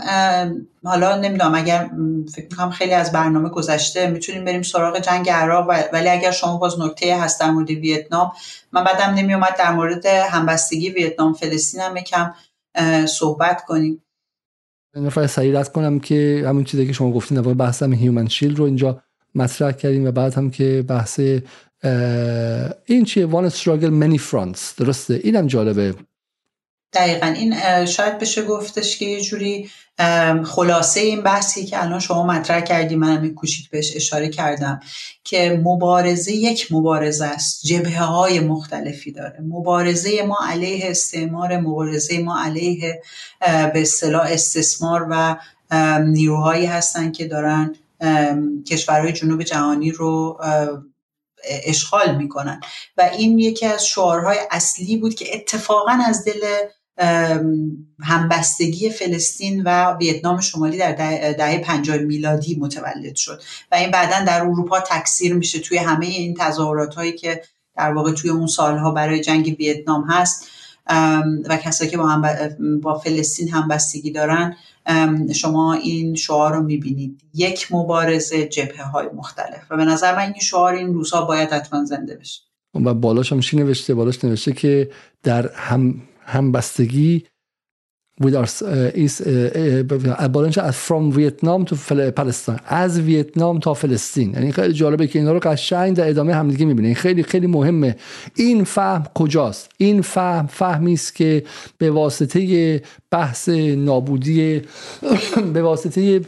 حالا نمی‌دونم اگر فکر می‌کنم خیلی از برنامه گذشته می‌تونیم بریم سراغ جنگ عراق ولی اگر شما باز نکته هست در مورد ویتنام من بعدم نمیومد در مورد همبستگی ویتنام فلسطین هم یکم صحبت کنیم. نفر سریع کنم که همون چیزی که شما گفتین در بحث هم هیومن شیل رو اینجا مطرح کردیم و بعد هم که بحث این چیه؟ وان استراگل منی فرانس درسته؟ اینم جالبه. دقیقا. این شاید بشه گفتش که یه جوری خلاصه این بحثی که الان شما مطرح کردی منم کوچیک بهش اشاره کردم که مبارزه یک مبارزه است. جبهه های مختلفی داره. مبارزه ما علیه استعمار مبارزه ما علیه به اصطلاح استثمار و نیروهایی هستن که دارن کشورهای جنوب جهانی رو اشغال می‌کنن. و این یکی از شعارهای اصلی بود که اتفاقا از دل همبستگی فلسطین و ویتنام شمالی در دهه 50 میلادی متولد شد و این بعدا در اروپا تکثیر میشه توی همه این تظاهرات هایی که در واقع توی اون سالها برای جنگ ویتنام هست. و کسایی که با, هم با فلسطین همبستگی دارن شما این شعار رو می‌بینید. یک مبارزه جبهه های مختلف و به نظر من این شعار این روزها باید حتما زنده بشه. و بالاش هم چی نوشته بالاش نوشته که در هم همبستگی with our, is, از from ویتنام تو پلستان از ویتنام تا فلسطین یعنی خیلی جالبه که اینا رو قشنگ در ادامه همدیگه می‌بینه. خیلی خیلی مهمه. این فهم کجاست؟ این فهم فهمی است که به واسطه بحث نابودی به واسطه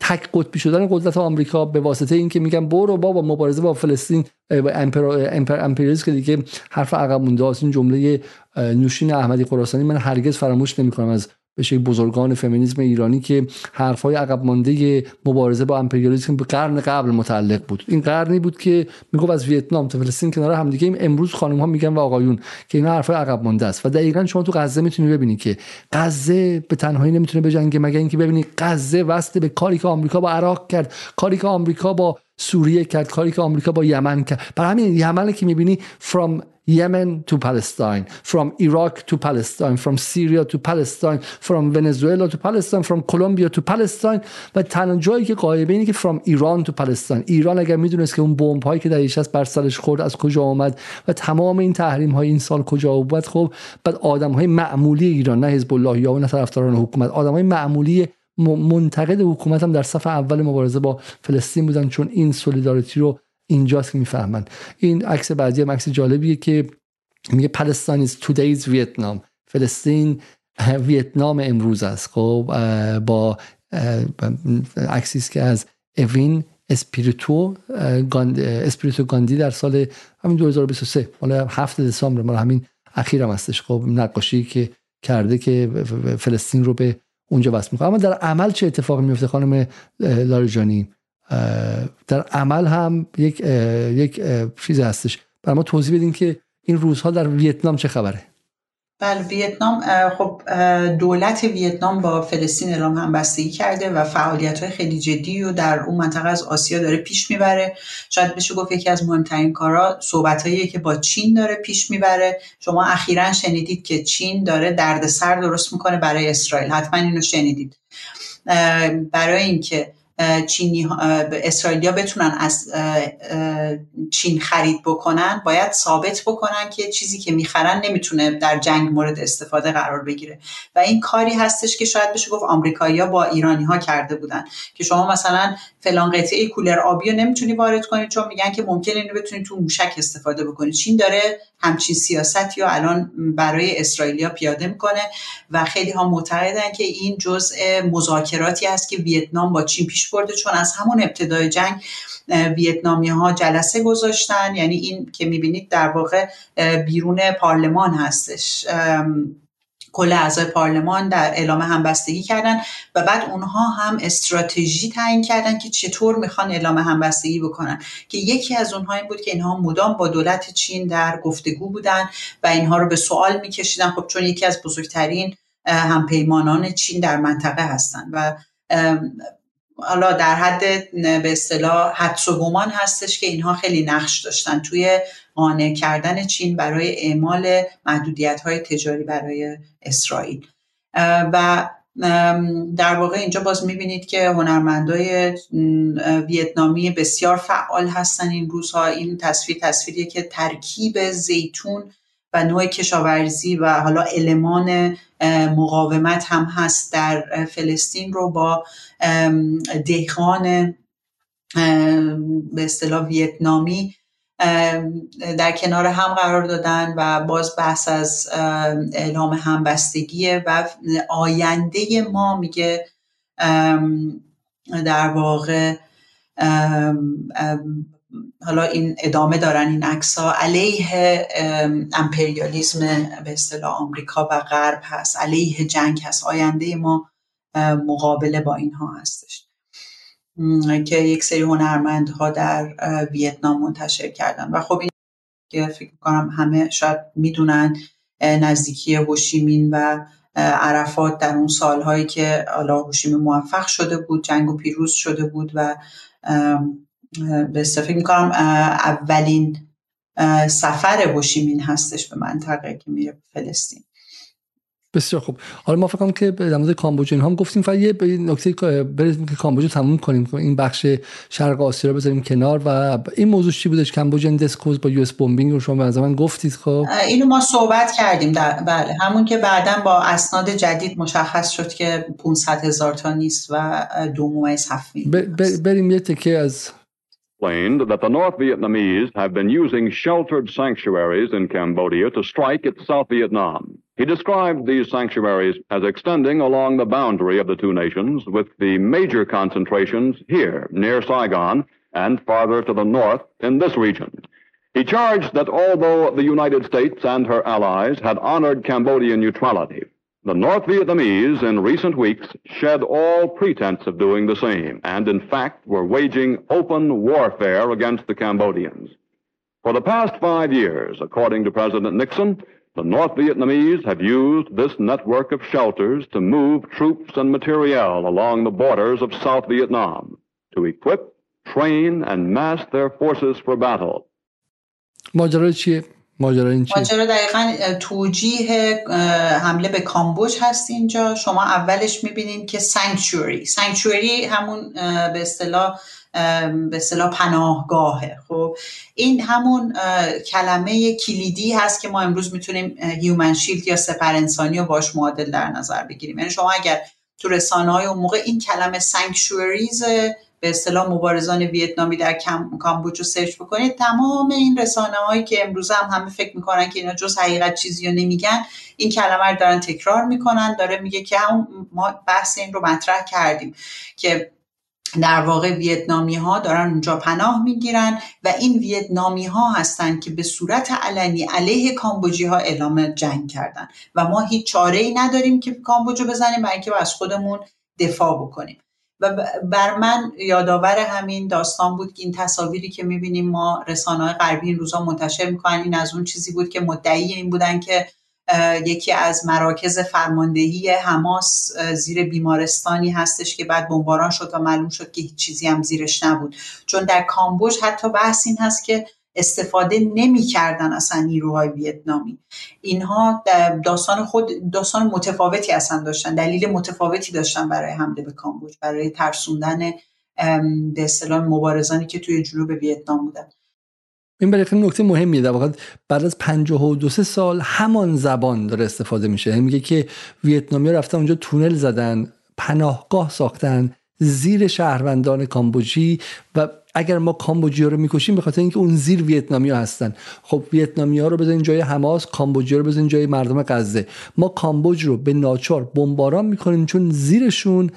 تک قطبی شدن قدرت آمریکا به واسطه اینکه میگن برو بابا مبارزه با فلسطین امپریالیسم که دیگه حرف عقب مونده این جمله نوشین احمدی خراسانی من هرگز فراموش نمی‌کنم از بشه بزرگان فمینیسم ایرانی که حرفهای عقب مانده مبارزه با امپریالیسم به قرن قبل متعلق بود. این قرنی بود که می‌گفت از ویتنام تا فلسطین کنار هم دیگه امروز خانم ها میگن و آقایون که اینا حرفهای عقب مانده است. و دقیقا شما تو غزه می‌تونی ببینی که غزه به تنهایی نمی‌تونه بجنگه. مگر اینکه ببینی غزه وصل به کاری که آمریکا با عراق کرد کاری که آمریکا با سوریه کرد کاری که آمریکا با یمن کرد. برای همین یمن که می‌بینی from Yemen to Palestine, from Iraq to Palestine, from Syria to Palestine, from Venezuela to Palestine, from Colombia to Palestine. و تنها جایی که قایبه اینه که from Iran to Palestine. ایران اگر می‌دونست که اون بمب هایی که در است بر سرش خورد از کجا آمد؟ و تمام این تحریم های این سال کجا بود خب بعد آدم های معمولی ایران نه حزب الله یا نه طرفداران حکومت آدم های معمولی منتقد حکومت هم در صف اول مبارزه با فلسطین بودن چون این سولیداریتی رو اینجاست که می‌فهمن. این عکس بعدی هم عکس جالبیه که میگه Palestine is today's Vietnam فلسطین ویتنام امروز است. خب با عکسی که از اوین اسپریتو گاندی, اسپریتو گاندی در سال همین 2023 حالا 7 دسامبر مال همین اخیرم هستش. خب نقاشی که کرده که فلسطین رو به اونجا وصل می‌کنه. اما در عمل چه اتفاقی میفته خانم لاریجانی در عمل هم یک یک چیز هستش. برای ما توضیح بدین که این روزها در ویتنام چه خبره؟ بله ویتنام خب دولت ویتنام با فلسطین اعلام همبستگی کرده و فعالیت های خیلی جدی و در اون منطقه از آسیا داره پیش می‌بره. شاید بشه گفت یکی از مهمترین کارا صحبت که با چین داره پیش می‌بره. شما اخیرا شنیدید که چین داره دردسر درست می‌کنه برای اسرائیل. حتما اینو شنیدید. برای اینکه چینی اسرائیلیا بتونن از چین خرید بکنن باید ثابت بکنن که چیزی که می‌خرن نمی‌تونه در جنگ مورد استفاده قرار بگیره. و این کاری هستش که شاید بشه گفت آمریکایی‌ها با ایرانی ها کرده بودن. که شما مثلا فلان قطعه کولر آبی رو نمی‌تونی وارد کنید چون میگن که ممکن اینو بتونید تو موشک استفاده بکنید چین داره همچین سیاستی رو الان برای اسرائیلیا پیاده می‌کنه و خیلی ها معتقدن که این جزء مذاکراتی است که ویتنام با چین پیش برده چون از همون ابتدای جنگ ویتنامی ها جلسه گذاشتن. یعنی این که می‌بینید در واقع بیرون پارلمان هستش. کل اعضای پارلمان در اعلام همبستگی کردن و بعد اونها هم استراتژی تعیین کردن که چطور می‌خوان اعلام همبستگی بکنن. که یکی از اونها این بود که اینها مدام با دولت چین در گفتگو بودن و اینها رو به سوال میکشیدن. خب چون یکی از بزرگترین همپیمانان چین در منطقه هستند و حالا در حد به اصطلاح حدس و گمان هستش که اینها خیلی نقش داشتن. توی قانع کردن چین برای اعمال محدودیت های تجاری برای اسرائیل. و در واقع اینجا باز می‌بینید که هنرمندای ویتنامی بسیار فعال هستن این روزها. این تصویر تصویریه که ترکیب زیتون و نوع کشاورزی و حالا المان مقاومت هم هست در فلسطین رو با دهقان به اصطلاح ویتنامی در کنار هم قرار دادن و باز بحث از اعلام همبستگیه و آینده ما میگه در واقع حالا این ادامه دارن این عکس ها علیه امپریالیزم به اصطلاح آمریکا و غرب هست. علیه جنگ هست. آینده ما مقابله با اینها هستش. که یک سری هنرمندها در ویتنام منتشر کردن. و خب این که فکر کنم همه شاید می‌دونن نزدیکی هوشیمین و عرفات در اون سالهایی که حالا هوشیمین موفق شده بود جنگ و پیروز شده بود و به فکر می‌کنم اولین سفر هوشیمین هستش به منطقه که میره فلسطین. بسیار خوب. حالا ما فکر که در مورد کامبوجا اینها هم گفتیم. فقط یه نکته بریم که کامبوجا تموم کنیم. این بخش شرق آسیا رو بذاریم کنار و این موضوع چی بودش؟ کامبوجا دسکوز با یو اس بمبینگ رو شما به من گفتید خب. اینو ما صحبت کردیم در بله. همون که بعدا با اسناد جدید مشخص شد که 500 هزار تا نیست و دو ممیز هفت بریم یه تکه از explained that the North Vietnamese have been using sheltered sanctuaries in Cambodia to strike at South Vietnam. He described these sanctuaries as extending along the boundary of the two nations, with the major concentrations here near Saigon and farther to the north in this region. He charged that although the United States and her allies had honored Cambodian neutrality, the North Vietnamese in recent weeks shed all pretense of doing the same, and in fact were waging open warfare against the Cambodians. For the past five years, according to President Nixon, the North Vietnamese have used this network of shelters to move troops and materiel along the borders of South Vietnam to equip, train, and mass their forces for battle. ماجرا این ماجرا دقیقا توجیه حمله به کامبوج هست اینجا شما اولش میبینید که سانکچوری سانکچوری همون به اصطلاح به اصطلاح پناهگاهه. خب این همون کلمه کلیدی هست که ما امروز می‌تونیم human shield یا سپر انسانی رو باش معادل در نظر بگیریم. یعنی شما اگر تو رسانه های اون موقع این کلمه sanctuaries به اصطلاح مبارزان ویتنامی در کامبوج رو سرچ بکنید تمام این رسانه هایی که امروز هم همه فکر می‌کنن که اینا جز حقیقت چیزی رو نمیگن این کلمه رو دارن تکرار می‌کنن داره میگه که هم ما بحث این رو مطرح کردیم که در واقع ویتنامی ها دارن اونجا پناه می‌گیرن و این ویتنامی ها هستن که به صورت علنی علیه کامبوجی ها اعلام جنگ کردن. و ما هیچ چاره ای نداریم که کامبوجو بزنیم برای اینکه از خودمون دفاع بکنیم. و بر من یادآور همین داستان بود که این تصاویری که می‌بینیم ما رسانه های غربی این روزا منتشر می‌کنن این از اون چیزی بود که مدعی این بودن که یکی از مراکز فرماندهی حماس زیر بیمارستانی هستش که بعد بمباران شد و معلوم شد که هیچ چیزی هم زیرش نبود. چون در کامبوج حتی بحث این هست که استفاده نمی‌کردن اصلا نیروهای ویتنامی. اینها داستان خود داستان متفاوتی اصلا داشتن دلیل متفاوتی داشتن برای حمله به کامبوج برای ترسوندن به اصطلاح مبارزانی که توی جنوب ویتنام بودن. این برای نکته مهمیه. در واقع بعد از 52 سال همان زبان داره استفاده میشه. یعنی میگه که ویتنامی رفتن اونجا تونل زدن پناهگاه ساختن زیر شهروندان کامبوجی و اگر ما کامبوجیا رو می‌کشیم به خاطر اینکه اون زیر ویتنامی ها هستن. خب ویتنامی ها رو بزنین جای حماس کامبوجیا رو بزنین جای مردم غزه. ما کامبوج رو به ناچار بمباران می‌کنیم چون زیرشون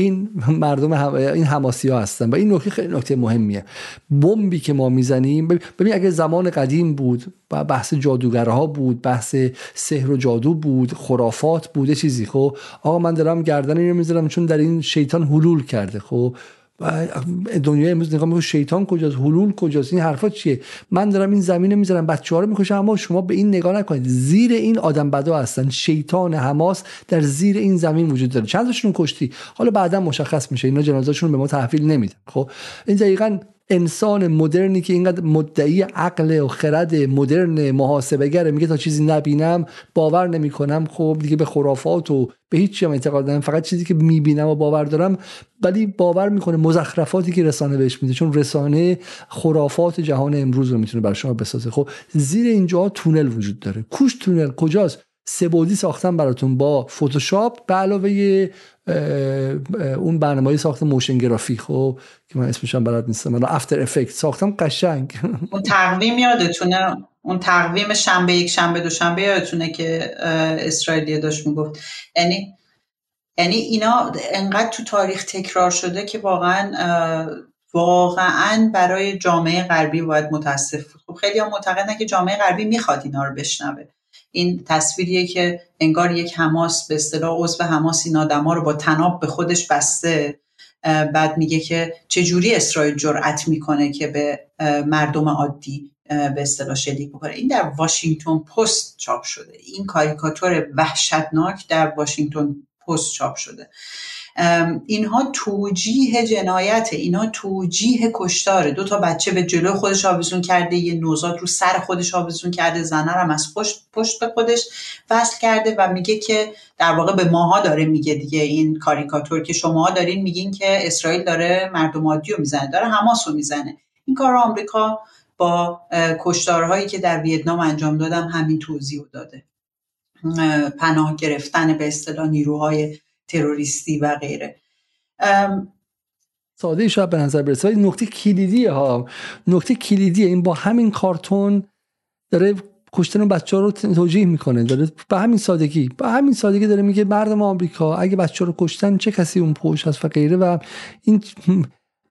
این مردم هم این حماسی ها هستن. و این نکته خیلی نکته مهمیه. بمبی که ما می‌زنیم ببین اگه زمان قدیم بود و بحث جادوگرها بود بحث سحر و جادو بود خرافات بوده چیزی خب؟ آقا من دارم گردن اینو می‌ذارم چون در این شیطان حلول کرده خب؟ دنیا امروز نگاه می‌کنه شیطان کجاست؟ حلول کجاست؟ این حرفا چیه؟ من دارم این زمینه می‌ذارم بچه ها رو می‌کشم اما شما به این نگاه نکنید. زیر این آدم بدا هستن. شیطان حماس در زیر این زمین وجود داره. چند تاشون کشتی؟ حالا بعدا مشخص میشه. اینا جنازهشون به ما تحویل نمیدن. خب؟ این دقیقا انسان مدرنی که اینقدر مدعی عقل و خرد مدرن محاسبگره میگه تا چیزی نبینم باور نمی‌کنم. خب دیگه به خرافات و به هیچ هم اعتقاد ندارم. فقط چیزی که می‌بینم و باور دارم ولی باور می‌کنه مزخرفاتی که رسانه بهش میده. چون رسانه خرافات جهان امروز رو می‌تونه بر شما بسازه. خب زیر اینجا تونل وجود داره. کوش تونل کجاست؟ ساختم براتون با فتوشاپ به علاوه اون برنامه ساخت motion graphic خب که من اسمش هم بلد نیستم. من After Effects ساختم قشنگ. اون تقویم یادتونه؟ اون تقویم شنبه یک شنبه دو شنبه یادتونه که اسرائیلی داشت می‌گفت. یعنی یعنی اینا انقدر تو تاریخ تکرار شده که واقعا واقعا برای جامعه غربی باید متاسف خب خیلی هم معتقدن که جامعه غربی می‌خواد اینا رو بشنوه. این تصویریه که انگار یک حماس به اصطلاح عضو حماس این آدما رو با تناب به خودش بسته. بعد میگه که چجوری اسرائیل جرأت می‌کنه که به مردم عادی به اصطلاح شلیک بکنه؟ این در واشنگتن پست چاپ شده. این کاریکاتور وحشتناک در واشنگتن پست چاپ شده. اینها توجیه جنایت اینها توجیه کشتاره. دو تا بچه به جلو خودش آویزون کرده یه نوزاد رو سر خودش آویزون کرده زنه هم از پشت, پشت به خودش وصل کرده و میگه که در واقع به ماها داره میگه دیگه این کاریکاتور که شما دارین میگین که اسرائیل داره مردم عادی رو می‌زنه داره حماس رو می‌زنه. این کار آمریکا با کشتارهایی که در ویتنام انجام دادم همین توضیح داده. پناه گرفتن به اصطلاح نیروهای تروریستی و غیره. ساده شاید به نظر برسه ولی نکته کلیدیه ها. نکته کلیدیه. این با همین کارتون داره کشتن بچه ها رو توجیه می‌کنه. داره به همین سادگی. به همین سادگی داره میگه مردم آمریکا اگه بچه ها رو کشتن چه کسی اون پوش هست و غیره و این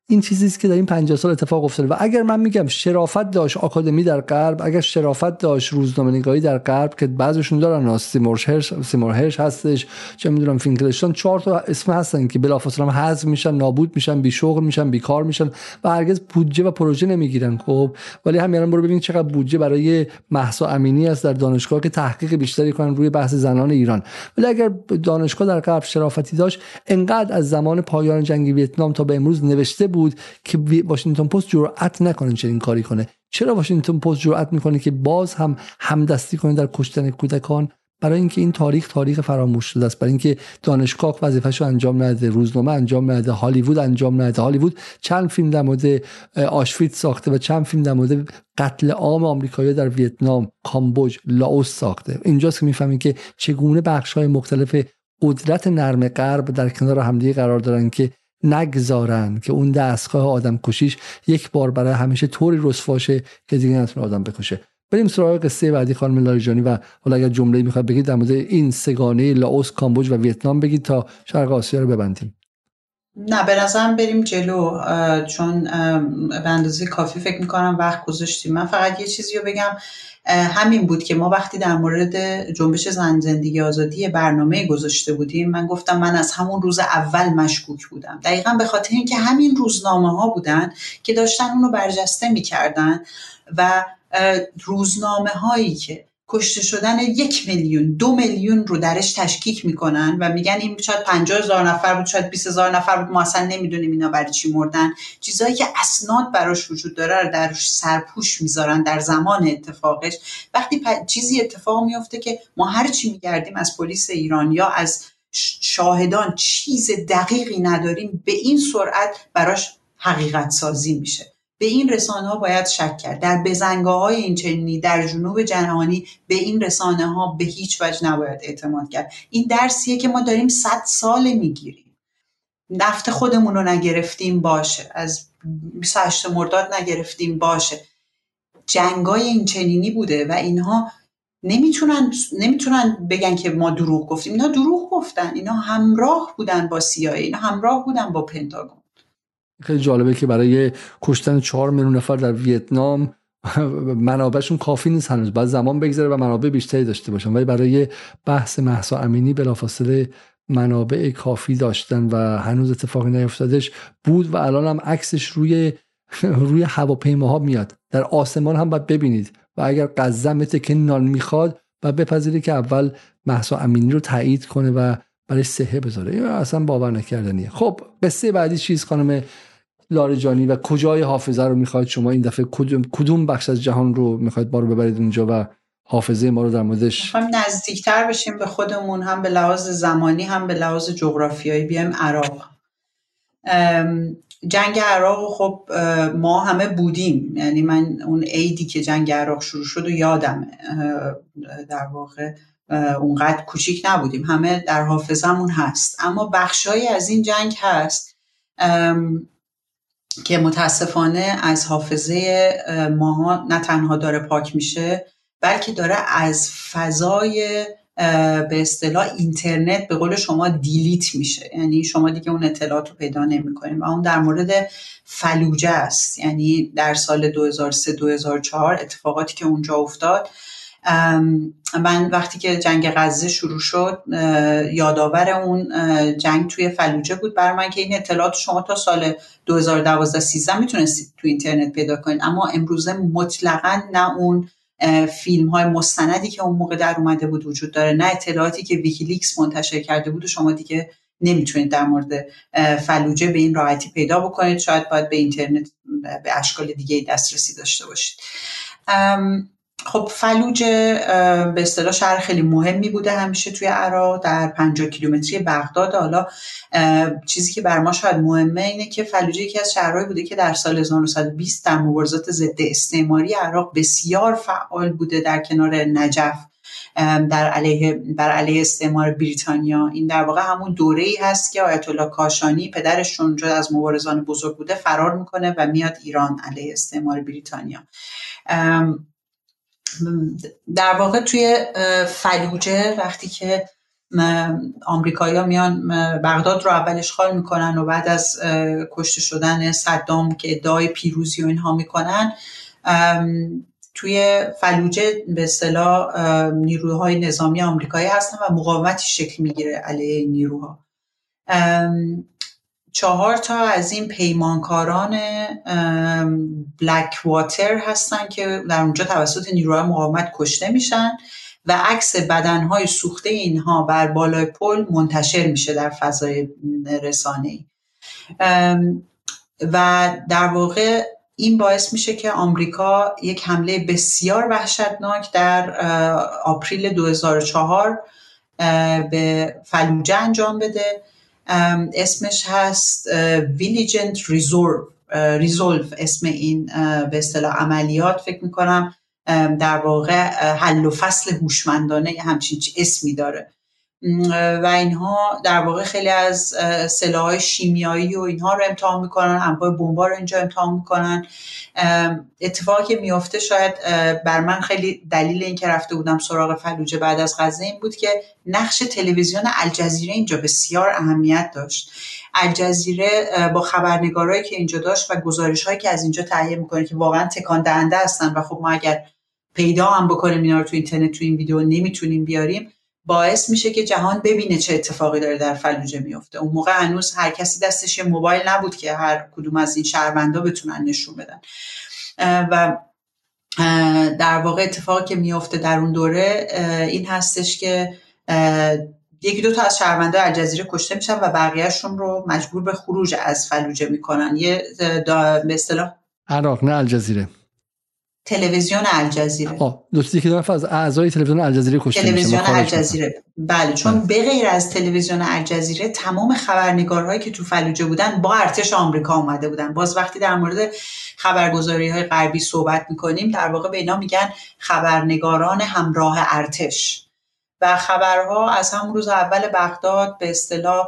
این چیزی است که در این 50 سال اتفاق افتاده. و اگر من میگم شرافت داشت آکادمی در غرب اگر شرافت داشت روزنامه‌نگاری در غرب که بعضیشون دارن سیمور هرش سیمور هرش هستش چه می‌دونم فینکلشتون چهار تا اسم هستن که بلافاصله هم حذف میشن نابود میشن بی شغل میشن بیکار میشن و هرگز بودجه و پروژه نمی‌گیرن. خب ولی همین برو ببین چقدر بودجه برای محسا امینی است در دانشگاه که تحقیق بیشتری کنن روی بحث زنان ایران. ولی اگر دانشگاه در غرب شرافتی داشت انقدر از زمان پایان جنگ ویتنام تا به امروز نوشته که واشنگتن پست جرأت نکنه چنین کاری کنه. چرا واشنگتن پست جرأت می‌کنه که باز هم همدستی کنه در کشتن کودکان؟ برای اینکه این تاریخ تاریخ فراموش شده است. برای اینکه دانشگاه وظیفه‌شو انجام نده روزنامه انجام نده هالیوود انجام نده. هالیوود چند فیلم در مورد آشویت ساخته و چند فیلم در مورد قتل عام آمریکایی در ویتنام کامبوج لاوس ساخته. اینجاست که می‌فهمیم که چگونه بخش‌های مختلف قدرت نرم غرب در کنار همدیگه قرار دارن که نگذارن که اون دستگاه آدم کشیش یک بار برای همیشه طوری رسواشه که دیگه نتونه آدم بکشه. بریم سراغ قصه بعدی خانم لاریجانی و حالا اگر جمله می‌خواد بگید در مورد این سگانه لاوس کامبوج و ویتنام بگید تا شرق آسیا رو ببندیم. نه به نظرم بریم جلو چون به اندازه کافی فکر می‌کنم وقت گذاشتیم. من فقط یه چیزی رو بگم همین بود که ما وقتی در مورد جنبش زن زندگی آزادی برنامه گذاشته بودیم من گفتم من از همون روز اول مشکوک بودم. دقیقا به خاطر اینکه همین روزنامه ها بودن که داشتن اونو برجسته می‌کردن و روزنامه هایی که کشته شدن یک میلیون دو میلیون رو درش تشکیک می‌کنن و میگن این شاید پنجاه هزار نفر بود شاید 20 هزار نفر بود ما اصلا نمی‌دونیم اینا برای چی مردن. چیزهایی که اسناد براش وجود داره رو در سرپوش می‌ذارن در زمان اتفاقش. وقتی چیزی اتفاق میفته که ما هر چی میگردیم از پلیس ایران یا از شاهدان چیز دقیقی نداریم به این سرعت براش حقیقت سازی میشه. به این رسانه ها باید شک کرد. در بزنگاه های این چنینی در جنوب جهانی به این رسانه ها به هیچ وجه نباید اعتماد کرد. این درسیه که ما داریم صد سال می‌گیریم. نفت خودمون رو نگرفتیم باشه. از 28 مرداد نگرفتیم باشه. جنگای این چنینی بوده و اینها نمی‌تونن نمی‌تونن بگن که ما دروغ گفتیم. اینا دروغ گفتن. اینا همراه بودن با سیای اینا همراه بودن با پنتاگون. خیلی جالبه که برای کشتن چهار میلیون نفر در ویتنام منابعشون کافی نیست هنوز. بعد زمان بگذره و منابع بیشتری داشته باشن. ولی برای بحث محسا امینی بلافاصله منابع کافی داشتن و هنوز اتفاقی نیفتادش بود و الان هم عکسش روی روی هواپیماها میاد. در آسمان هم باید ببینید. و اگر قزم که نان می‌خواد و بپذیری که اول محسا امینی رو تایید کنه و برای سهه بذاره. اصلا باور نکردنیه. خب قصه بعدی چیز خانم لارجانی و کجای حافظه رو می‌خواید؟ شما این دفعه کدوم, کدوم بخش از جهان رو می‌خواید ما رو ببرید اونجا و حافظه ما رو در موردش هم نزدیکتر بشیم به خودمون هم به لحاظ زمانی هم به لحاظ جغرافیایی بیایم عراق. جنگ عراق خب ما همه بودیم. یعنی من اون عیدی که جنگ عراق شروع شد و یادمه. در واقع اونقدر کوچیک نبودیم. همه در حافظمون هست. اما بخشهایی از این جنگ هست. که متاسفانه از حافظه ماها نه تنها داره پاک میشه بلکه داره از فضای به اصطلاح اینترنت به قول شما دیلیت میشه. یعنی شما دیگه اون اطلاعات رو پیدا نمی‌کنیم و اون در مورد فلوجه است. یعنی در سال 2003 2004 اتفاقاتی که اونجا افتاد من وقتی که جنگ غزه شروع شد یادآور اون جنگ توی فلوجه بود بر من که این اطلاعات شما تا سال 2012 13 می‌تونستید تو اینترنت پیدا کنید. اما امروزه مطلقا نه اون فیلم های مستندی که اون موقع در اومده بود وجود داره نه اطلاعاتی که ویکیلیکس منتشر کرده بود و شما دیگه نمی‌تونید در مورد فلوجه به این راحتی پیدا بکنید. شاید باید به اینترنت به اشکال دیگه دسترسی داشته باشید. خب فلوجه به اصطلاح شهر خیلی مهمی بوده همیشه توی عراق در 50 کیلومتری بغداد. حالا چیزی که بر ما شاید مهمه اینه که فلوجه یکی از شهرهایی بوده که در سال 1920 در مبارزات ضد استعماری عراق بسیار فعال بوده در کنار نجف در علیه بر علیه استعمار بریتانیا. این در واقع همون دوره ای هست که آیت الله کاشانی پدرش اونجا از مبارزان بزرگ بوده فرار می‌کنه و میاد ایران علیه استعمار بریتانیا. در واقع توی فلوجه وقتی که آمریکایی‌ها میان بغداد رو اول اشغال می‌کنن و بعد از کشته شدن صدام که ادعای پیروزی و اینها می‌کنن توی فلوجه به اصطلاح نیروهای نظامی آمریکایی هستن و مقاومتی شکل می‌گیره علیه نیروها. چهار تا از این پیمانکاران بلک واتر هستن که در اونجا توسط نیروهای مقاومت کشته میشن و عکس بدنهای سوخته اینها بر بالای پل منتشر میشه در فضای رسانه و در واقع این باعث میشه که آمریکا یک حمله بسیار وحشتناک در آپریل 2004 به فلوجه انجام بده. اسمش هست Vigilant Resolve اسم این به اصطلاح عملیات فکر می‌کنم. در واقع حل و فصل هوشمندانه همچین اسمی داره. و اینها در واقع خیلی از سلاح شیمیایی و اینها رو امتحان می‌کنن انواع بمبا رو اینجا امتحان می‌کنن. اتفاقی که میافته شاید بر من خیلی دلیل این که رفته بودم سراغ فلوجه بعد از غزه این بود که نقش تلویزیون الجزیره اینجا بسیار اهمیت داشت. الجزیره با خبرنگارایی که اینجا داشت و گزارش هایی که از اینجا تهیه می‌کنه که واقعا تکان دهنده هستن و خب ما اگر پیدا هم بکنیم اینا رو تو اینترنت تو این ویدیو نمی‌تونیم بیاریم باعث میشه که جهان ببینه چه اتفاقی داره در فلوجه میفته. اون موقع هنوز هر کسی دستش موبایل نبود که هر کدوم از این شهروندا بتونن نشون بدن. و در واقع اتفاقی که میفته در اون دوره این هستش که یکی دو تا از شهروندان الجزیره کشته میشن و بقیهشون رو مجبور به خروج از فلوجه می‌کنن. یه به اصطلاح عراق نه الجزیره تلویزیون الجزیره. آه دوستی که از اعضای تلویزیون الجزیره کشته تلویزیون الجزیره. بله چون به غیر از تلویزیون الجزیره تمام خبرنگارهایی که تو فلوجه بودن با ارتش آمریکا اومده بودن. باز وقتی در مورد خبرگزاری های غربی صحبت می‌کنیم در واقع به اینا میگن خبرنگاران همراه ارتش. و خبرها از همون روز اول بغداد به اصطلاح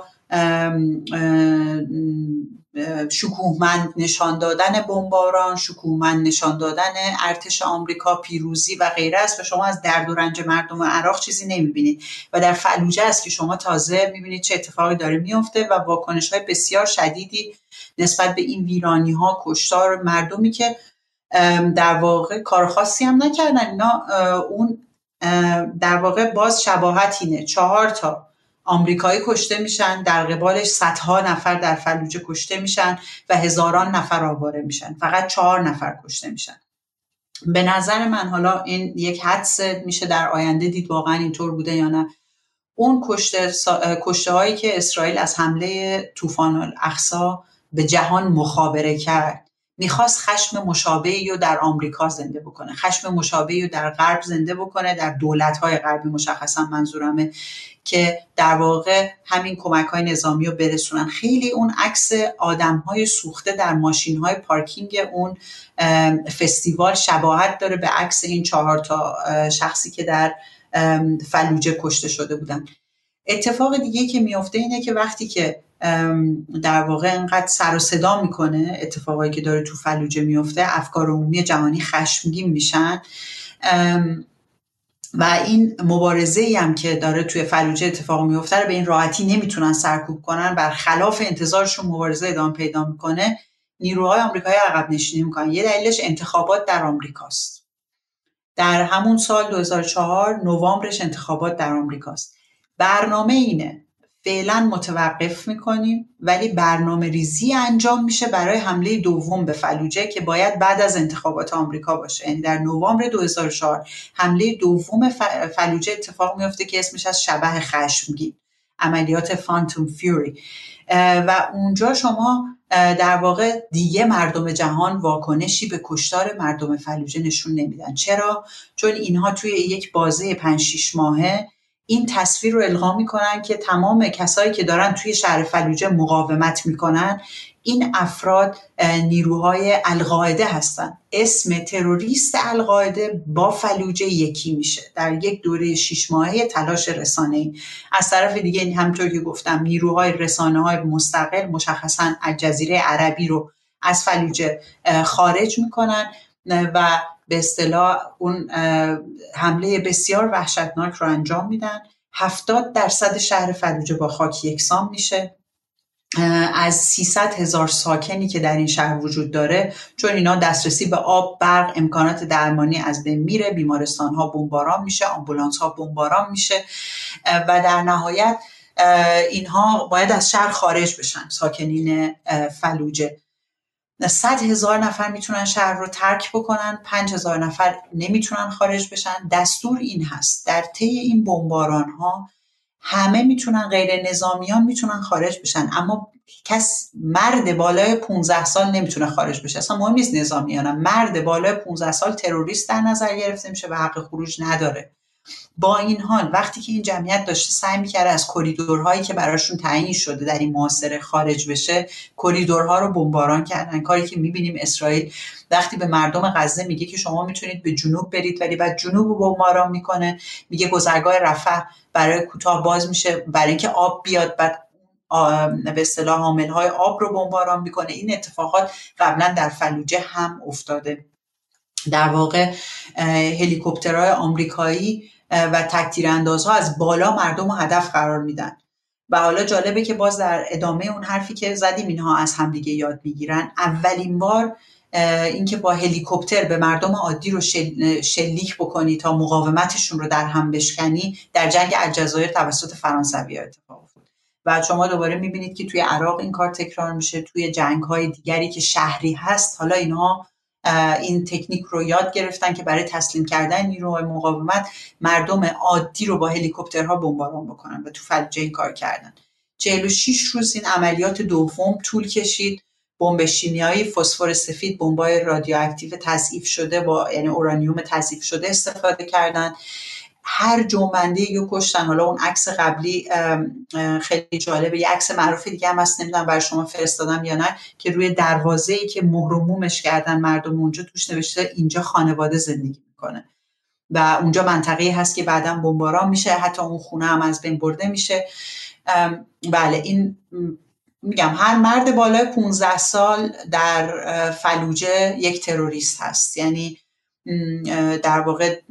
شکوهمند نشان دادن بمباران شکوهمند نشان دادن ارتش آمریکا پیروزی و غیره است و شما از درد و رنج مردم عراق چیزی نمی‌بینید. و در فلوجه است که شما تازه می‌بینید چه اتفاقی داره میفته و واکنش های بسیار شدیدی نسبت به این ویرانی ها کشتار مردمی که در واقع کار خاصی هم نکردن. اینا اون در واقع باز شباهت اینه. چهار تا آمریکایی کشته میشن در قبالش صدها نفر در فلوجه کشته میشن و هزاران نفر آواره میشن. فقط چهار نفر کشته میشن. به نظر من حالا این یک حدس میشه در آینده دید واقعا اینطور بوده یا نه. اون کشته, کشته هایی که اسرائیل از حمله طوفان الاقصا به جهان مخابره کرد می‌خواست خشم مشابهی رو در آمریکا زنده بکنه خشم مشابهی رو در غرب زنده بکنه در دولت-های غربی مشخصا منظورمه که در واقع همین کمک های نظامی رو برسونن. خیلی اون عکس آدم های سوخته در ماشین های پارکینگ اون فستیوال شباهت داره به عکس این چهار تا شخصی که در فلوجه کشته شده بودن. اتفاق دیگه که میافته اینه که وقتی که در واقع انقدر سر و صدا می‌کنه اتفاقایی که داره تو فلوجه میفته افکار عمومی جهانی خشمگین میشن. و این مبارزه ای هم که داره توی فلوجه اتفاق میفته رو به این راحتی نمی‌تونن سرکوب کنن. بر خلاف انتظارشون مبارزه ادامه پیدا می‌کنه نیروهای آمریکایی عقب نشینی می‌کنن. یه دلیلش انتخابات در آمریکاست. در همون سال 2004 نوامبرش انتخابات در آمریکاست. برنامه اینه. فعلا متوقف می‌کنیم ولی برنامه ریزی انجام میشه برای حمله دوم به فلوجه که باید بعد از انتخابات آمریکا باشه. این یعنی در نوامبر 2004 حمله دوم فلوجه اتفاق میفته که اسمش از شبه خشمگین. عملیات فانتوم فیوری و اونجا شما در واقع دیگه مردم جهان واکنشی به کشتار مردم فلوجه نشون نمیدن. چرا؟ چون اینها توی یک بازه 5 6 ماهه این تصویر رو القا می‌کنن که تمام کسایی که دارن توی شهر فلوجه مقاومت می‌کنن این افراد نیروهای القاعده هستن. اسم تروریست القاعده با فلوجه یکی میشه. در یک دوره شیش ماهه تلاش رسانه از طرف دیگه همطور که گفتم نیروهای رسانه های مستقل مشخصا الجزیره عربی رو از فلوجه خارج می‌کنن و به اصطلاح اون حمله بسیار وحشتناک رو انجام میدن. هفتاد درصد شهر فلوجه با خاک یکسان میشه. از 300 هزار ساکنی که در این شهر وجود داره چون اینا دسترسی به آب برق امکانات درمانی از بین میره بیمارستان ها بمباران میشه آمبولانس ها بمباران میشه. و در نهایت اینها باید از شهر خارج بشن ساکنین فلوجه. صد هزار نفر می‌تونن شهر رو ترک بکنن پنج هزار نفر نمی‌تونن خارج بشن. دستور این هست. در طی این بمباران ها همه می‌تونن غیر نظامیان می‌تونن خارج بشن. اما کس مرد بالای 15 سال نمی‌تونه خارج بشه. اصلا مهم نیست نظامیان. مرد بالای 15 سال تروریست در نظر گرفته میشه و حق خروج نداره. با این حال وقتی که این جمعیت داشته سعی می‌کرده از کریدورهایی که براشون تعیین شده در این محاصره خارج بشه کریدورها رو بمباران کردن. کاری که می‌بینیم اسرائیل وقتی به مردم غزه میگه که شما می‌تونید به جنوب برید ولی بعد جنوب رو بمباران می‌کنه. میگه گذرگاه رفح برای کوتاه باز میشه. برای اینکه آب بیاد بعد به اصطلاح حامل های آب رو بمباران می‌کنه. این اتفاقات قبلا در فلوجه هم افتاده. در واقع هلیکوپترهای آمریکایی و تکتیر اندازها از بالا مردم رو هدف قرار میدن. و حالا جالبه که باز در ادامه اون حرفی که زدیم اینها از همدیگه یاد می‌گیرن. اولین بار اینکه با هلیکوپتر به مردم عادی رو شلیک بکنی تا مقاومتشون رو در هم بشکنی در جنگ الجزایر توسط فرانسوی اتفاق افتاد. و شما دوباره می‌بینید که توی عراق این کار تکرار میشه توی جنگ های دیگری که شهری هست حالا اینها این تکنیک رو یاد گرفتن که برای تسلیم کردن نیروهای مقاومت مردم عادی رو با هلیکوپترها بمباران بکنن و تو فلجه این کار کردن. 46 روز این عملیات دوم طول کشید. بمب شیمیایی فسفر سفید بمبای رادیواکتیو تضعیف شده با یعنی اورانیوم تضعیف شده استفاده کردن. هر جنبنده رو کشتن. حالا اون عکس قبلی خیلی جالبه. یه عکس معروف دیگه هم هست نمی‌دونم برای شما فرستادم یا نه که روی دروازه ای که مهرمومش کردن مردم اونجا توش نوشته اینجا خانواده زندگی می‌کنه. و اونجا منطقه هست که بعدا بمباران میشه حتی اون خونه هم از بین برده میشه. بله این میگم هر مرد بالای 15 سال در فلوجه یک تروریست هست. یعنی در واقع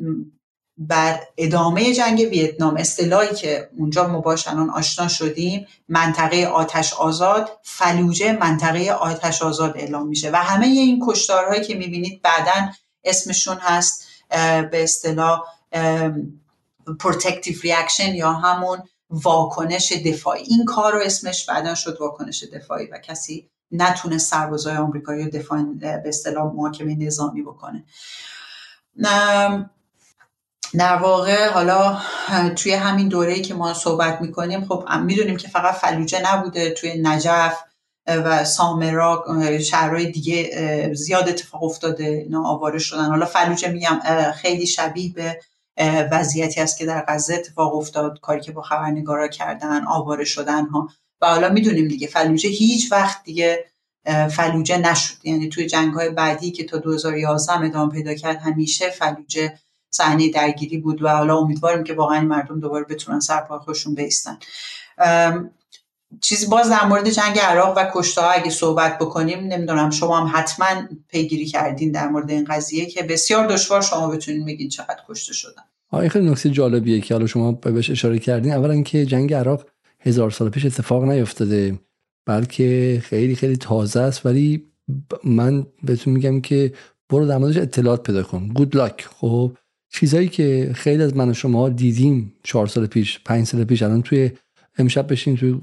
بر ادامه جنگ ویتنام اصطلاحی که اونجا ما باش الان آشنا شدیم منطقه آتش آزاد فلوجه منطقه آتش آزاد اعلام میشه. و همه این کشتارهایی که می‌بینید بعدا اسمشون هست به اصطلاح protective reaction یا همون واکنش دفاعی. این کار رو اسمش بعدا شد واکنش دفاعی و کسی نتونه سربازای آمریکایی دفاع به اصطلاح محاکمه نظامی بکنه. در واقع حالا توی همین دوره که ما صحبت می‌کنیم خب می‌دونیم که فقط فلوجه نبوده. توی نجف و سامرا شهرهای دیگه زیاد اتفاق افتاده. اینا آواره شدن. حالا فلوجه میگم خیلی شبیه به وضعیتی است که در غزه اتفاق افتاد. کاری که با خبرنگارا کردن آواره شدن ها. و حالا می‌دونیم دیگه فلوجه هیچ وقت دیگه فلوجه نشد. یعنی توی جنگ های بعدی که تا 2011 ادامه پیدا کرد همیشه فلوجه صحنه درگیری بود و حالا امیدواریم که واقعا مردم دوباره بتونن سر پای خودشون بیستن. چیزی باز در مورد جنگ عراق و کشته ها اگه صحبت بکنیم نمی‌دونم شما هم حتما پیگیری کردین در مورد این قضیه که بسیار دشوار شما بتونین بگین چقدر کشته شدن. این خیلی نکته جالبیه که حالا شما بهش اشاره کردین. اولا که جنگ عراق هزار سال پیش اتفاق نیفتاده بلکه خیلی خیلی تازه است. ولی من بهتون میگم که برو در موردش اطلاعات پیدا کن. گود لاک خب چیزایی که خیلی از من و شما دیدیم چهار سال پیش پنج سال پیش الان توی امشب بشین توی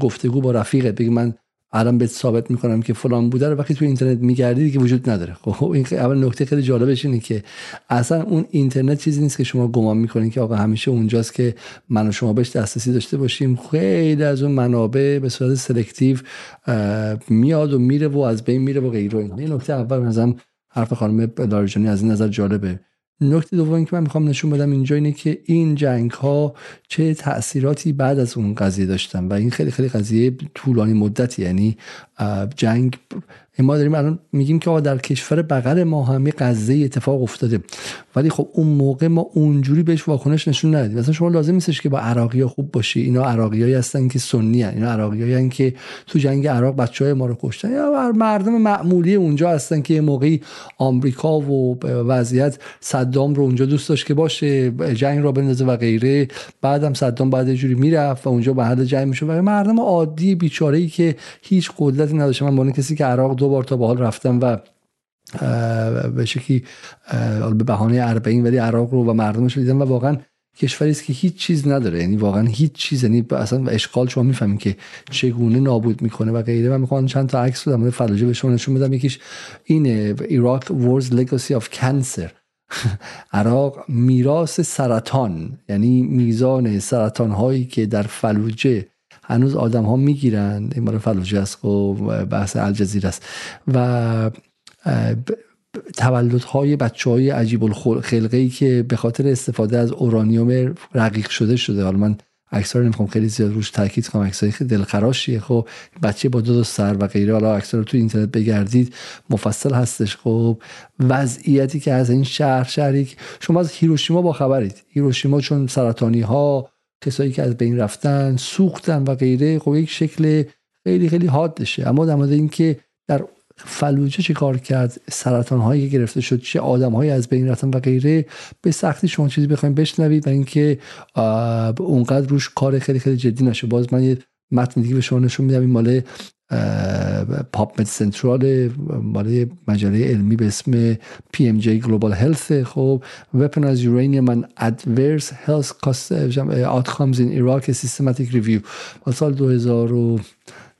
گفتگو با رفیقت. بگی من الان بهت ثابت می‌کنم که فلان بوده رو وقتی تو اینترنت میگردی که وجود نداره. خب این اول نکته خیلی جالبش اینه که اصلا اون اینترنت چیزی نیست که شما گمان می‌کنید که آقا همیشه اونجاست که من و شما بهش دسترسی داشته باشیم. خیلی از اون منابع به صورت سلکتیو میاد و میره و از بین میره و غیره این نکته اول مثلا حرف خانم لاریجانی از این نظر جالبه. نکته دومی که من می‌خوام نشون بدم اینجا اینه که این جنگ ها چه تاثیراتی بعد از اون قضیه داشتن و این خیلی خیلی قضیه طولانی مدتی یعنی جنگ ما داریم الان میگیم که در کشور بغل ما همه غزه اتفاق افتاده. ولی خب اون موقع ما اونجوری بهش واکنش نشون ندادیم. مثلا شما لازم نیستش که با عراقی ها خوب باشی اینا عراقیایی هستن که سنی هن. اینا عراقیایی که تو جنگ عراق بچه های ما رو کشتن. یا مردم معمولی اونجا هستن که موقعی آمریکا و وضعیت صدام رو اونجا دوست داشت که باشه جنگ را بندازه و غیره. بعدم صدام بعد جوری می‌رفت و اونجا به حل جنگ میشه و مردم عادی بیچاره ای که هیچ قدرتی نداشت من با کسی که عراق دو بار تا به حال رفتم و به شکلی به بهانه اربعین ولی عراق رو و مردمش رو دیدم و واقعا کشوری است که هیچ چیز نداره. یعنی واقعا هیچ چیز یعنی اصلا اشغال شما می‌فهمین که چگونه نابود می‌کنه و غیره. من می‌خوام چند تا عکس در مورد فلوجه به شما نشون بدم. یکیش این ایراک وورز لگاسی اف کانسر عراق میراث سرطان یعنی میزان سرطان هایی که در فلوجه هنوز آدم ها می‌گیرن این مال فلوجه است و بحث الجزیره است. و تولدهای بچه های عجیب الخلقه ای که به خاطر استفاده از اورانیوم رقیق شده شده. حالا من عکس رو نمی‌خوام خیلی زیاد روش تاکید کنم. عکسای خیلی دلخراشیه. خب بچه با دو, دو سر و غیره. حالا عکس رو تو اینترنت بگردید. مفصل هستش. خب وضعیتی که از این شهر شهری شما از هیروشیما با خبرید. هیروشیما چون سرطانی ها کسایی که از بین رفتن سوختن و غیره خب یک شکل خیلی خیلی حادشه. اما در مورد اینکه در فلوجه چه کار کرد سرطان هایی که گرفته شد چه آدم هایی از بین رفتن و غیره به سختی شما چیزی بخوایم بشنوید و اینکه اونقدر روش کار خیلی خیلی جدی نشه. باز من یه متن دیگه به شما نشون میدم. این مال PubMed Central مال مجله علمی به اسم BMJ Global Health. خب Weaponized Uranium and Adverse Health Outcomes in Iraq Systematic Review. سال 2000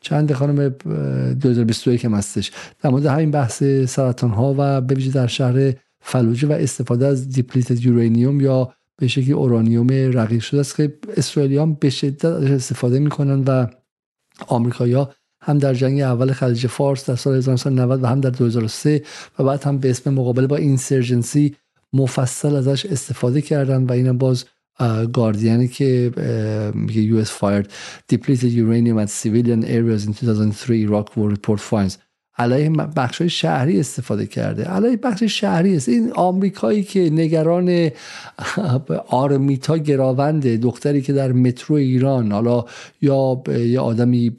چند خانم 2021 هم هستش. در مورد همین بحث سرطان ها و به در شهر فلوجه و استفاده از depleted uranium یا به شکلی اورانیوم رقیق شده است که اسرائیلیان به شدت استفاده می‌کنن و آمریکایی‌ها هم در جنگ اول خلیج فارس در سال 1990 و هم در 2003 و بعد هم به اسم مقابله با اینسرجنسی مفصل ازش استفاده کردن و اینم باز گاردیانی که میگه US fired depleted uranium at civilian areas in 2003 Iraq war report finds علیه بخش شهری استفاده کرده. علیه بخش شهری است. این آمریکایی که نگران آرمیتا گراونده دختری که در مترو ایران حالا یا یه آدمی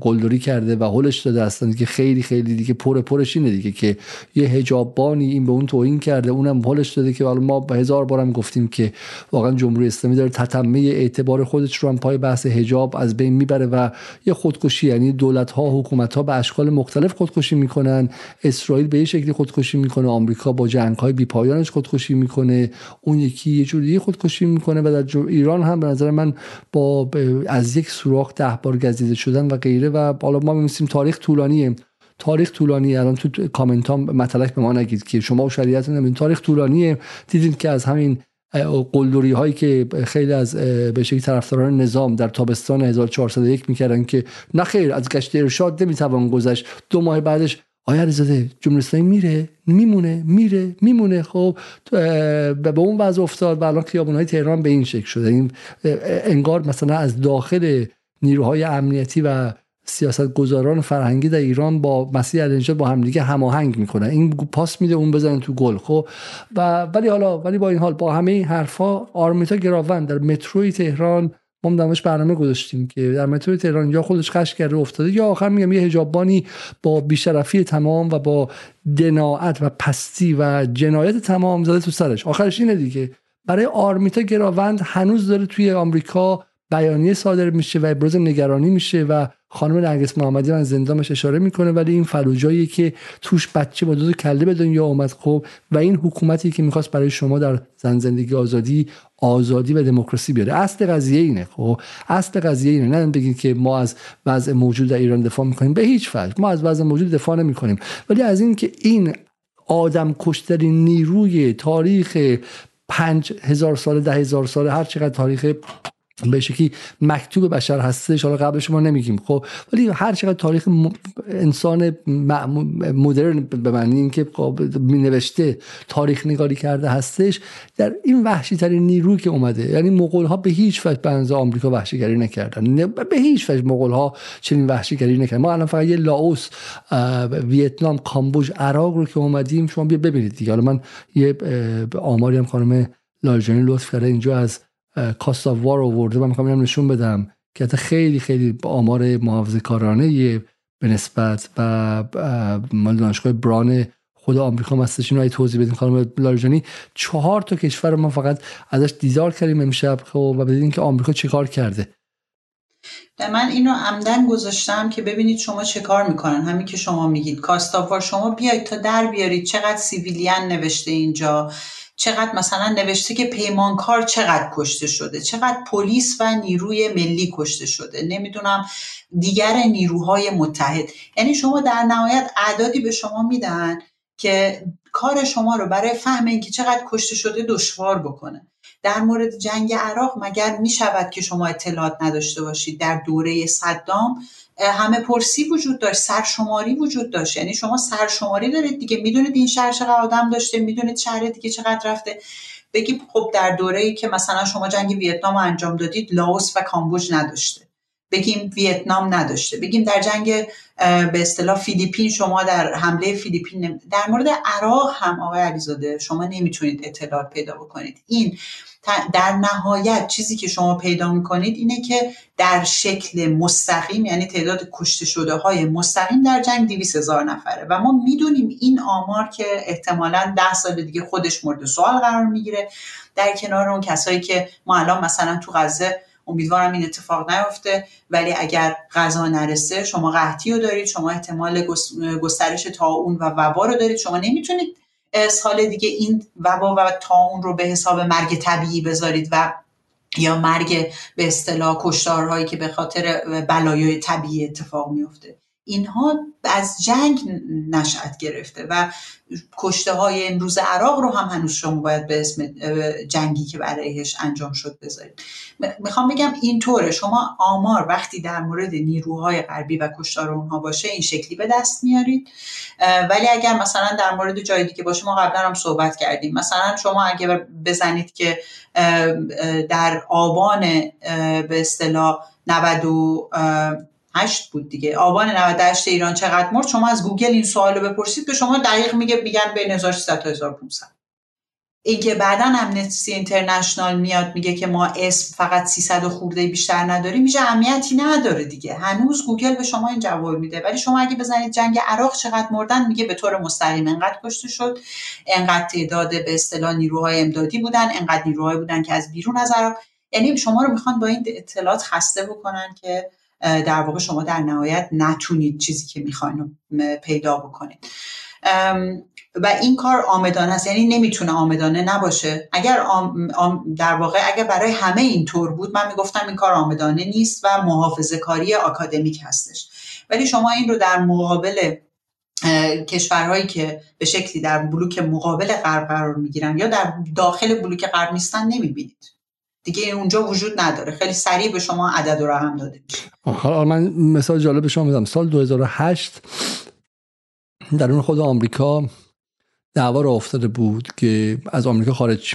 قلدری کرده و هلش داده هستن که خیلی خیلی دیگه پر پرش اینه دیگه که یه هجابانی این به اون توهین کرده. اونم هلش داده که حالا ما هزار بارم گفتیم که واقعا جمهوری اسلامی داره تتمه اعتبار خودش رو هم پای بحث هجاب از بین می‌بره و یه خودکشی یعنی دولت ها حکومت ها به اشکال مختلف خودکشی می‌کنن. اسرائیل به یه شکلی خودکشی می‌کنه. آمریکا با جنگ های بیپایانش خودکشی می‌کنه. اون یکی یه جوری خودکشی می‌کنه و در ایران هم به نظر من با از یک سوراخ ده بار گزیده شدن و غیره و حالا ما میسیم تاریخ طولانیه. تاریخ طولانی الان تو کامنت ها مطلق به ما نگید که شما و شریعت نمید تاریخ طولانیه. دیدید که از همین قلدری هایی که خیلی از به شکلی طرفداران نظام در تابستان 1401 می‌کردن که نه خیر از گشت ارشاد نمی‌توان گذشت. دو ماه بعدش آیا علیزاده جمهوری میره؟ میمونه میره میمونه. خب به اون وضع افتاد و الان خیابون های تهران به این شکل شده. این انگار مثلا از داخل نیروهای امنیتی و سیاست گذاران فرهنگی در ایران با مسیح الانجا با همدیگه هماهنگ می‌کنن. این پاس میده اون بزنن تو گل خب؟ و ولی حالا ولی با این حال با همه این حرفا آرمیتا گراون در متروی تهران ما دمش برنامه گذاشتیم که در متروی تهران یا خودش خش کرده افتاده یا آخر میگم یه حجابانی با بیشرفی تمام و با دناعت و پستی و جنایت تمام زده تو سرش. آخرش اینه دیگه. برای آرمیتا گراوند هنوز داره توی آمریکا بیانیه صادر میشه و ابراز نگرانی میشه و خانم نرگس محمدی من زندانش اشاره می‌کنه ولی این فلوجایی که توش بچه با دو کله به دنیا اومد خب و این حکومتی که می‌خواست برای شما در زن زندگی آزادی آزادی و دموکراسی بیاره. اصل قضیه اینه خب؟ اصل قضیه اینه. نه بگید که ما از وضع موجود در ایران دفاع می‌کنیم. به هیچ وجه ما از وضع موجود دفاع نمی‌کنیم. ولی از اینکه این آدم کشترین نیروی تاریخ پنج هزار سال ده هزار سال هر چقدر تاریخ به شکلی مکتوب بشر هستش حالا قبل شما نمیگیم خب؟ ولی هر چقدر تاریخ انسان مدرن به معنی اینکه می نوشته تاریخ نگاری کرده هستش در این وحشی ترین نیروی که اومده یعنی مغول ها به هیچ وجه بنز آمریکا وحشیگری نکردن. به هیچ وجه مغول ها چنین وحشیگری نکردن. ما الان فقط یه لاوس ویتنام کامبوج عراق رو که اومدیم شما بیا ببینید دیگه. حالا من یه آماری هم خانم لالجانی لطف کرده اینجا از کاست آف وار آورده من می‌خوام نشون بدم که حتی خیلی خیلی آمار محافظه کارانه به نسبت و مال دانشگاه بران خود آمریکا هستش. اینو توضیح بدیم خانم لارجانی چهار تا کشور ما فقط ازش دیدار کردیم امشب خب و بدین که آمریکا چه کار کرده. من اینو عمدن گذاشتم که ببینید شما چه کار می‌کنن. همین که شما میگید. کاستاوار شما بیاید تا در بیارید چقدر سیویلیان نوشته اینجا. چقدر مثلا نوشته که پیمانکار چقدر کشته شده چقدر پلیس و نیروی ملی کشته شده نمی‌دونم دیگر نیروهای متحد. یعنی شما در نهایت اعدادی به شما میدن که کار شما رو برای فهم اینکه چقدر کشته شده دشوار بکنه. در مورد جنگ عراق مگر می شود که شما اطلاعات نداشته باشید؟ در دوره صدام همه پرسی وجود داشت سرشماری وجود داشت. یعنی شما سرشماری دارید دیگه. می‌دونید این شهر چقدر آدم داشته می‌دونید شهر دیگه چقدر رفته. بگی خب در دوره ای که مثلا شما جنگ ویتنام انجام دادید لاوس و کامبوج نداشته. بگیم ویتنام نداشته. بگیم در جنگ به اصطلاح فیلیپین شما در حمله فیلیپین در مورد عراق هم آقای علیزاده شما نمی‌تونید اطلاعات پیدا بکنید. این در نهایت چیزی که شما پیدا می‌کنید اینه که در شکل مستقیم یعنی تعداد کشته شده های مستقیم در جنگ 200 هزار نفره. و ما می‌دونیم این آمار که احتمالا ده سال دیگه خودش مورد سوال قرار می‌گیره. در کنار اون کسایی که ما الان مثلا تو غزه امیدوارم این اتفاق نیفته ولی اگر غذا نرسه شما قحطی رو دارید شما احتمال گسترش اون و وبا رو دارید. شما نمی‌تونید سال دیگه این وبا و اون رو به حساب مرگ طبیعی بذارید و یا مرگ به اصطلاح کشتارهایی که به خاطر بلایای طبیعی اتفاق میفته اینها از جنگ نشأت گرفته و کشته های امروز عراق رو هم هنوز شما باید به اسم جنگی که برایش انجام شد بذارید. می‌خوام بگم اینطوره شما آمار وقتی در مورد نیروهای غربی و کشتار اونها باشه این شکلی به دست میارید. ولی اگر مثلا در مورد جای دیگه باشه ما قبلا هم صحبت کردیم. مثلا شما اگر بزنید که در آبان به اصطلاح 98 بود دیگه. آبان 98 ایران چقدر مرد؟ شما از گوگل این سوال رو بپرسید به شما دقیق میگه میگن بین 1600 تا 1500 اینکه بعدا Amnesty International میاد میگه که ما اسم فقط 300 خورده بیشتر نداریم میشه اهمیتی نداره دیگه. هنوز گوگل به شما این جواب میده. ولی شما اگه بزنید جنگ عراق چقدر مردن میگه به طور مستقیم انقدر کشته شد انقدر تعداد به اصطلاح نیروهای امدادی بودن انقدر نیروهای بودن که از بیرون از عراق. یعنی شما رو می‌خوان با این اطلاعات خسته بکنن که در واقع شما در نهایت نتونید چیزی که می‌خواین پیدا بکنید. و این کار آمدانه است. یعنی نمی‌تونه آمدانه نباشه. اگر در واقع اگر برای همه این طور بود من می‌گفتم این کار آمدانه نیست و محافظه کاری آکادمیک هستش. ولی شما این رو در مقابل کشورهایی که به شکلی در بلوک مقابل غرب قرار می‌گیرن یا در داخل بلوک غرب نیستن نمی‌بینید. دیگه اونجا وجود نداره. خیلی سریع به شما عدد و رقم داده حالا من مثال جالب شما میدم. سال 2008 در اون خود آمریکا دعوا را افتاده بود که از آمریکا خارج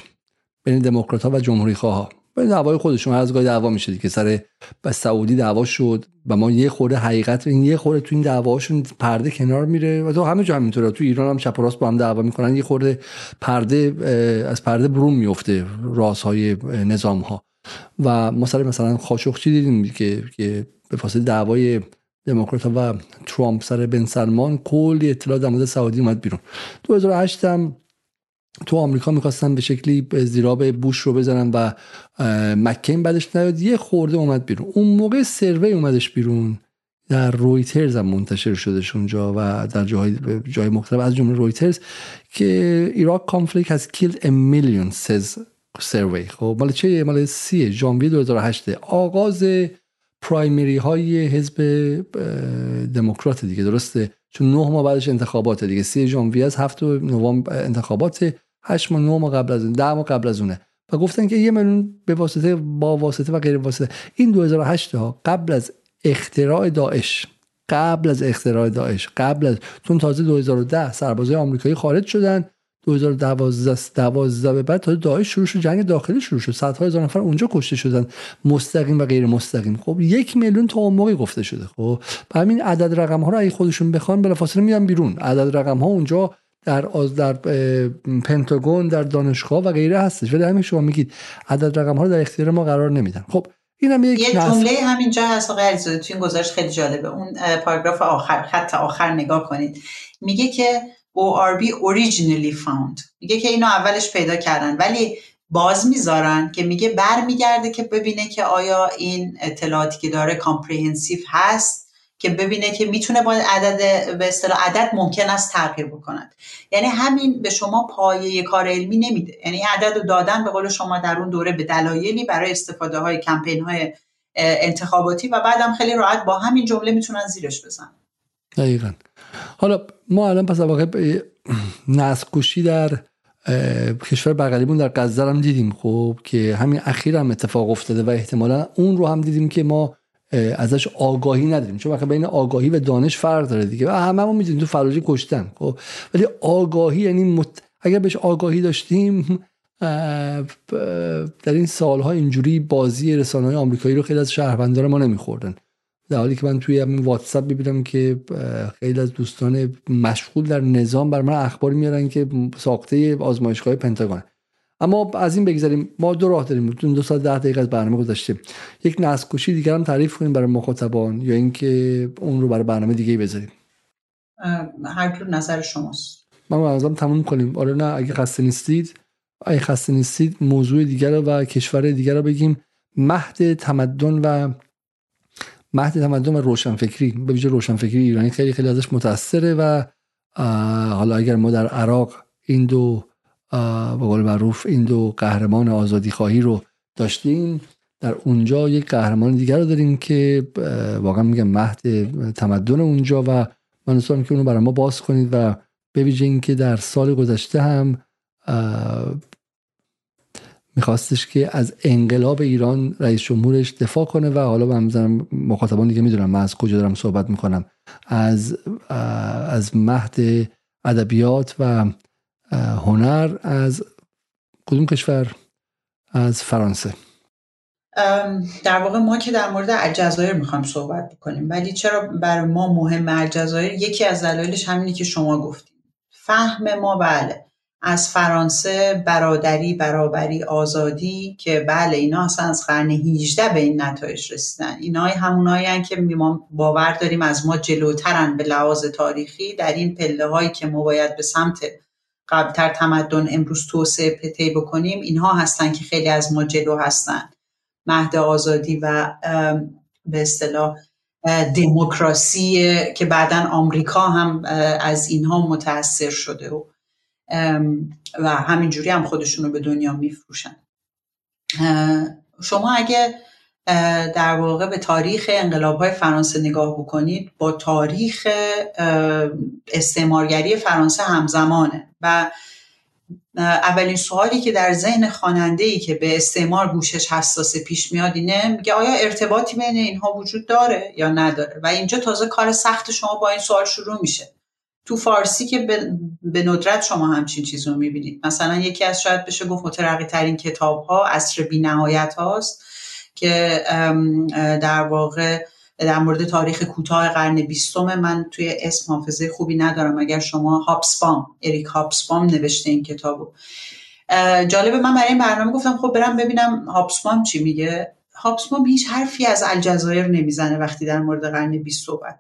بین دموکرات ها و جمهوری خواه به دعوای خودشون از گاهی دعوا میشه که سر به سعودی دعوا شد و ما یه خورده حقیقت این یه خورده تو این دعواشون پرده کنار میره. و تو همه جا همینطوره. تو ایران هم چپ راست با هم دعوا می‌کنن. یه خورده پرده از پرده برون میفته رازهای نظام ها و ما سر مثلا خاشخچی دیدیم که که به فاصله دعوای دموکرات و ترامپ سر بن سلمان کلی اطلاع در سعودی اومد بیرون. 2008 هم تو آمریکا می‌خواستن به شکلی زیراب بوش رو بزنن و مکین بعدش نیاد. یه خورده اومد بیرون. اون موقع سروی اومدش بیرون. در رویترز هم منتشر شدش اونجا و در جای جای مختلف. از جمله رویترز که Iraq conflict has killed a million says survey. خب مال چه مال سی ژانویه 2008 آغاز primary های حزب دموکرات دیگه. درسته؟ چون نه ماه بعدش انتخابات دیگه. سی ژانویه از هفت نوامبر انتخابات هشت ماه نه ماه قبل از اون ده ماه قبل از اونه. و گفتن که یه میلیون به واسطه با واسطه و غیر واسطه. این 2008 ها قبل از اختراع داعش قبل از اختراع داعش قبل از چون تازه 2010 سربازای آمریکایی خارج شدن. 2012 12 به بعد تا داعش شروع شد جنگ داخلی شروع شد. صدها هزار نفر اونجا کشته شدن مستقیم و غیر مستقیم. خب یک میلیون تا اون موقع گفته شده. خب همین عدد رقم ها رو اگه خودشون بخوان بلافاصله میان بیرون. عدد رقم ها اونجا در از در پنتاگون در دانشگاه و غیره هستش. ولی همین شما میگید عدد رقم ها رو در اختیار ما قرار نمیدن. خب اینم یک یه جمله همینجا هست آقای علیزاده تو این گزارش خیلی جالبه. اون پاراگراف آخر خط آخر نگاه کنید. میگه که ORB originally found. میگه که اینو اولش پیدا کردن. ولی باز می‌ذارن که میگه برمیگرده که ببینه که آیا این اطلاعاتی که داره کامپریهنسیو هست که ببینه که می‌تونه با عدد به اصطلاح عدد ممکن است تغییر بکند. یعنی همین به شما پایه کار علمی نمیده. یعنی عدد رو دادن به قول شما در اون دوره به دلایلی برای استفاده های کمپین های انتخاباتی و بعدم خیلی راحت با همین جمله می‌تونن زیرش بزنن. دقیقا. حالا ما الان پس واقع نسل در کشور بغلیمون در غزه هم دیدیم خب که همین اخیر هم اتفاق افتاده و احتمالا اون رو هم دیدیم که ما ازش آگاهی نداریم. چون وقتی بین آگاهی و دانش فرق داره دیگه. همه ما می‌دونیم تو فراجی کشتن خب. ولی آگاهی یعنی مت... اگر بهش آگاهی داشتیم در این سالها اینجوری بازی رسانه های آمریکایی رو خیلی از شهروندان ما نمیخوردن. در حالی که من توی همین واتساپ می‌بینم که خیلی از دوستان مشغول در نظام بر من اخبار میارن که ساخته آزمایشگاه پنتاگون. اما از این بگذاریم ما دو راه داریم. دو ساعت ده دقیقه از برنامه گذاشتیم یک نسل کشی دیگر هم تعریف کنیم برای مخاطبان یا اینکه اون رو برای برنامه دیگه بذاریم. هر نظر شماست. من به تموم کنیم. آره نه اگه خسته نیستید اگه خسته نیستید موضوع دیگر و کشور دیگر رو بگیم. مهد تمدن و مهد تمدن و روشنفکری. به ویژه روشنفکری ایرانی خیلی خیلی ازش متاثره و حالا اگر ما در عراق این دو به قول معروف این دو قهرمان آزادی خواهی رو داشتیم در اونجا یک قهرمان دیگر رو داریم که واقعا میگم مهد تمدن اونجا و من دوست که اونو برای ما باز کنید و به ویژه اینکه در سال گذشته هم میخواستش که از انقلاب ایران رئیس جمهورش دفاع کنه و حالا من مخاطبان دیگه می‌دونم من از کجا دارم صحبت می‌کنم از از مهد ادبیات و هنر از کدوم کشور؟ از فرانسه. در واقع ما که در مورد الجزایر می‌خوایم صحبت بکنیم ولی چرا برای ما مهم الجزایر؟ یکی از دلایلش همینی که شما گفتیم فهم ما بله. از فرانسه برادری برابری آزادی که بله اینا اصلا از قرن 18 به این نتایج رسیدن. اینا همونایی که ما باور داریم از ما جلوترن به لحاظ تاریخی در این پله هایی که ما باید به سمت قبلتر تمدن امروز توسعه پتی بکنیم اینها هستن که خیلی از ما جلو هستن. مهد آزادی و به اصطلاح دموکراسی که بعدا آمریکا هم از اینها متاثر شده و و همینجوری هم خودشون رو به دنیا میفروشن. شما اگه در واقع به تاریخ انقلاب های فرانسه نگاه بکنید با تاریخ استعمارگری فرانسه همزمانه و اولین سوالی که در ذهن خواننده ای که به استعمار گوشش حساس پیش میاد اینه میگه آیا ارتباطی بین اینها وجود داره یا نداره؟ و اینجا تازه کار سخت شما با این سوال شروع میشه. تو فارسی که به ندرت شما همچین چیز رو می‌بینید. مثلا یکی از شاید بشه گفت مترقی ترین کتاب ها اصر بی نهایت هاست که در واقع در مورد تاریخ کوتاه قرن بیستم من توی اسم حافظه خوبی ندارم. اگر شما هاپسپام اریک هاپسپام نوشته این کتابو. جالبه من برای این برنامه گفتم خب برم ببینم هاپسپام چی میگه. هاپسپام هیچ حرفی از الجزایر نمی‌زنه وقتی در مورد قرن بیست صحبت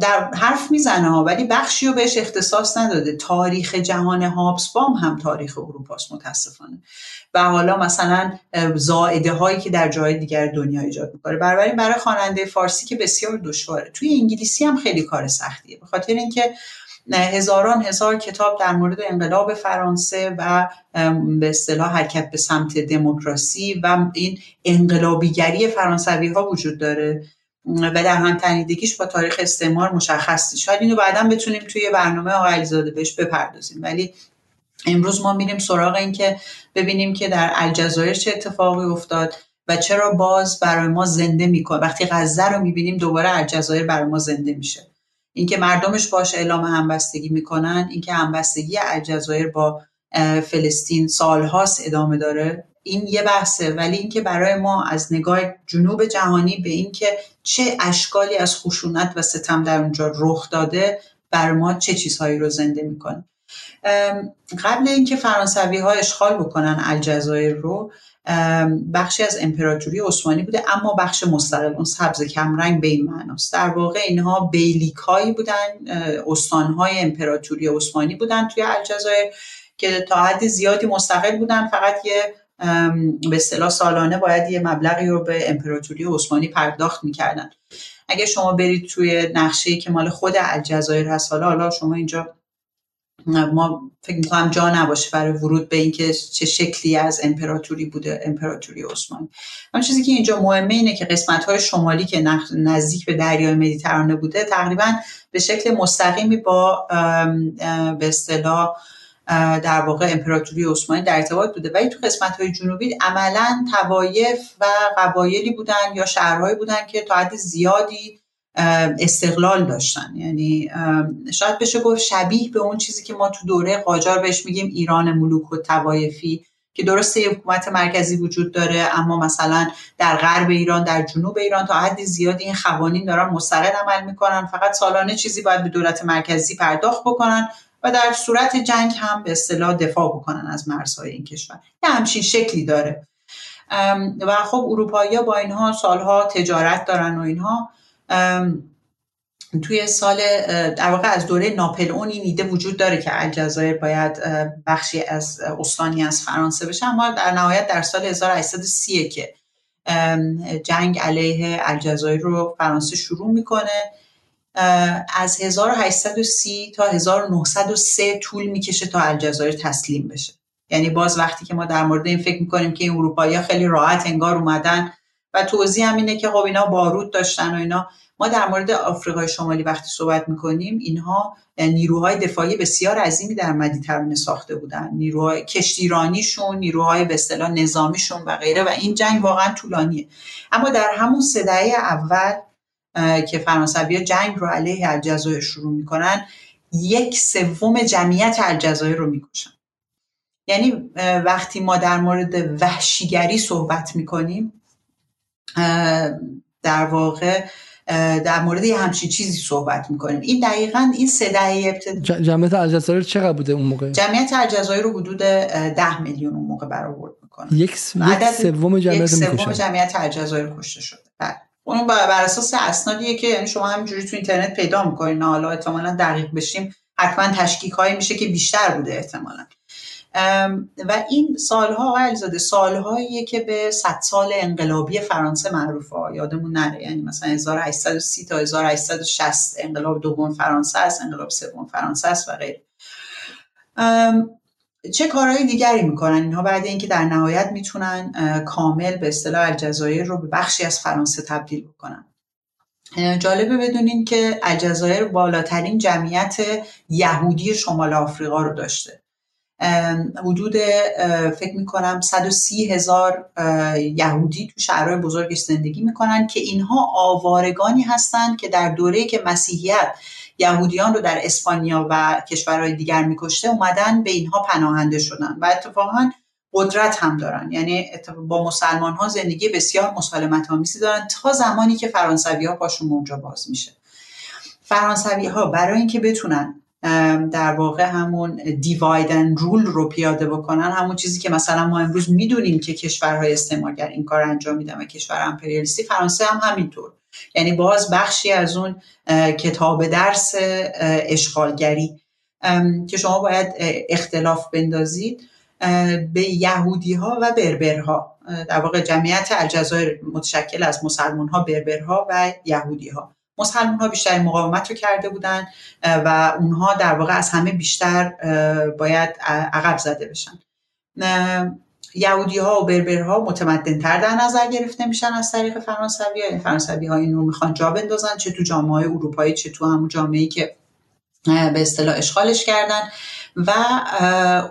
در حرف می‌زنه ها ولی بخشی رو بهش اختصاص نداده. تاریخ جهان هابسبام هم تاریخ اروپاست متاسفانه. و حالا مثلا زائده هایی که در جای دیگر دنیا ایجاد می‌کنه. برای برای خواننده فارسی که بسیار دشواره. توی انگلیسی هم خیلی کار سختیه. به خاطر اینکه هزاران هزار کتاب در مورد انقلاب فرانسه و به اصطلاح حرکت به سمت دموکراسی و این انقلابیگری فرانسوی ها وجود داره. و در هم تنیدگیش با تاریخ استعمار مشخص شاید اینو بعدا بتونیم توی برنامه آقای علیزاده بهش بپردازیم. ولی امروز ما میریم سراغ این که ببینیم که در الجزایر چه اتفاقی افتاد و چرا باز برای ما زنده می‌کنه. وقتی غزه رو می‌بینیم دوباره الجزایر برای ما زنده میشه. اینکه مردمش باش اعلام همبستگی می‌کنن اینکه همبستگی الجزایر با فلسطین سالهاست ادامه داره. این یه بحثه ولی اینکه برای ما از نگاه جنوب جهانی به اینکه چه اشکالی از خشونت و ستم در اونجا رخ داده بر ما چه چیزهایی رو زنده می‌کنه. قبل اینکه فرانسوی ها اشغال بکنن الجزایر رو بخشی از امپراتوری عثمانی بوده اما بخش مستقل اون سبز کمرنگ به این معناست. در واقع اینها بیلیک هایی بودن استان های امپراتوری عثمانی بودن توی الجزایر که تا حد زیادی مستقل بودن فقط یه به اصطلاح سالانه باید یه مبلغی رو به امپراتوری عثمانی پرداخت می‌کردن. اگه شما برید توی نقشه که مال خود الجزایر هست حالا حالا شما اینجا ما فکر می‌کنم جا نباشه برای ورود به اینکه چه شکلی از امپراتوری بوده امپراتوری عثمانی. اما چیزی که اینجا مهمه اینه که قسمت های شمالی که نزدیک به دریای مدیترانه بوده تقریبا به شکل مستقیمی با به اصطلاح در واقع امپراتوری عثمانی در ارتباط بوده. ولی تو قسمت های جنوبی عملا توایف و قبایلی بودن یا شهرهایی بودن که تا حد زیادی استقلال داشتن. یعنی شاید بشه گفت شبیه به اون چیزی که ما تو دوره قاجار بهش میگیم ایران ملوک و توایفی که درسته حکومت مرکزی وجود داره اما مثلا در غرب ایران در جنوب ایران تا حد زیادی این قوانین دارن مستقل عمل می‌کنن. فقط سالانه چیزی باید به دولت مرکزی پرداخت بکنن. و در صورت جنگ هم به اصطلاح دفاع بکنن از مرزهای این کشور. یه همچین شکلی داره. و خب اروپایی با اینها سالها تجارت دارن و اینها. توی سال در واقع از دوره ناپل این ایده وجود داره که الجزایر باید بخشی از استانی از فرانسه بشه اما در نهایت در سال 1830 که جنگ علیه الجزایر رو فرانسه شروع می‌کنه. از 1830 تا 1903 طول می‌کشه تا الجزایر تسلیم بشه. یعنی باز وقتی که ما در مورد این فکر می‌کنیم که این اروپایی خیلی راحت انگار اومدن و توضیح هم اینه که خب اینا بارود داشتن و اینا ما در مورد آفریقای شمالی وقتی صحبت می‌کنیم اینها نیروهای دفاعی بسیار عظیمی در مدیترانه ساخته بودن. نیروهای کشتیرانیشون نیروهای به اصطلاح نظامیشون و غیره و این جنگ واقعا طولانیه. اما در همون صدای اول که فرانسوی جنگ رو علیه الجزایر شروع می‌کنن یک سوم جمعیت الجزایر رو می‌کشن. یعنی وقتی ما در مورد وحشیگری صحبت می‌کنیم در واقع در مورد یه همچین چیزی صحبت می‌کنیم. این دقیقا این سه دهه جمعیت الجزایر چقدر بوده اون موقع؟ جمعیت الجزایر رو حدود ده میلیون اون موقع برآورد می‌کنه. یک سوم جمعیت یک سوم جمعیت الجزایر کشته شده. بله. اون بر اساس اسنادیه که یعنی شما همینجوری تو اینترنت پیدا می‌کنین. حالا احتمالا دقیق بشیم. حتما تشکیک هایی میشه که بیشتر بوده احتمالا. و این سالها آقای علیزاده سالهاییه که به صد سال انقلابی فرانسه معروفه. یادمون نره. یعنی مثلا 1830 تا 1860 انقلاب دوم فرانسه است انقلاب سوم فرانسه است و غیره. چه کارهای دیگری می‌کنن؟ اینها بعد اینکه در نهایت می‌تونن کامل به اصطلاح الجزایر رو به بخشی از فرانسه تبدیل بکنن. جالبه بدونین که الجزایر بالاترین جمعیت یهودی شمال آفریقا رو داشته. حدود فکر می‌کنم 130 هزار یهودی تو شهرهای بزرگش زندگی می‌کنن که اینها آوارگانی هستند که در دوره که مسیحیت یهودیان رو در اسپانیا و کشورهای دیگر میکشته اومدن به اینها پناهنده شدن و اتفاقا قدرت هم دارن. یعنی با مسلمان ها زندگی بسیار مسالمت آمیزی دارن تا زمانی که فرانسوی ها پاشون اونجا باز میشه. فرانسوی ها برای اینکه بتونن در واقع همون دیوایدن رول رو پیاده بکنن همون چیزی که مثلا ما امروز می‌دونیم که کشورهای استعمارگر این کار انجام میدن و کشور امپریالیستی فرانسه هم همینطور. یعنی باز بخشی از اون کتاب درس اشغالگری. که شما باید اختلاف بندازید به یهودی ها و بربرها. در واقع جمعیت الجزایر متشکل از مسلمان ها بربرها و یهودی ها مسلمان ها بیشتر مقاومت رو کرده بودن و اونها در واقع از همه بیشتر باید عقب زده بشن. یهودی ها و بربرها متمدن تر در نظر گرفته میشن از طریق فرانسوی. ها فرانسوی ها این رو می‌خوان جا بندازن چه تو جامعه اروپایی چه تو همون جامعه که به اصطلاح اشغالش کردن و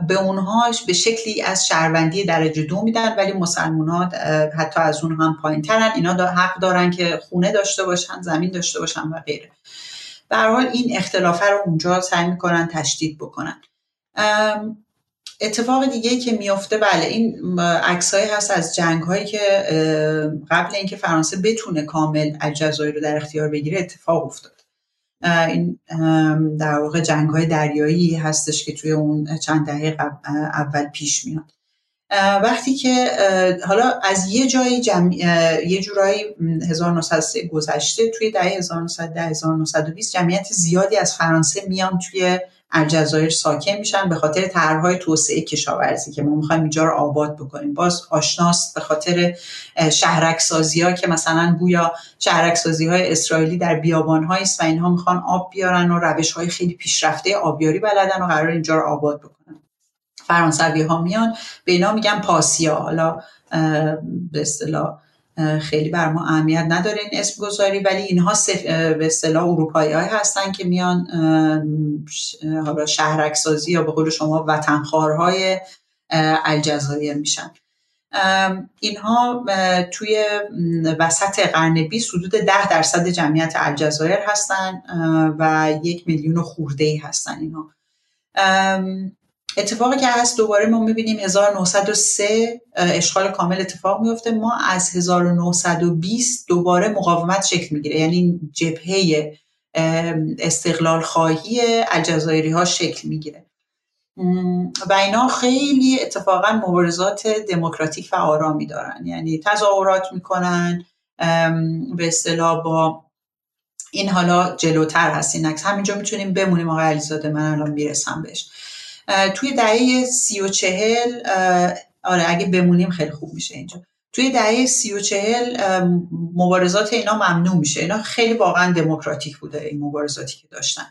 به اونهاش به شکلی از شهروندی درجه دو میدن ولی مسلمان ها حتی از اون هم پایین ترن اینا دا حق دارن که خونه داشته باشن زمین داشته باشن و غیره. به حال این اختلافه رو اونجا سعی می‌کنن تشدید بکنن. اتفاق دیگه که میفته بله این عکسایی هست از جنگ هایی که قبل اینکه فرانسه بتونه کامل الجزایر رو در اختیار بگیره اتفاق افتاد. این در واقع جنگ های دریایی هستش که توی اون چند دهه اول پیش میاد. وقتی که حالا از یه جایی جمع... یه جورایی 1903 گذشته توی دهه 1910 1920 جمعیت زیادی از فرانسه میان توی الجزایر ساکن میشن به خاطر طرحهای توسعه کشاورزی که ما می‌خوایم اینجا رو آباد بکنیم. باز آشناست به خاطر شهرک سازی ها که مثلا گویا سازی های اسرائیلی در بیابان است و اینها می‌خوان آب بیارن و روش های خیلی پیشرفته آبیاری بلدن و قرار اینجا رو آباد بکنن. فرانسوی ها میان به اینا میگن پاسیا. حالا به اصطلاح خیلی بر ما اهمیت نداره این اسم گذاری ولی اینها به اصطلاح اروپایی های هستن که میان حالا شهرکسازی یا به قول شما وطنخوارهای الجزایر میشن. اینها توی وسط قرن 20 حدود 10 درصد جمعیت الجزایر هستن و یک میلیون خورده ای هستن اینها. اتفاقی که هست دوباره ما می‌بینیم 1903 اشغال کامل اتفاق میفته ما از 1920 دوباره مقاومت شکل می‌گیره. یعنی جبهه استقلال خواهی الجزایری ها شکل می‌گیره. و اینا خیلی اتفاقا مبارزات دموکراتیک و آرامی دارن. یعنی تظاهرات می‌کنن به اصطلاح با این حالا جلوتر هست این همینجا می‌تونیم بمونیم. آقای علیزاده من الان می‌رسم بهش. توی دهه سی و چهل آره اگه بمونیم خیلی خوب میشه اینجا. توی دهه سی و چهل مبارزات اینا ممنوع میشه. اینا خیلی واقعا دموکراتیک بوده این مبارزاتی که داشتن.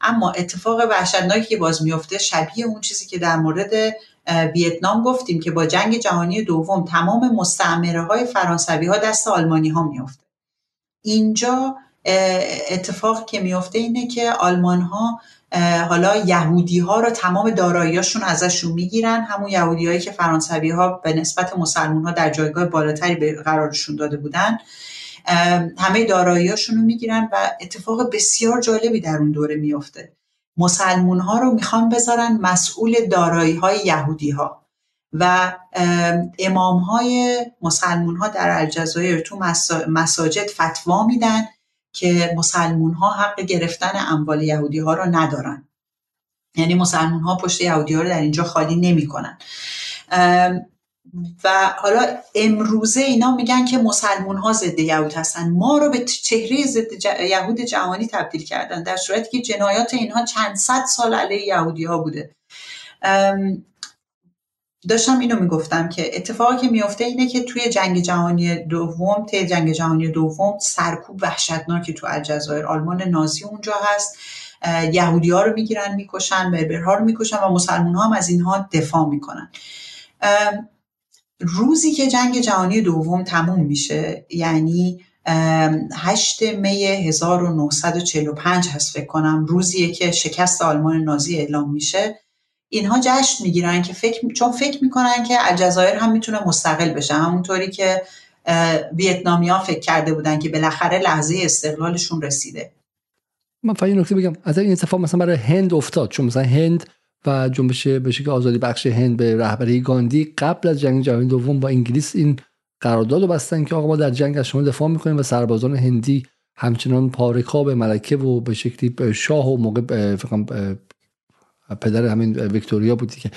اما اتفاق وحشتناکی که باز میفته شبیه اون چیزی که در مورد ویتنام گفتیم که با جنگ جهانی دوم تمام مستعمره های فرانسوی ها دست آلمانی ها میفته اینجا اتفاق که میفته اینه که آلمان ها حالا یهودی ها رو تمام داراییاشون ازشون می‌گیرن. همون یهودی هایی که فرانسوی ها به نسبت مسلمان ها در جایگاه بالاتری به قرارشون داده بودن همه داراییاشون رو می‌گیرن و اتفاق بسیار جالبی در اون دوره میفته مسلمون ها رو می‌خوان بذارن مسئول دارایی های یهودی ها و امام های مسلمون ها در الجزایر تو مساجد فتوا میدن که مسلمون ها حق گرفتن اموال یهودی ها رو ندارن. یعنی مسلمون ها پشت یهودی ها رو در اینجا خالی نمی‌کنن. و حالا امروزه اینا میگن که مسلمون ها ضد یهود هستن. ما رو به چهره ضد یهود جهانی تبدیل کردن در صورتی که جنایات اینها چند صد سال علیه یهودی ها بوده داشتم اینو می‌گفتم که اتفاقی که میفته اینه که توی جنگ جهانی دوم طی جنگ جهانی دوم سرکوب وحشتناکی تو الجزایر. آلمان نازی اونجا هست. یهودی ها رو می‌گیرن می‌کشن بربرها رو می‌کشن و مسلمان ها هم از اینها دفاع می‌کنن. روزی که جنگ جهانی دوم تموم میشه یعنی 8 می 1945 هست فکر کنم روزیه که شکست آلمان نازی اعلام میشه. اینها جشن می‌گیرن که فکر چون فکر می‌کنن که الجزایر هم می‌تونه مستقل بشه. همونطوری که ویتنامیا فکر کرده بودن که بالاخره لحظه استقلالشون رسیده. من فقط نکته بگم. از این اتفاق مثلا برای هند افتاد. چون مثلا هند و جنبش به شکل آزادی بخش هند به رهبری گاندی قبل از جنگ جهانی دوم با انگلیس این قرارداد رو بستن که آقا ما در جنگ از شما دفاع می‌کنیم و سربازان هندی همچنان پارکاب ملکه و به شکلی شاه و موقع پدر همین ویکتوریا بود دیگه.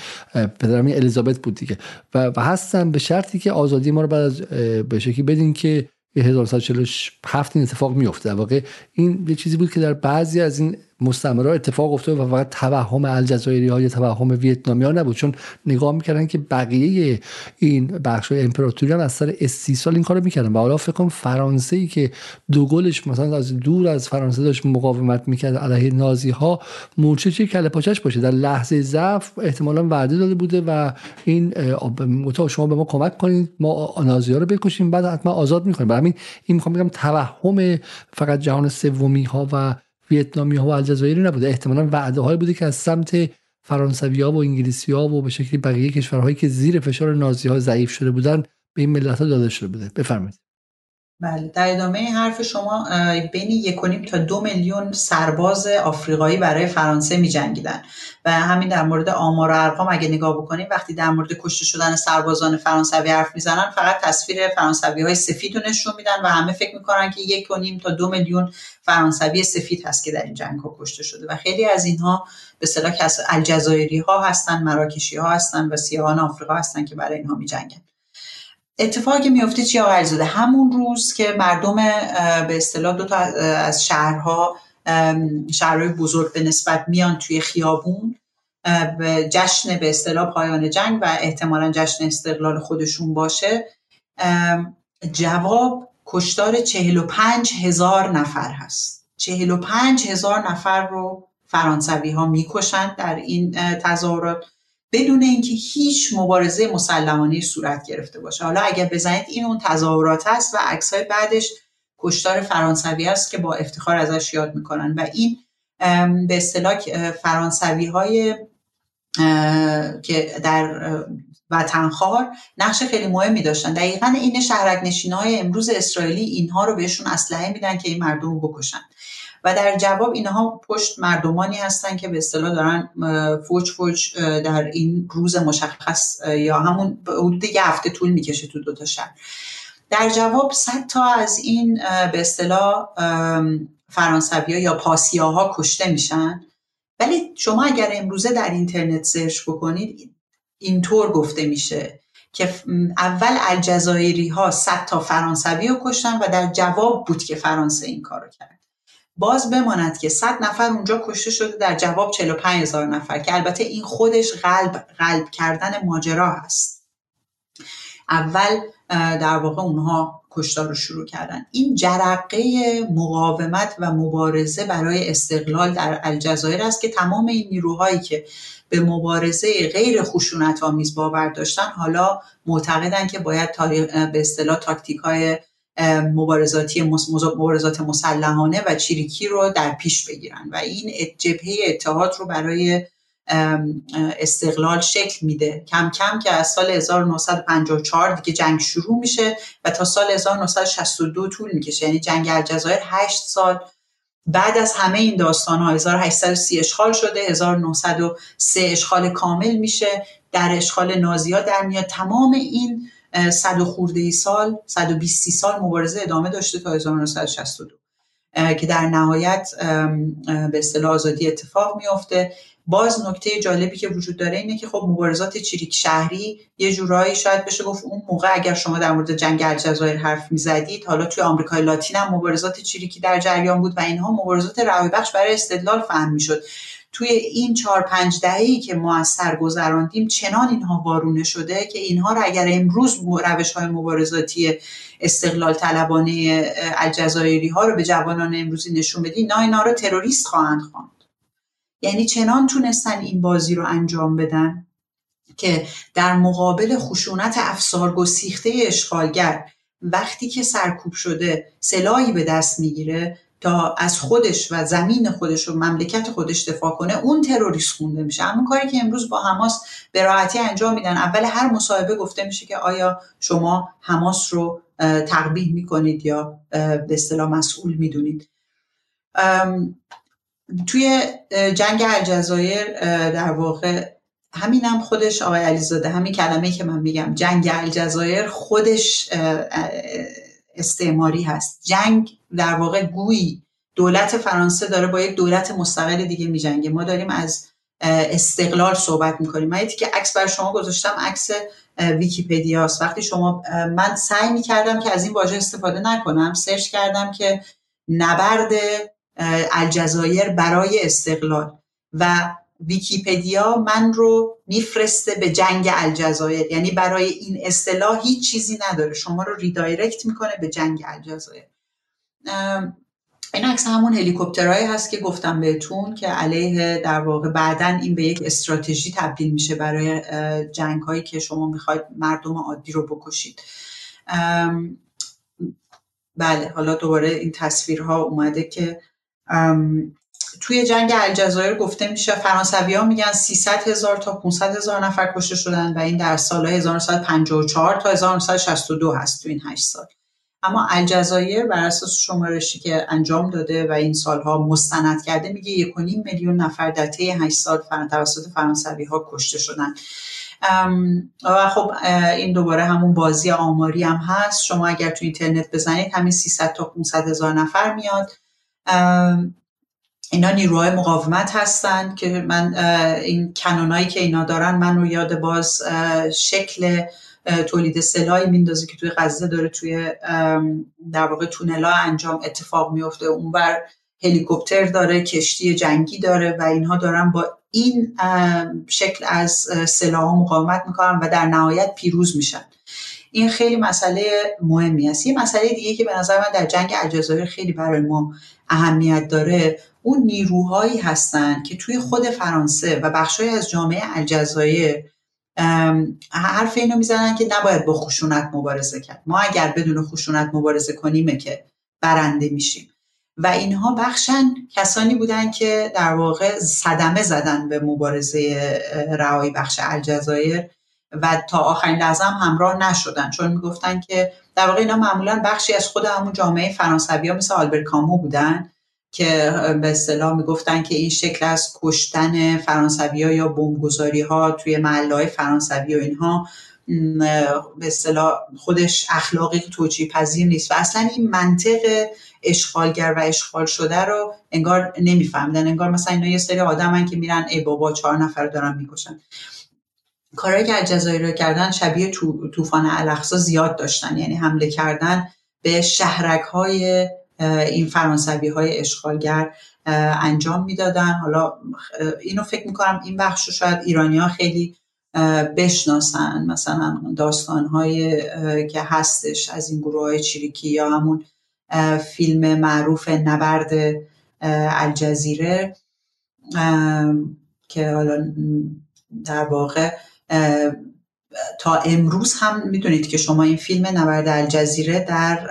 پدر همین الیزابت بود دیگه. و, و هستن به شرطی که آزادی ما رو بعد از به شکلی بدین که 1947 این اتفاق میفته در واقع این یه چیزی بود که در بعضی از این مستعمره اتفاق افتاد و فقط توهم الجزایری های توهم ویتنامی ها نبود. چون نگاه می‌کردن که بقیه این بخش های امپراتوری هم از سر استیصال این کارو می‌کردن. و حالا فکر کنم فرانسه ای که دوگلش مثلا از دور از فرانسه داشت مقاومت می‌کرد علیه نازی ها مورچه چه کله پاچش باشه. در لحظه ضعف احتمالا وعده داده بوده و این شما به ما کمک کنید. ما نازی ها رو بکشیم بعد حتما آزاد می‌کنیم. برای همین این می‌خوام بگم توهم فقط جهان سومی ها و ویتنامی ها و الجزایری نبوده. احتمالا وعده های بوده که از سمت فرانسوی ها و انگلیسی ها و به شکلی بقیه کشورهایی که زیر فشار نازی ها ضعیف شده بودن به این ملت ها داده شده بوده. بفرمایید. بله در ادامه حرف شما بین یک تا دو میلیون سرباز آفریقایی برای فرانسه می جنگیدن و همین در مورد آمار و ارقام اگه نگاه بکنیم وقتی در مورد کشته شدن سربازان فرانسوی حرف می‌زنن فقط تصویر فرانسوی های سفید نشون میدن و همه فکر می‌کنن که یک تا دو میلیون فرانسوی سفید هست که در این جنگ ها کشته شده. و خیلی از اینها به اصطلاح الجزایری ها هستن مراکشی ها هستن و سیاهان آفریقا هستن که برای اینها میجنگن. اتفاقی میفته چی آقای زاده همون روز که مردم به اصطلاح دو تا از شهرها شهرهای بزرگ به نسبت میان توی خیابون به جشن به اصطلاح پایان جنگ و احتمالا جشن استقلال خودشون باشه جواب کشتار 45 هزار نفر هست. 45 هزار نفر رو فرانسوی ها می‌کشند در این تظاهرات. بدون اینکه هیچ مبارزه مسلحانه صورت گرفته باشه. حالا اگر بزنید این اون تظاهرات هست و عکسای بعدش کشتار فرانسوی است که با افتخار ازش یاد می‌کنن. و این به اصطلاح فرانسوی های که در وطنخوار نقش خیلی مهمی داشتن. دقیقا این شهرک نشین های امروز اسرائیلی اینها رو بهشون اسلحه میدن که این مردم رو بکشن. و در جواب اینها پشت مردمانی هستن که به اصطلاح دارن فوج فوج در این روز مشخص یا همون حدود یه هفته طول می‌کشه تو دوتا شهر. در جواب صد تا از این به اصطلاح فرانسوی یا پاسیاها کشته میشن. ولی شما اگر امروزه در اینترنت سرچ بکنید اینطور گفته میشه که اول الجزایری ها صد تا فرانسوی رو کشتن و در جواب بود که فرانسه این کارو کرد. باز بماند که 100 نفر اونجا کشته شده در جواب 45 هزار نفر که البته این خودش قلب قلب کردن ماجرا هست. اول در واقع اونها کشتار رو شروع کردن. این جرقه مقاومت و مبارزه برای استقلال در الجزایر است که تمام این نیروهایی که به مبارزه غیر خشونت آمیز باور داشتن حالا معتقدن که باید به اصطلاح تاکتیک های مبارزاتی مبارزات مسلحانه و چیریکی رو در پیش بگیرن و این جبهه اتحاد رو برای استقلال شکل میده. کم کم که از سال 1954 دیگه جنگ شروع میشه و تا سال 1962 طول می‌کشه. یعنی جنگ الجزایر 8 سال. بعد از همه این داستان ها 1830 اشغال شده 1903 اشغال کامل میشه. در اشغال نازی در میاد. تمام این صد و خورده ای سال 120 سال مبارزه ادامه داشته تا 1962 که در نهایت به اصطلاح آزادی اتفاق میافته. باز نکته جالبی که وجود داره اینه که خب مبارزات چریک شهری یه جورایی شاید بشه گفت اون موقع اگر شما در مورد جنگ الجزایر حرف می‌زدید حالا توی آمریکای لاتین هم مبارزات چریکی در جریان بود و اینها مبارزات روی بخش برای استدلال فهم می‌شد. توی این چهار پنج دهه‌ای که ما از سر گذراندیم چنان اینها وارونه شده که اینها رو اگر امروز روش های مبارزاتی استقلال طلبانه الجزایری ها رو به جوانان امروزی نشون بدیم نه اینا رو تروریست خواهند خواند. یعنی چنان تونستن این بازی رو انجام بدن که در مقابل خشونت افسار گسیخته اشغالگر وقتی که سرکوب شده سلاحی به دست می‌گیره تا از خودش و زمین خودش و مملکت خودش دفاع کنه اون تروریست خونده میشه. همون کاری که امروز با حماس به راحتی انجام میدن اول هر مصاحبه گفته میشه که آیا شما حماس رو تقبیح می‌کنید یا به اصطلاح مسئول می‌دونید. توی جنگ الجزایر در واقع همینم خودش آقای علیزاده همین کلمه که من میگم جنگ الجزایر خودش استعماری هست. جنگ در واقع گویی دولت فرانسه داره با یک دولت مستقل دیگه میجنگه. ما داریم از استقلال صحبت می‌کنیم. من که عکس بر شما گذاشتم عکس ویکیپدیاست. وقتی شما من سعی می‌کردم که از این واژه استفاده نکنم search کردم که نبرد الجزایر برای استقلال و ویکیپدیا من رو میفرسته به جنگ الجزایر. یعنی برای این اصطلاح هیچ چیزی نداره. شما رو redirect می‌کنه به جنگ الجزایر. این عکس همون هلیکوپترهایی هست که گفتم بهتون که علیه در واقع بعدا این به یک استراتژی تبدیل میشه برای جنگ هایی که شما می‌خواید مردم عادی رو بکشید. بله حالا دوباره این تصویرها اومده که توی جنگ الجزایر گفته میشه فرانسوی ها میگن 300 هزار تا 500 هزار نفر کشته شدن و این در سال 1954 تا 1962 هست تو این 8 سال. اما الجزایر بر اساس شمارشی که انجام داده و این سالها مستند کرده میگه 1.5 میلیون نفر در طی 8 سال توسط فرانسوی ها کشته شدن و خب این دوباره همون بازی آماری هم هست. شما اگر تو اینترنت بزنید همین 300 تا 500 هزار نفر میاد. اینا نیروهای مقاومت هستن که من این کنونایی که اینا دارن من رو یاد باز شکل تولید سلاحی میندازه که توی غزه داره توی در واقع تونلا انجام اتفاق میفته. اونور هلیکوپتر داره کشتی جنگی داره و اینها دارن با این شکل از سلاح مقاومت می‌کنن و در نهایت پیروز میشن. این خیلی مسئله مهمی است. یه مسئله دیگه که به نظر من در جنگ الجزایر خیلی برای ما اهمیت داره اون نیروهایی هستن که توی خود فرانسه و بخشهایی از جامعه الجزایر حرف اینو می‌زنن که نباید با خشونت مبارزه کرد. ما اگر بدون خشونت مبارزه کنیم که برنده میشیم. و اینها بخشن کسانی بودن که در واقع صدمه زدن به مبارزه رهایی بخش الجزایر و تا آخرین لحظه هم همراه نشدن. چون می‌گفتن که در واقع اینا معمولا بخشی از خود همون جامعه فرانسوی ها مثل آلبر کامو بودن. که به اصطلاح می‌گفتن که این شکل از کشتن فرانسوی ها یا بمبگذاری ها توی محله فرانسوی و اینها به اصطلاح خودش اخلاقی توجیه پذیر نیست و اصلا این منطق اشغالگر و اشغال شده رو انگار نمیفهمیدن. انگار مثلا اینا یه سری آدمن که میرن ای بابا چهار نفر دارن می‌کشن. کارهایی که الجزایر رو کردن شبیه طوفان الاقصا زیاد داشتن. یعنی حمله کردن به شهرک های این فرانسوی های اشغالگر انجام می‌دادن. حالا اینو فکر می‌کنم این بخش رو شاید ایرانی ها خیلی بشناسن. مثلا داستان های که هستش از این گروه های چیریکی یا همون فیلم معروف نبرد الجزیره که حالا در واقع تا امروز هم می‌دونید که شما این فیلم نبرد الجزیره در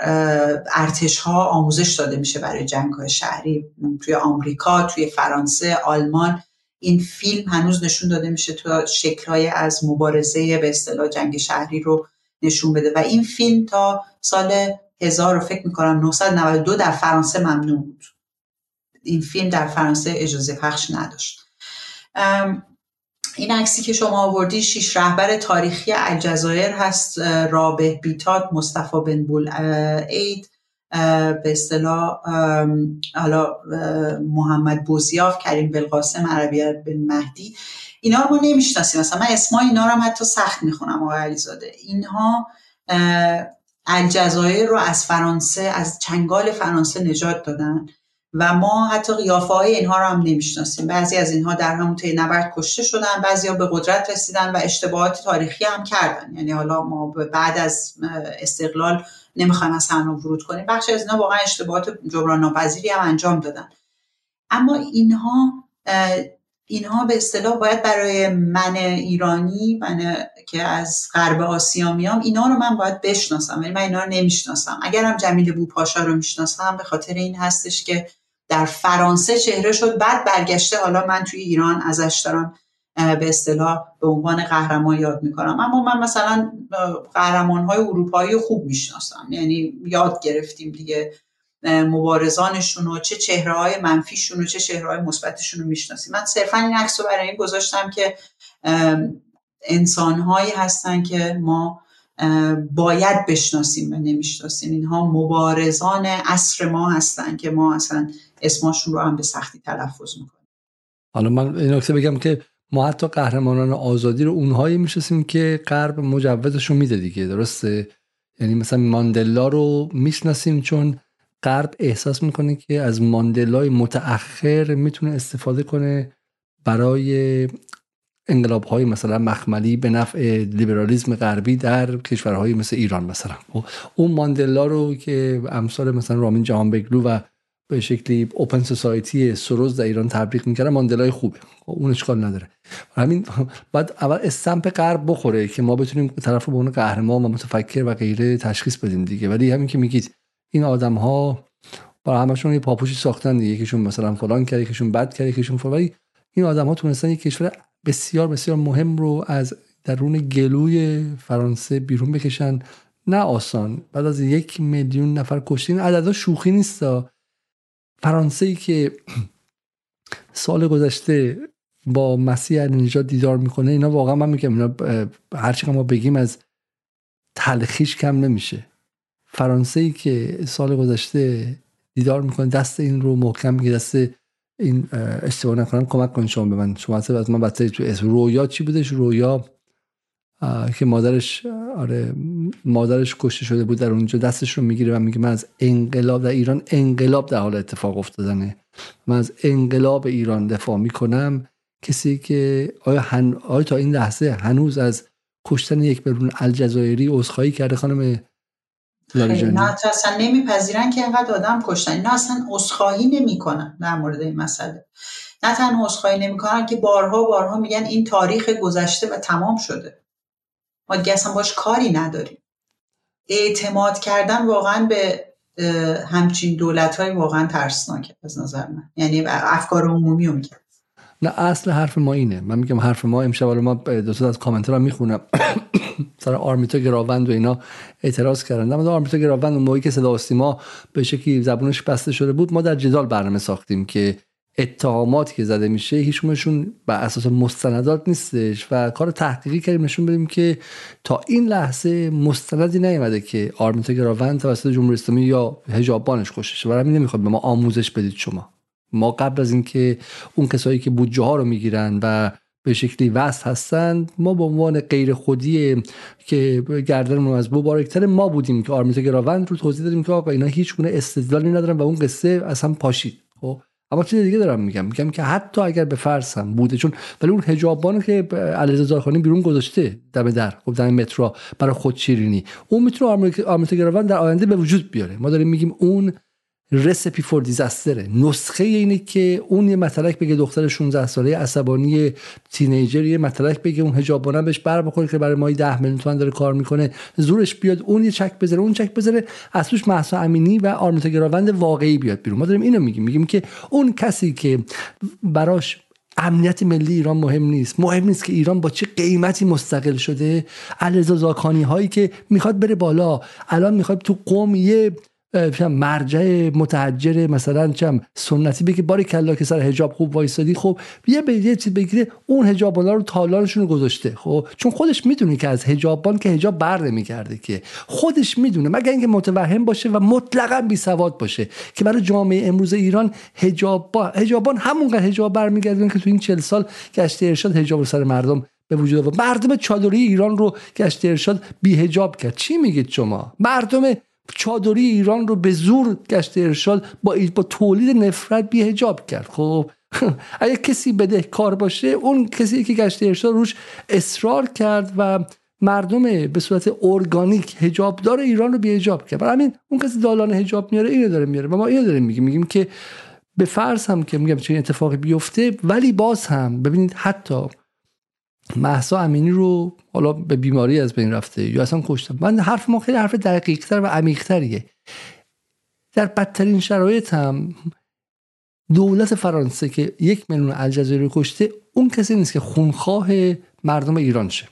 ارتش ها آموزش داده میشه برای جنگ های شهری. توی آمریکا توی فرانسه آلمان. این فیلم هنوز نشون داده میشه تا شکلهای از مبارزه به اصطلاح جنگ شهری رو نشون بده. و این فیلم تا سال 1000 رو فکر می‌کنم 992 در فرانسه ممنوع بود. این فیلم در فرانسه اجازه پخش نداشت. این عکسی که شما آوردی شیش رهبر تاریخی الجزایر هست رابه بیتات مصطفی بن بول اید به اصطلاح حالا محمد بوزیاف کریم بلقاسم عربی بن مهدی. اینا رو ما نمی‌شناسیم. مثلا من اسمای اینا رو هم حتی سخت می‌خونم آقای علیزاده. اینها الجزایر رو از فرانسه از چنگال فرانسه نجات دادن. و ما حتی قیافه های اینها رو هم نمی‌شناسیم. بعضی از اینها در همون طی نبرد کشته شدن بعضی ها به قدرت رسیدن و اشتباهات تاریخی هم کردن. یعنی حالا ما بعد از استقلال نمی‌خوایم از هم ورود کنیم. بخش از اینها واقعا اشتباهات جبران ناپذیری هم انجام دادن. اما اینها اینها به اصطلاح باید برای من ایرانی من که از غرب آسیا میام اینا رو من باید بشناسم. ولی من اینا رو نمی‌شناسم. اگرم جمیل بوپاشا رو می‌شناسم به خاطر این هستش که در فرانسه چهره شد. بعد برگشته حالا من توی ایران ازش دارم به اصطلاح به عنوان قهرمان یاد می‌کنم. اما من مثلا قهرمان های اروپایی خوب می‌شناسم. یعنی یاد گرفتیم دیگه مبارزانشون و چه چهره های منفیشون و چه چهره های مثبتشون رو می‌شناسیم. من صرفا این عکس رو برای این گذاشتم که انسان هایی هستن که ما باید بشناسیم و نمی‌شناسیم. اینها مبارزان عصر ما هستن که ما اصلا اسمشون رو هم به سختی تلفظ می‌کنیم حالا من این نکته بگم که ما حتی قهرمانان آزادی رو اونهایی می‌شناسیم که غرب مجوزشون میده دیگه درسته؟ یعنی مثلا ماندلا رو می‌شناسیم چون غرب احساس می‌کنه که از ماندلای متأخر می‌تونه استفاده کنه برای انقلاب های مثلا مخملی به نفع لیبرالیزم غربی در کشورهای مثل ایران مثلا. خب، اون ماندلا رو که امثال مثلا رامین جهان بگلو و به شکلی اوپن سوسایتی سروز در ایران تبریک می‌کردن ماندلای خوبه. خب، اون اشکال نداره. همین بعد اول استمپ غرب بخوره که ما بتونیم طرف به اون قهرمان و متفکر و غیره تشخیص بدیم دیگه. ولی همین که میگید این آدم ها برای همشون یه پاپوشی ساختن دیگه. یکیشون مثلا فلان کرد یکیشون بد کرد یکیشون فلان. ولی این آدم ها تونستن یک کشور بسیار بسیار مهم رو از درون گلوی فرانسه بیرون بکشن. نه آسان. بعد از یک میلیون نفر کشتین عددا شوخی نیست فرانسه ای که سال گذشته با مسیح نجات دیدار می‌کنه اینا واقعا من میگم اینا هرچی ما بگیم از تلخیش کم نمیشه. فرانسه ای که سال گذشته دیدار می‌کنه دست این رو محکم میگه دست این اشتباه نکنم کمک کنید شما به من شما از من بچه تو اسم رویا چی بودش؟ رویا که مادرش آره مادرش کشته شده بود در اونجا دستش رو می‌گیره و میگه من از انقلاب در ایران انقلاب در حال اتفاق افتادنه. من از انقلاب ایران دفاع می‌کنم. کسی که آیا, هن... آیا تا این لحظه هنوز از کشتن یک برون الجزایری عذرخواهی کرده خانم لاریجانی نه اصلا نمیپذیرن که اینقدر آدم کشتن. اینا اصلا عذرخواهی نمی‌کنن در مورد این مسئله. نه تنها عذرخواهی نمی‌کنن که بارها بارها میگن این تاریخ گذشته و تمام شده. ما دیگه اصلا باش کاری نداریم. اعتماد کردن واقعا به همچین دولت های واقعا ترسناک از نظر من. یعنی افکار عمومی رو میگن نه اصل حرف ما اینه. من میگم حرف ما امشب ما دو از کامنت رو می‌خونم. سر آرمیتا گراوند و اینا اعتراض کردن. اما آرمیتا گراوند اون موقعی که صدا ما به شکلی زبونش بسته شده بود ما در جدال برنامه ساختیم که اتهاماتی که زده میشه هیچکدومشون بر اساس مستندات نیستش و کار تحقیقی کردیم نشون بدیم که تا این لحظه مستندی نیومده که آرمیتا گراوند توسط جمهوری اسلامی یا حجابانش کشته برای همین نمی‌خواد به ما آموزش بدید شما. ما قبل از اینکه اون کسایی که بودجه ها رو می‌گیرن و به شکلی وصل هستند ما به عنوان غیر خودی که گردنمون از مبارکتر ما بودیم که آرمیتا گراوند رو توضیح دادیم که آقا اینا هیچ گونه استدلالی ندارن و اون قصه هم پاشید. خب؟ اما چیز دیگه دارم میگم. میگم که حتی اگر به فرض هم بوده چون ولی اون حجابان که علیرضا زارخانی بیرون گذاشته دم در خب دم مترو برای خود شیرینی اون می‌تونه گراوند در آینده به وجود بیاره. ما داریم میگیم اون رسپی فور دیزاستره نسخه اینه که اون یه مطلق بگه دختر 16 ساله عصبانی تینیجر یه مطلق بگه اون حجاب بهش بر بخوره که برای مای 10 میلیون تومان داره کار می‌کنه. زورش بیاد اون یه چک بذاره اون چک بذاره. از توش محسا امینی و آرمیتا گراوند واقعی بیاد بیرون. ما داریم اینو میگیم. میگیم که اون کسی که براش امنیت ملی ایران مهم نیست. مهم نیست که ایران با چه قیمتی مستقل شده. علیرضا زاکانی هایی که می‌خواد بره بالا. الان می‌خواد تو قوم یه مرجع متحجر مثلا چم سنتی بگه باری کلا که سر حجاب خوب وایسادی خب یه به یه چیز بگیره اون حجابانا رو تالارشون گذاشته. خب چون خودش می‌دونه که از حجابان که حجاب بر نمیگرده که. خودش می‌دونه. مگر اینکه متوهم باشه و مطلقا بی سواد باشه که برای جامعه امروز ایران حجاب حجابان همونقدر حجاب برمیگردن که تو این 40 سال گشت ارشاد حجاب سر مردم به وجود آورد. مردم چادری ایران رو گشت ارشاد بی حجاب کرد. چی میگید شما؟ مردم چادری ایران رو به زور گشت ارشاد با, با تولید نفرت بیهجاب کرد. خب اگه کسی بده کار باشه اون کسی که گشت ارشاد روش اصرار کرد و مردم به صورت ارگانیک داره ایران رو بیهجاب کرد. برای همین اون کسی دالان هجاب میاره اینو داره میاره. و ما اینو داریم میگیم میگیم که به فرض هم که میگم چه اتفاقی بیفته ولی باز هم ببینید حتی محسا امینی رو حالا به بیماری از بین رفته. یا اصلا کشتم. من حرف ما خیلی حرف دقیقتر و عمیقتریه. در بدترین شرایط هم دولت فرانسه که یک میلیون الجزایر کشته اون کسی نیست که خونخواه مردم ایران شه.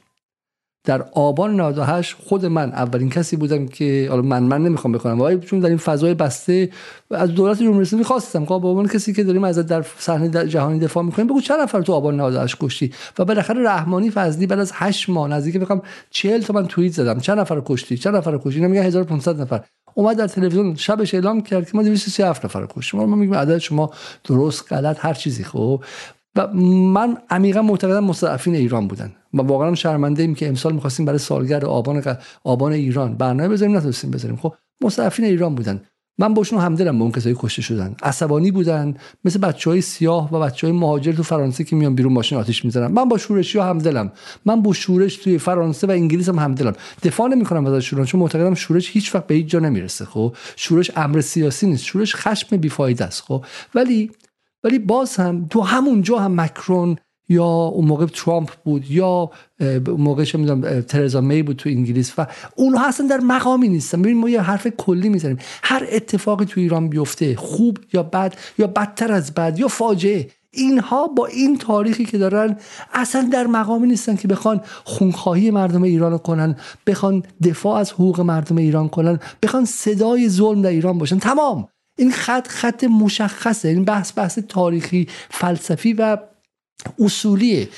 در آبان 98 خود من اولین کسی بودم که حالا من من نمی‌خوام بکنم ولی چون در این فضای بسته از دولت جمهوری اسلامی خواستم. که به عنوان کسی که داریم از در صحنه جهانی دفاع می‌کنیم بگو چند نفر تو آبان 98 کشتی؟ و بالاخره رحمانی فضلی بعد از 8 ماه نزدیک بگم 40 تا من توییت زدم. چند نفر کشتی؟ چند نفر کشتی؟ نمیگه 1500 نفر. اومد در تلویزیون شبش اعلام کرد که ما 237 نفر کشتیم. ما میگیم عدد شما درست غلط هر چیزی. خب و من عمیقا معتقدم مستضعفین ایران بودن و واقعا شرمنده ایم که امسال می‌خواستیم برای سالگرد آبان آبان ایران برنامه بذاریم نتونستیم بذاریم. خب مستضعفین ایران بودن. من باشون همدلم به اون کسایی کشته شدن. عصبانی بودن مثل بچه های سیاه و بچه های مهاجر تو فرانسه که میان بیرون ماشین آتیش می‌زنن. من با شورشی ها همدلم. من با شورش توی فرانسه و انگلیس هم همدلم. دفاع نمی‌کنم از شورش چون معتقدم شورش هیچ وقت به هیچ جا نمی‌رسه. خب شورش امر سیاسی نیست. شورش خشم بیفایده است. خب ولی ولی باز هم تو همونجا هم مکرون یا اون موقع ترامپ بود یا اون موقع چه می‌دونم ترزا می بود تو انگلیس و اونها اصلا در مقامی نیستن. ببین ما یه حرف کلی می‌زنیم. هر اتفاقی تو ایران بیفته خوب یا بد یا بدتر از بد یا فاجعه اینها با این تاریخی که دارن اصلا در مقامی نیستن که بخوان خونخواهی مردم ایران رو کنن بخوان دفاع از حقوق مردم ایران کنن بخوان صدای ظلم در ایران باشن. تمام. این خط خط مشخصه این بحث بحث تاریخی فلسفی و اصولیه.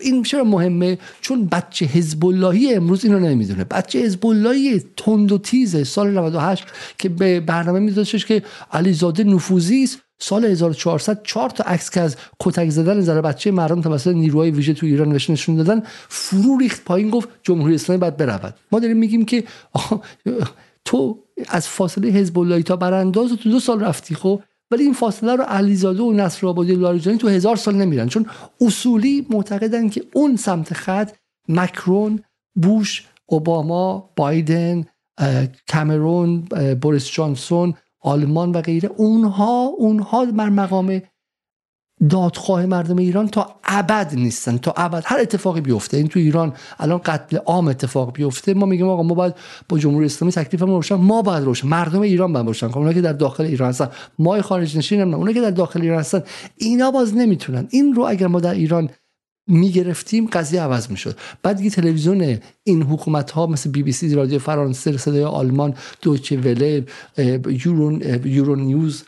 این چرا مهمه؟ چون بچه حزب اللهی امروز اینو نمی‌دونه. بچه حزب اللهی تند و تیز سال 98 که به برنامه میذاشتش که علیزاده نفوذی است. سال 1400 چهار تا عکس که از کتک زدن زره بچه مردم توسط نیروهای ویژه تو ایران نشون دادن فرو ریخت پایین گفت جمهوری اسلامی باید برود. ما داریم میگیم که تو از فاصله حزب اللهی تا برانداز تو دو سال رفتی خب؟ ولی این فاصله رو علیزاده و نصر آبادی لاریجانی تو هزار سال نمیرن. چون اصولی معتقدن که اون سمت خط مکرون بوش اوباما بایدن کامرون بوریس جانسون آلمان و غیره اونها اونها بر مقام دادخواه مردم ایران تا ابد نیستن تا ابد. هر اتفاقی بیفته این تو ایران الان قتل عام اتفاق بیفته ما میگیم آقا ما باید با جمهوری اسلامی تکلیفمون روشن ما باید روشن مردم ایران باید روشن کنن که در داخل ایران هستن. ما خارج نشین نه که در داخل ایران هستن اینا باز نمی‌تونن. این رو اگر ما در ایران می‌گرفتیم قضیه عوض می‌شد. بعد دیگه تلویزیون این حکومت ها مثل بی بی سی رادیو فرانسه صدای آلمان دوچه وله یورون یورو نیوز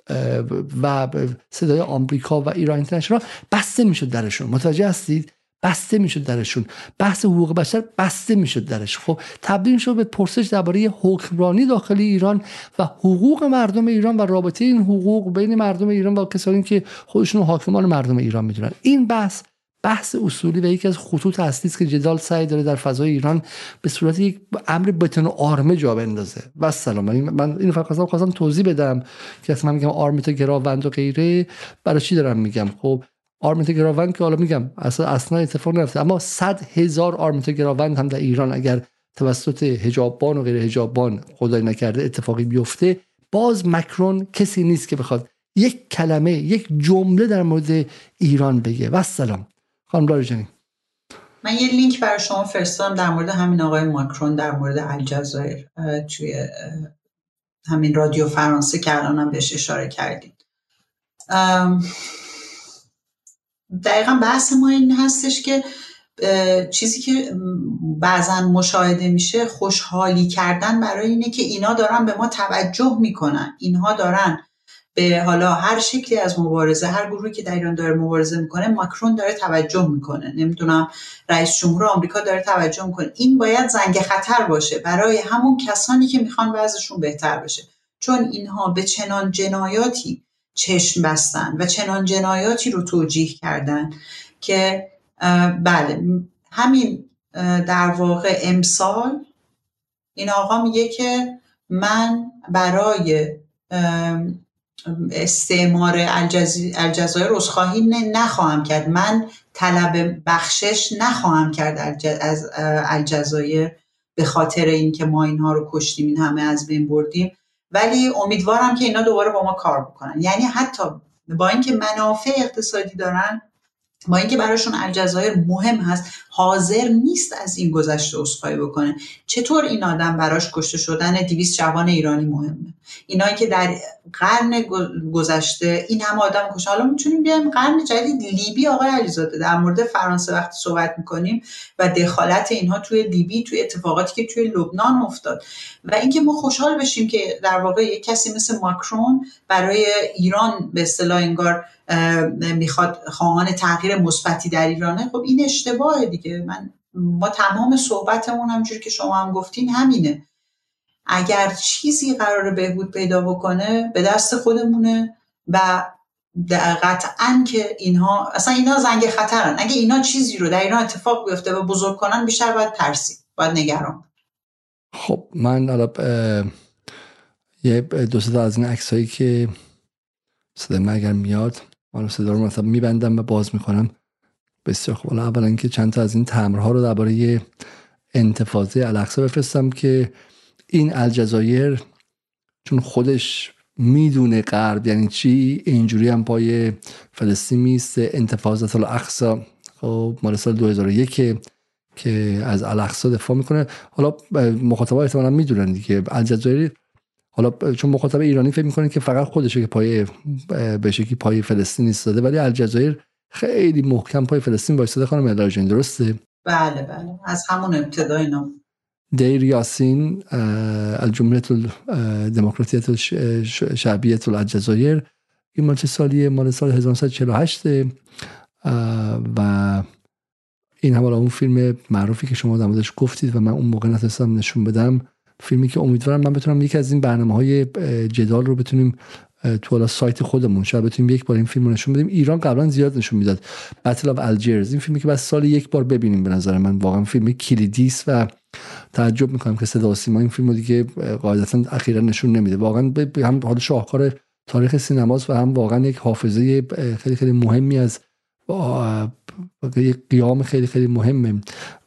و صدای آمریکا و ایران اینترنشنال بسته می‌شد درشون. متوجه هستید؟ بسته می‌شد درشون. بحث حقوق بشر بسته می‌شد درش. خب تبدیل شد به پرسش درباره حکمرانی داخلی ایران و حقوق مردم ایران و رابطه این حقوق بین مردم ایران و کسانی که خودشون حاکمان مردم ایران می‌دونن. این بحث بحث اصولی و یکی از خطوط اصلی است که جدال سعی داره در فضای ایران به صورت یک امر بتن و آرمه جا بندازه. و سلام من اینو فقط خواستم خواستم توضیح بدم که اصلا میگم آرمیتا گراوند و غیره برای چی دارم میگم؟ خب آرمیتا گراوند که حالا میگم اصلا اصلا اتفاق نرفته اما صد هزار آرمیتا گراوند هم در ایران اگر توسط هجابان و غیر هجابان خدای نکرده اتفاقی بیفته باز مکرون کسی نیست که بخواد یک کلمه یک جمله در مورد ایران بگه. و سلام خانم لاریجانی من یه لینک برای شما فرستادم در مورد همین آقای ماکرون در مورد الجزایر توی همین رادیو فرانسه که الانم بهش اشاره کردیم. دقیقا بحث ما این هستش که چیزی که بعضا مشاهده میشه خوشحالی کردن برای اینه که اینا دارن به ما توجه می‌کنن. اینها دارن به حالا هر شکلی از مبارزه هر گروهی که در ایران داره مبارزه می‌کنه ماکرون داره توجه می‌کنه. نمی‌دونم رئیس جمهور آمریکا داره توجه می‌کنه. این باید زنگ خطر باشه. برای همون کسانی که می‌خوان وضعشون بهتر بشه. چون اینها به چنان جنایاتی چشم بستن و چنان جنایاتی رو توجیه کردن که بله همین در واقع امسال این آقا میگه که من برای استعمار الجزایر رسخواهی نخواهم کرد. من طلب بخشش نخواهم کرد از الجزایر به خاطر اینکه ما اینها رو کشتیم این همه از بین بردیم. ولی امیدوارم که اینا دوباره با ما کار بکنن. یعنی حتی با اینکه منافع اقتصادی دارن با اینکه براشون الجزایر مهم هست حاضر نیست از این گذشته عذرخواهی بکنه. چطور این آدم براش کشته شدن دیویس جوان ایرانی مهمه؟ اینایی که در قرن گذشته این همه آدم کشته حالا می‌تونیم بیایم قرن جدید لیبی آقای علیزاده در مورد فرانسه وقتی صحبت می‌کنیم و دخالت اینها توی لیبی توی اتفاقاتی که توی لبنان افتاد. و اینکه ما خوشحال بشیم که در واقع یک کسی مثل ماکرون برای ایران به اصطلاح انگار می‌خواد خواهان تغییر مثبتی در ایرانه. خب این اشتباهه دیگه. من ما تمام صحبتمون همجوری که شما هم گفتین همینه. اگر چیزی قرار بهبود پیدا بکنه به دست خودمونه و قطعا که اینها اصلا اینا زنگ خطرن. اگه اینا چیزی رو در اینا اتفاق بیفته و بزرگ کنن بیشتر باید ترسید باید نگران خب من حالا یه دو تا از این عکسایی که صدای من اگر میاد حالا صدا رو مثلا میبندم و باز می‌کنم. بسیار خوب. حالا اولا که چند تا از این تمرها رو درباره انتفاضه الاقصا بفرستم که این الجزایر چون خودش می‌دونه غرب یعنی چی اینجوری هم پای فلسطین میست انتفاضات الاقصا خب مال سال 2001 که از الاقصا دفاع می‌کنه. حالا مخاطبا احتمالا می‌دونن دیگه. الجزایر حالا چون مخاطب ایرانی فکر می‌کنه که فقط خودشه که پای به شکلی پای فلسطین ایستاده ولی الجزایر خیلی محکم پای فلسطین وایساده خانم الارجین درسته؟ بله بله. از همون ابتدا اینا دیر یاسین الجمهوریت دموکراتیت شعبیت الجزایر. این مال چه سالیه؟ مال سال 1948 و این هم اون فیلم معروفی که شما در گفتید و من اون موقع نتونستم نشون بدم فیلمی که امیدوارم من بتونم یکی از این برنامه های جدال رو بتونیم تو سایت خودمون شاید بتونیم یک بار این فیلم رو نشون بدیم. ایران قبلا زیاد نشون می‌داد. بتل اف الجرز این فیلمی که بعد سال یک بار ببینیم به نظر من. واقعا فیلم کلیدی است و تعجب می‌کنم که صدا سیما این فیلم رو دیگه قاعدتا اخیرا نشون نمیده. واقعا هم حال شاهکار تاریخ سینماست و هم واقعا یک حافظه خیلی خیلی مهمی از یک قیام خیلی خیلی مهمه.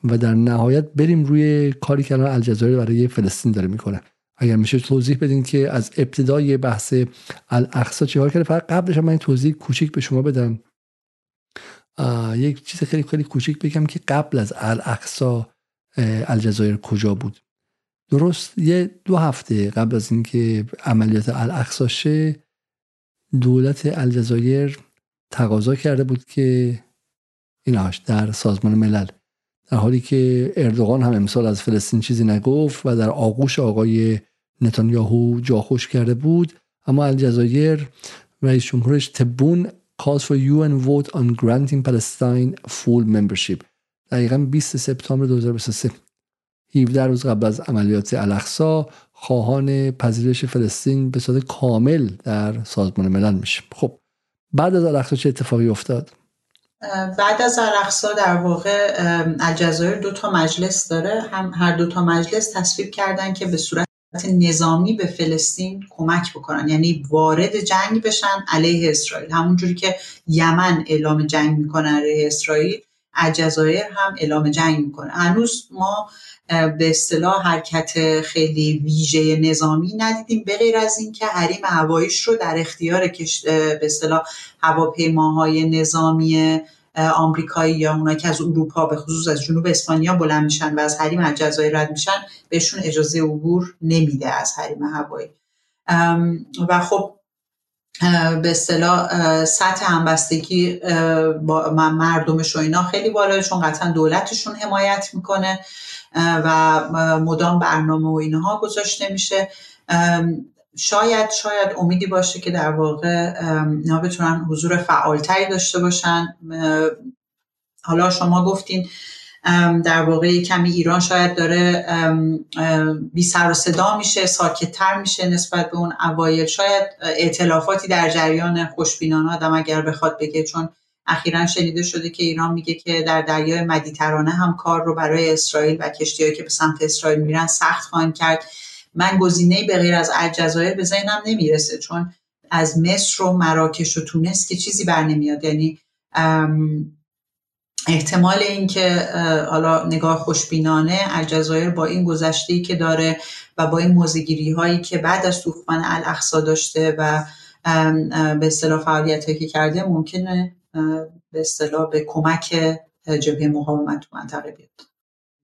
و در نهایت بریم روی کاری که الان الجزایر برای فلسطین داره می‌کنه. اگر میشه توضیح بدین که از ابتدای بحث الاقصا چه کرده؟ فقط قبلش من توضیح کوچیک به شما بدم. یک چیز خیلی خیلی کوچیک بگم که قبل از الاقصا الجزایر کجا بود؟ درست یه دو هفته قبل از اینکه عملیات الاقصا شه دولت الجزایر تقاضا کرده بود که ایناش در سازمان ملل در حالی که اردوغان هم امسال از فلسطین چیزی نگفت و در آغوش آقای نتانیاهو جا خوش کرده بود. اما الجزایر رئیس جمهورش تبون calls for UN vote on granting Palestine full membership. دقیقا 20 سپتامبر 2023 17 روز قبل از عملیات الاقصا خواهان پذیرش فلسطین به صورت کامل در سازمان ملل میشه خب بعد از الاقصا چه اتفاقی افتاد؟ بعد از الاقصا در واقع الجزایر دو تا مجلس داره. هم هر دو تا مجلس تصویب کردن که به صورت نظامی به فلسطین کمک بکنن. یعنی وارد جنگ بشن علیه اسرائیل. همونجوری که یمن اعلام جنگ می‌کنن علیه اسرائیل الجزایر هم اعلام جنگ می‌کنه. هنوز ما به اصطلاح حرکت خیلی ویژه نظامی ندیدیم به غیر از اینکه حریم هواییش رو در اختیار به اصطلاح هواپیماهای نظامی آمریکایی یا اونایی که از اروپا به خصوص از جنوب اسپانیا بلند میشن و از حریم الجزایر رد میشن بهشون اجازه عبور نمیده از حریم هوایی. و خب به اصطلاح سطح همبستگی با مردمش و اینا خیلی بالا چون قطعا دولتشون حمایت می‌کنه و مدام برنامه و اینها گذاشته میشه. شاید شاید امیدی باشه که در واقع اینا بتونن حضور فعالتری داشته باشن. حالا شما گفتین در واقع کمی ایران شاید داره بی سر و صدا میشه ساکتتر میشه نسبت به اون اوایل. شاید اعتلافاتی در جریان خوشبینان آدم اگر بخواد بگه چون اخیرا شنیده شده که ایران میگه که در دریای مدیترانه هم کار رو برای اسرائیل و کشتیهایی که به سمت اسرائیل میرن سخت خواهند کرد. من گزینه به غیر از الجزایر به ذهنم نمی‌رسه چون از مصر و مراکش و تونس که چیزی بر نمیاد. یعنی احتمال اینکه حالا نگاه خوشبینانه الجزایر با این گذشته که داره و با این موزگیری هایی که بعد از طوفان الاقصا داشته و به اصطلاح فعالیت که کرده ممکنه به اصطلاح به کمک جبهه مقاومت تو منطقه بیاد.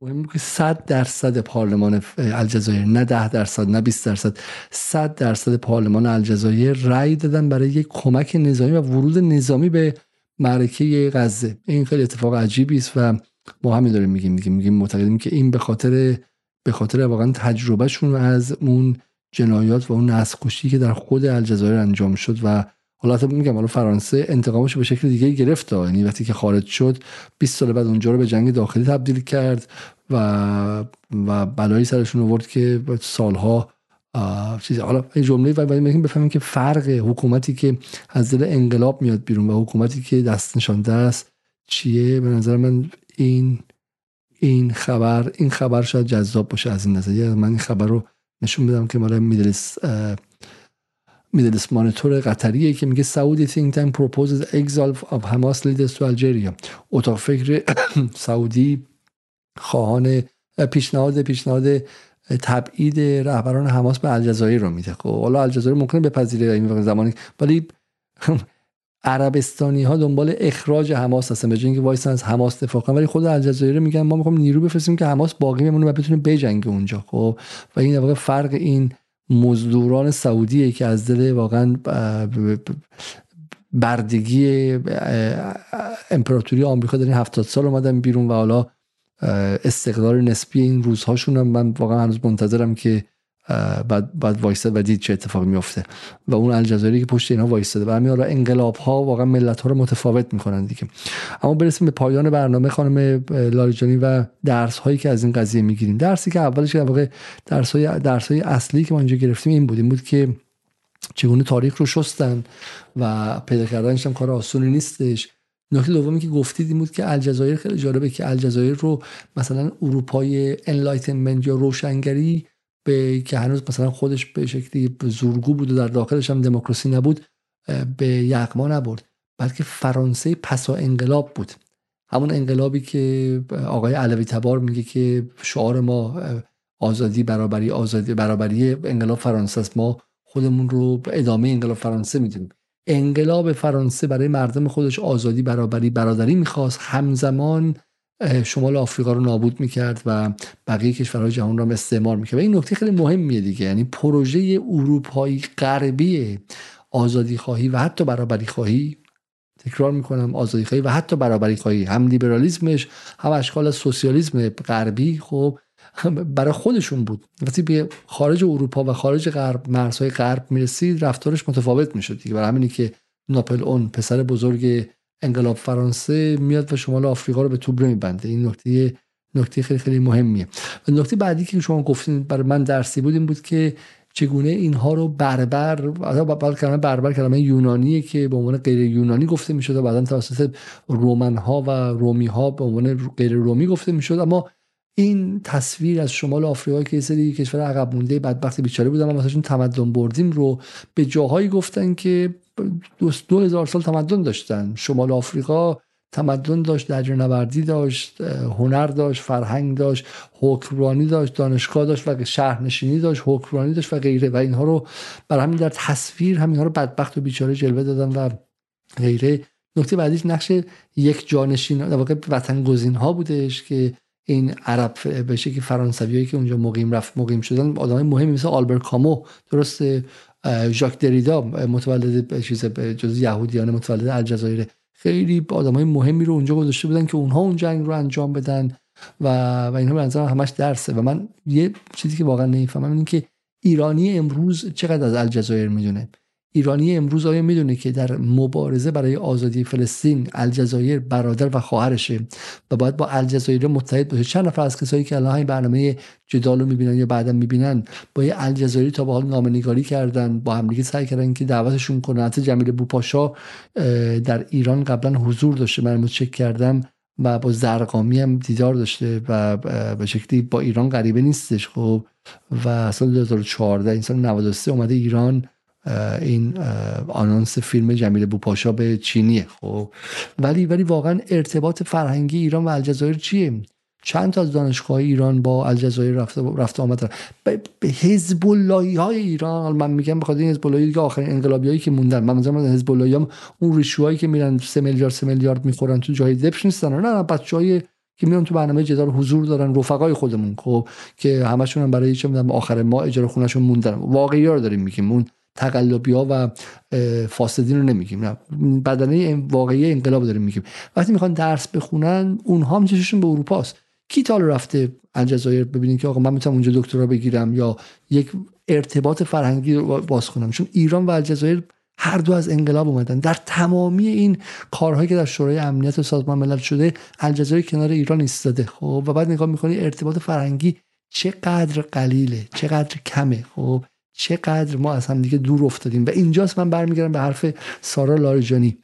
مهم که 100 درصد پارلمان الجزایر نه 10 درصد نه 20 درصد 100 درصد پارلمان الجزایر رأی دادن برای یک کمک نظامی و ورود نظامی به معرکه غزه. این خیلی اتفاق عجیبی است و ما همین داریم میگیم میگیم میگیم معتقدیم که این به خاطر به خاطر واقعا تجربهشون از اون جنایات و اون نسل که در خود الجزایر انجام شد و حالا میگم حالا فرانسه انتقامش به شکل دیگه گرفت یعنی وقتی که خارج شد 20 سال بعد اونجا رو به جنگ داخلی تبدیل کرد و و بلایی سرشون آورد که سالها چیزی حالا این جمله و باید بفهمیم که فرق حکومتی که از دل انقلاب میاد بیرون و حکومتی که دست نشانده است چیه؟ به نظر من این این خبر این خبر شاید جذاب باشه از این نظر من این خبر رو نشون بدم که مال میدلس میدلس مانیتور قطریه که میگه سعودی think tank proposes exile of Hamas leaders to Algeria. اتاق فکر سعودی خواهان پیشنهاد پیشنهاد تبعید رهبران حماس به الجزایر رو میده. خب حالا الجزایر ممکنه بپذیره این زمانی ولی عربستانی ها دنبال اخراج حماس هستن به که وایسن از حماس دفاع کنن. ولی خود الجزایر میگن ما می‌خوام نیرو بفرستیم که حماس باقی بمونه و بتونه بجنگه اونجا. خب و این واقع فرق این مزدوران سعودیه که از دل واقعا بردگی امپراتوری آمریکا در این هفتاد سال اومدن بیرون و حالا استقرار نسبی این روزهاشون هم من واقعا هنوز منتظرم که بعد بعد وایساد و دید چه اتفاقی میفته و اون الجزایری که پشت اینها وایساده و همین انقلاب ها واقعا ملت ها رو متفاوت می‌کنن دیگه. اما برسیم به پایان برنامه خانم لاریجانی و درس هایی که از این قضیه می‌گیریم. درسی که اولش که واقع درس های درس های اصلی که ما اینجا گرفتیم این بود. این بود که چگونه تاریخ رو شستن و پیدا کردنش هم کار آسونی نیستش. نکته دومی که گفتید این بود که الجزایر خیلی جالبه که الجزایر رو مثلا اروپای enlightenment یا روشنگری به که هنوز مثلا خودش به شکلی زورگو بود و در داخلش هم دموکراسی نبود به یغما نبرد. بلکه فرانسه پسا انقلاب بود. همون انقلابی که آقای علوی تبار میگه که شعار ما آزادی برابری آزادی برابری انقلاب فرانسه است. ما خودمون رو ادامه انقلاب فرانسه می‌دونیم. انقلاب فرانسه برای مردم خودش آزادی برابری برادری می‌خواست. همزمان شمال آفریقا رو نابود می‌کرد و بقیه کشورهای جهان هم استعمار می‌کرد. و این نکته خیلی مهمیه دیگه. یعنی پروژه اروپایی غربی آزادی خواهی و حتی برابری خواهی تکرار می‌کنم آزادی خواهی و حتی برابری خواهی هم لیبرالیسمش هم اشکال سوسیالیسم غربی خب برای خودشون بود. وقتی به خارج اروپا و خارج غرب مرزهای غرب می‌رسید رفتارش متفاوت می‌شد دیگه. برای همینی که ناپل اون پسر بزرگ انقلاب فرانسه میاد و شمال آفریقا رو به توبره میبنده. این نکته نکته خیلی خیلی مهمیه. و نکته بعدی که شما گفتین برای من درسی بود این بود که چگونه اینها رو بربر کلمه بربر کلمه یونانیه که به عنوان غیر یونانی گفته می‌شد و بعدا توسط رومن ها و رومی ها به عنوان غیر رومی گفته می‌شد. اما این تصویر از شمال آفریقا که سری کشور عقب مونده بدبخت بیچاره بودن ما واسهشون تمدن بردیم رو به جاهایی گفتن که دو, دو هزار سال تمدن داشتن. شمال آفریقا تمدن داشت درجه نوردی داشت هنر داشت فرهنگ داشت حکمرانی داشت دانشگاه داشت و شهرنشینی داشت حکمرانی داشت و غیره. و اینها رو برای همین در تصویر همینها رو بدبخت و بیچاره جلوه دادن و غیره. نکته بعدیش نقش یک جانشین در واقع وطن گزین ها بودش که این عرب به که فرانسویایی که اونجا مقیم رفت مقیم شدن آدمای مهمی مثل آلبرت کامو درست ژاک دریدا متولد چیز جز یهودیان متولد الجزایر. خیلی آدمای مهمی رو اونجا گذاشته بودن که اونها اون جنگ رو انجام بدن و و اینها به نظر همش درسه. و من یه چیزی که واقعا نمی‌فهمم اینه که ایرانی امروز چقدر از الجزایر می‌دونه؟ ایرانی امروز آیا می‌دونه که در مبارزه برای آزادی فلسطین الجزایر برادر و خواهرشه و باید با الجزایر متحد باشه؟ چند نفر از کسایی که الان این برنامه جدال رو می‌بینن یا بعدا می‌بینن با یه الجزایری تا به حال نامنگاری کردن با همدیگه سعی کردن که دعوتشون کنن. حتی جمیل بوپاشا در ایران قبلا حضور داشته. من چک کردم و با زرقامی هم دیدار داشته و به شکلی با ایران غریبه نیستش خب. و سال 2014 این سال 93 اومده ایران این آنانس فیلم جمیل بوپاشا به چینیه خب. ولی ولی واقعا ارتباط فرهنگی ایران و الجزایر چیه؟ چند تا از دانشگاه ایران با الجزایر رفته رفته آمد به حزب های ایران من میگم بخاطر این حزب اللهی که آخرین انقلابیایی که موندن. من مثلا حزب هم اون ریشوهایی که میرن 3 میلیارد 3 میلیارد می‌خورن تو جای دپش نیستن. نه نه بچهای که میان تو برنامه جدال حضور دارن رفقای خودمون خب که همشون هم برای چه آخر ما اجاره خونهشون موندن. واقعی رو داریم میگیم. اون تقلبی ها و فاسدین رو نمیگیم. نه بدنه واقعی انقلاب داریم میگیم. وقتی می‌خوان درس بخونن اونها هم چششون به اروپا است کی تال رفته الجزایر ببینید که آقا من می‌تونم اونجا دکترا بگیرم یا یک ارتباط فرهنگی رو باز کنم؟ چون ایران و الجزایر هر دو از انقلاب اومدن. در تمامی این کارهایی که در شورای امنیت و سازمان ملل شده الجزایر کنار ایران ایستاده. خب و بعد نگاه می‌کنی ارتباط فرهنگی چقدر قلیله چقدر کمه. خب چقدر ما از هم دیگه دور افتادیم. و اینجاست من برمیگردم به حرف سارا لاریجانی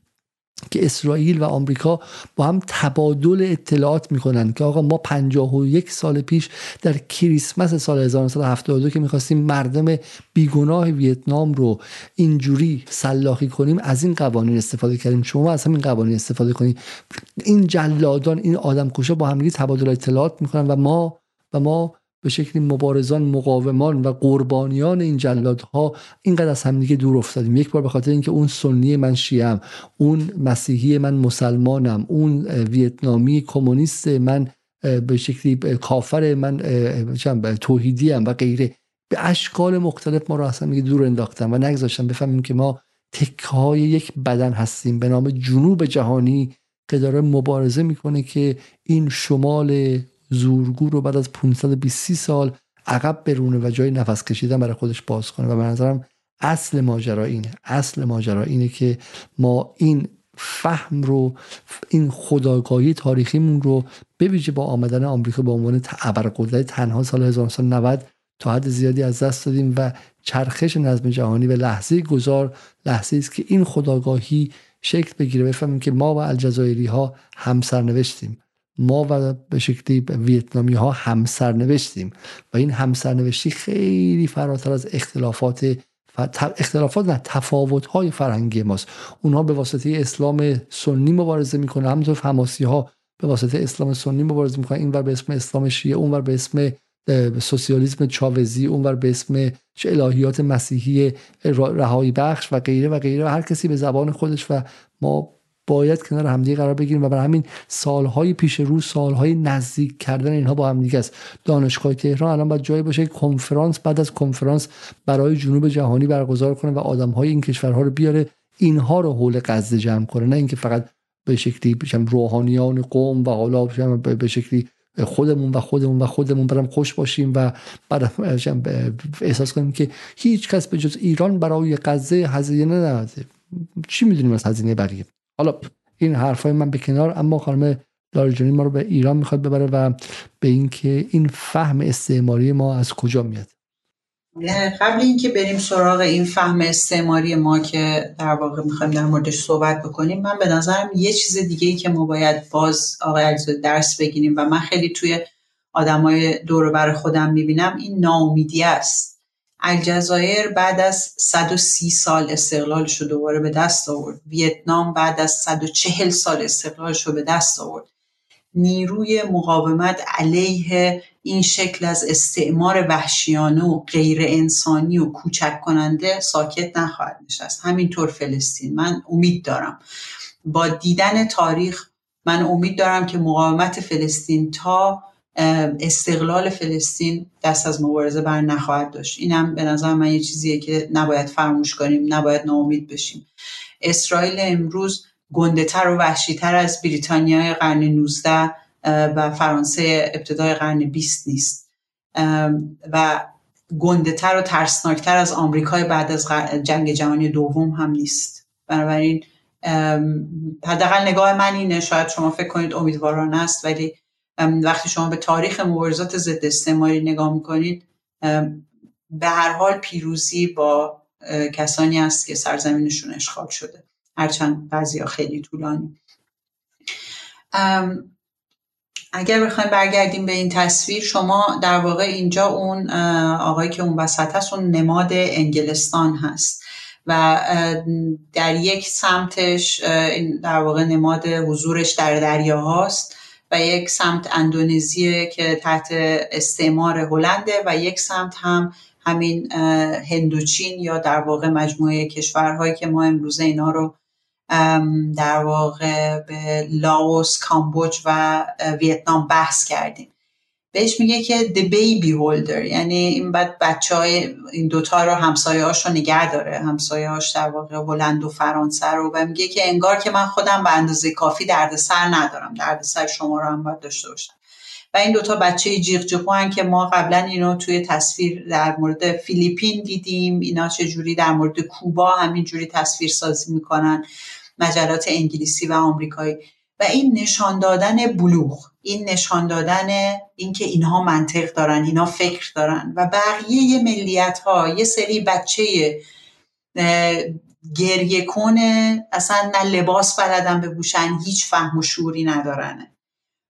که اسرائیل و آمریکا با هم تبادل اطلاعات می‌کنن که آقا ما 51 سال پیش در کریسمس سال 1972 که می‌خواستیم مردم بیگناه ویتنام رو اینجوری سلاخی کنیم از این قوانین استفاده کردیم. شما از همین قوانین استفاده کنید این جلادان این آدم کشا با هم تبادل اطلاعات می‌کنن و ما و ما به شکلی مبارزان مقاومان و قربانیان این جلادها اینقدر از همدیگه دور افتادیم. یک بار به خاطر اینکه اون سنی من شیعم اون مسیحی من مسلمانم اون ویتنامی کمونیست من به شکلی کافر من توحیدی و غیره. به اشکال مختلف ما رو اصلا دور انداختم و نگذاشتم بفهمیم که ما تکه های یک بدن هستیم. به نام جنوب جهانی که داره مبارزه می‌کنه که این شمال زورگو رو بعد از 520 سال عقب برونه و جای نفس کشیدن برای خودش باز کنه. و به نظرم اصل ماجرا اینه. اصل ماجرا اینه که ما این فهم رو این خداگاهی تاریخیمون رو بویژه با آمدن آمریکا به عنوان ابرقدرت تنها سال 1990 تا حد زیادی از دست دادیم و چرخش نظم جهانی و لحظه گذار لحظه است که این خداگاهی شکل بگیره. بفهمیم که ما و الجزایری ها همسر نوشتیم ما و به شکلی ویتنامی ها همسر نوشتیم و این همسر نوشتی خیلی فراتر از اختلافات اختلافات نه تفاوت های فرهنگی ماست. اونها به واسطه اسلام سنی مبارزه می‌کنه. همونطور حماسی ها به واسطه اسلام سنی مبارزه می‌کنن اینور به اسم اسلام شیعه اونور به اسم سوسیالیسم چاوزی اونور به اسم الهیات مسیحی رهایی بخش و غیره و غیره. و هر کسی به زبان خودش و ما باید کنار همدیگه قرار بگیریم و برای همین سالهای پیش رو سالهای نزدیک کردن اینها با همدیگه است. دانشگاه تهران الان باید جایی باشه کنفرانس بعد از کنفرانس برای جنوب جهانی برگزار کنه و آدمهای این کشورها رو بیاره اینها رو حول غزه جمع کنه. نه اینکه فقط به شکلی روحانیان قوم و حالا به شکلی خودمون و خودمون و خودمون برم خوش باشیم و بعد احساس کنیم که هیچ کس به جز ایران برای غزه هزینه نداده چی می‌دونیم از هزینه بقیه؟ حالا این حرفای من به کنار اما خانم لاریجانی ما رو به ایران می‌خواد ببره و به اینکه این فهم استعماری ما از کجا میاد؟ قبل اینکه بریم سراغ این فهم استعماری ما که در واقع می‌خوایم در موردش صحبت بکنیم من به نظرم یه چیز دیگه ای که ما باید باز آقای علیزاده درس بگیریم و من خیلی توی آدمای دور بر خودم می‌بینم این ناامیدی است. الجزایر بعد از 130 سال استقلالش رو دوباره به دست آورد. ویتنام بعد از 140 سال استقلالش رو به دست آورد. نیروی مقاومت علیه این شکل از استعمار وحشیانه و غیر انسانی و کوچک کننده ساکت نخواهد نشست. همینطور فلسطین. من امید دارم. با دیدن تاریخ من امید دارم که مقاومت فلسطین تا استقلال فلسطین دست از مبارزه بر نخواهد داشت. اینم به نظر من یه چیزیه که نباید فراموش کنیم نباید ناامید بشیم. اسرائیل امروز گنده تر و وحشی تر از بریتانیای قرن 19 و فرانسه ابتدای قرن 20 نیست. و گنده تر و ترسناکتر از آمریکای بعد از جنگ جهانی دوم هم نیست. بنابراین حداقل نگاه من اینه شاید شما فکر کنید امیدوارانه است ولی وقتی شما به تاریخ مبارزات ضد استعماری نگاه می‌کنید به هر حال پیروزی با کسانی است که سرزمینشون اشغال شده. هرچند بعضی خیلی طولانی. اگر بخوایم برگردیم به این تصویر شما در واقع اینجا اون آقایی که اون وسط هست اون نماد انگلستان هست و در یک سمتش در واقع نماد حضورش در دریا هاست و یک سمت اندونزیه که تحت استعمار هلنده و یک سمت هم همین هندوچین یا در واقع مجموعه کشورهایی که ما امروزه اینا رو در واقع به لاوس، کامبوج و ویتنام بحث کردیم. بهش میگه که the baby holder یعنی این بعد بچه های این دوتا رو همسایه هاش رو نگه داره. همسایه هاش در واقع هلند و فرانسه رو. و میگه که انگار که من خودم به اندازه کافی دردسر ندارم. دردسر شما رو هم باید داشته باشم. و این دوتا بچه جیغ جیغ که ما قبلا اینو توی تصویر در مورد فیلیپین دیدیم. اینا چجوری در مورد کوبا همینجوری تصویر سازی می‌کنن. مجلات انگلیسی و آمریکایی. و این نشان دادن بلوغ این نشان دادن اینکه اینها منطق دارن اینا فکر دارن و بقیه ملیت ها یه سری بچه گریه کنه اصلا نه لباس بلدن بپوشن هیچ فهم و شعوری ندارن.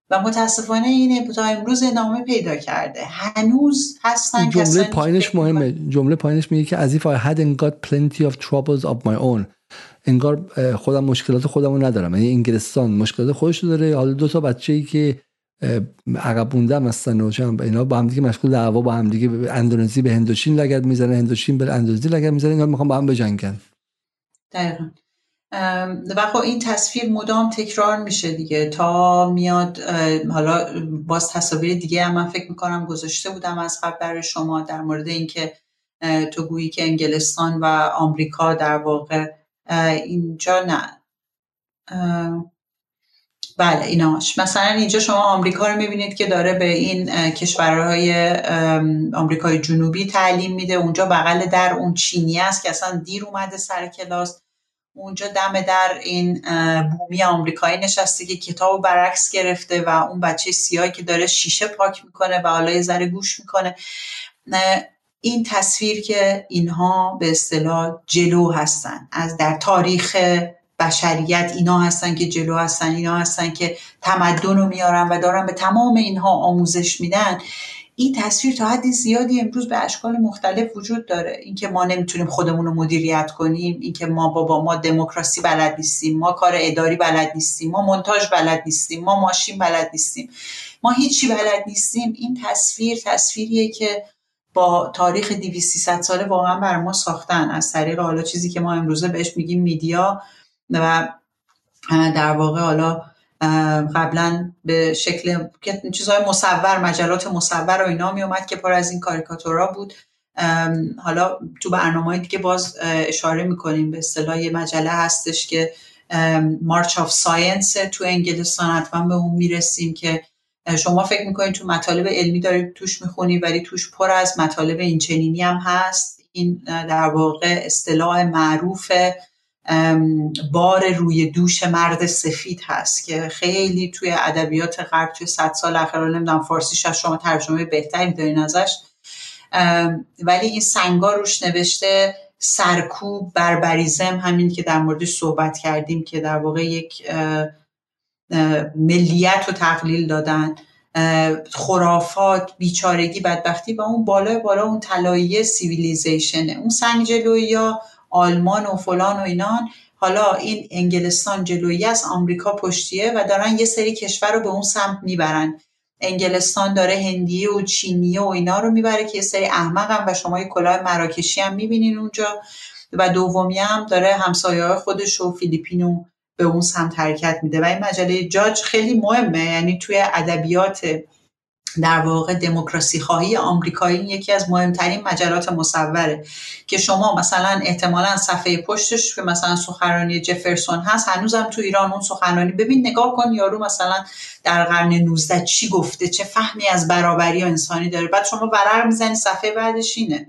و متاسفانه این تا امروز ادامه پیدا کرده. هنوز هستن جمله پایینش مهمه. جمله پایینش میگه که از if I hadn't got plenty of troubles of my own. انگار خودم مشکلات خودمو ندارم. یعنی انگلستان مشکلات خودش داره. حالا دو تا بچه ای که عقب مونده هستن و اینا با هم دیگه مشغول دعوا با هم دیگه اندونزی به هندوشین لگد می‌زنه هندوشین به اندونزی لگد می‌زنه اینا می‌خوام با هم بجنگن. دقیقا. و خب این تصویر مدام تکرار میشه دیگه. تا میاد حالا باز تصاویر دیگه هم من فکر می‌کنم گذاشته بودم از قبل برای شما در مورد اینکه تو گویی که انگلستان و آمریکا در واقع اینجا نه. بله ایناش. مثلا اینجا شما آمریکا رو می‌بینید که داره به این کشورهای آمریکای جنوبی تعلیم میده. اونجا بغل در اون چینی است که اصلا دیر اومده سر کلاس. اونجا دم در این بومی آمریکایی نشسته که کتاب برعکس گرفته و اون بچه سیاهی که داره شیشه پاک می‌کنه و حالا یه ذره گوش می‌کنه. این تصویر که اینها به اصطلاح جلو هستن. از در تاریخ بشریت اینا هستن که جلو هستن اینا هستن که تمدن رو میارن و دارن به تمام اینها آموزش میدن. این تصویر تا حدی زیادی امروز به اشکال مختلف وجود داره. اینکه ما نمی‌تونیم خودمون رو مدیریت کنیم اینکه ما بابا ما دموکراسی بلد نیستیم ما کار اداری بلد نیستیم ما مونتاژ بلد نیستیم ما ماشین بلد نیستیم ما هیچی بلد نیستیم. این تصویر تصویریه که با تاریخ 200 ساله واقعا بر ما ساختن. از طریق حالا چیزی که ما امروزه بهش میگیم میدیا و در واقع حالا قبلا به شکل چیزهای مصور مجلات مصور و اینا می اومد که پر از این کاریکاتورا بود. حالا تو برنامه دیگه باز اشاره می‌کنیم به اصطلاح مجله هستش که March of Science تو انگلستان حتما به اون می‌رسیم که شما فکر می‌کنید تو مطالب علمی دارید توش می‌خونی ولی توش پر از مطالب اینچنینی هم هست. این در واقع اصطلاح معروف بار روی دوش مرد سفید هست که خیلی توی ادبیات غرب توی صد سال اخیر نمی‌دونم فارسیش از شما ترجمه بهتری دارین ازش ولی این سنگا روش نوشته سرکوب بربریزم همین که در موردش صحبت کردیم که در واقع یک ملیت رو تقلیل دادن. خرافات بیچارگی بدبختی و اون بالا بالا اون طلایی سیویلیزیشنه اون سنگ جلوی یا آلمان و فلان و اینان. حالا این انگلستان جلویی از آمریکا پشتیه و دارن یه سری کشور رو به اون سمت می‌برن. انگلستان داره هندیه و چینیه و اینا رو می‌بره که یه سری احمق و شما یه کلاه مراکشی هم می‌بینین اونجا. و دومی هم داره همسایه خودش و فیلیپینو به اون سمت حرکت میده. و این مجله جاج خیلی مهمه. یعنی توی ادبیات در واقع دموکراسی خواهی آمریکایی یکی از مهمترین مجلات مصوره. که شما مثلا احتمالا صفحه پشتش که مثلا سخنرانی جفرسون هست هنوزم تو ایران اون سخنرانی. ببین نگاه کن یارو مثلا در قرن 19 چی گفته؟ چه فهمی از برابری و انسانی داره؟ بعد شما ورق می‌زنی صفحه بعدش اینه.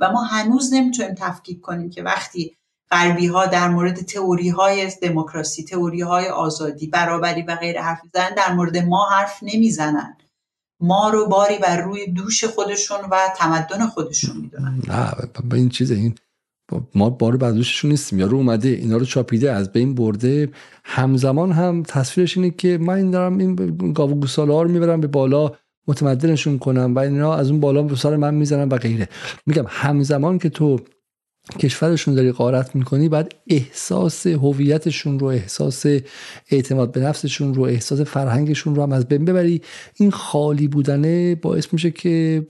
و ما هنوز نمی‌تونیم تفکیک کنیم که وقتی غربی ها در مورد تئوری های دموکراسی تئوری های آزادی برابری و غیر حرف می‌زنن در مورد ما حرف نمی‌زنن. ما رو باری بر روی دوش خودشون و تمدن خودشون می‌دونن. نه با این چیزه این ما بار بر دوششون نیستیم. یارو اومده اینا رو چاپیده از بین برده. همزمان هم تصویرش اینه که من این دارم این گاو گوساله ها رو می‌برم به بالا متمدنشون کنم و اینا از اون بالا به سر من می‌زنم و غیره. میگم همزمان که تو کشورشون داری قارت می‌کنی بعد احساس هویتشون رو احساس اعتماد به نفسشون رو احساس فرهنگشون رو هم از بین ببری. این خالی بودنه باعث میشه که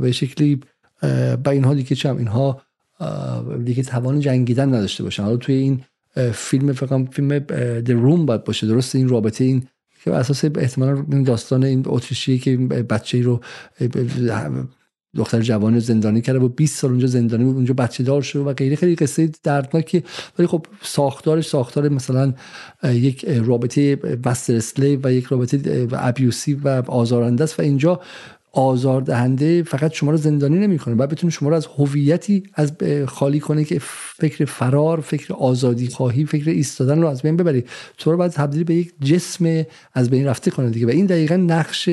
به شکلی با اینها دیگه چم اینها دیگه توان جنگیدن نداشته باشن. حالا توی این فیلم فکرم فیلم The روم باید باشه. درست این رابطه این که اساس احتمالا داستان این اتریشی که بچه رو دختر جوان زندانی کرده و 20 سال اونجا زندانی بود اونجا بچه دار شد و غیره. خیلی قصه دردناکی ولی خب ساختارش ساختار مثلا یک رابطه مستر اسلیو و یک رابطه ابیوسی و آزارنده است. و اینجا آزاردهنده فقط شما رو زندانی نمی‌کنه. بعد بتونه شما رو از هویتی از خالی کنه که فکر فرار فکر آزادی خواهی فکر ایستادن رو از بین ببری تو رو باید تبدیل به یک جسم از بین رفته کنه دیگه. و این دقیقا نقش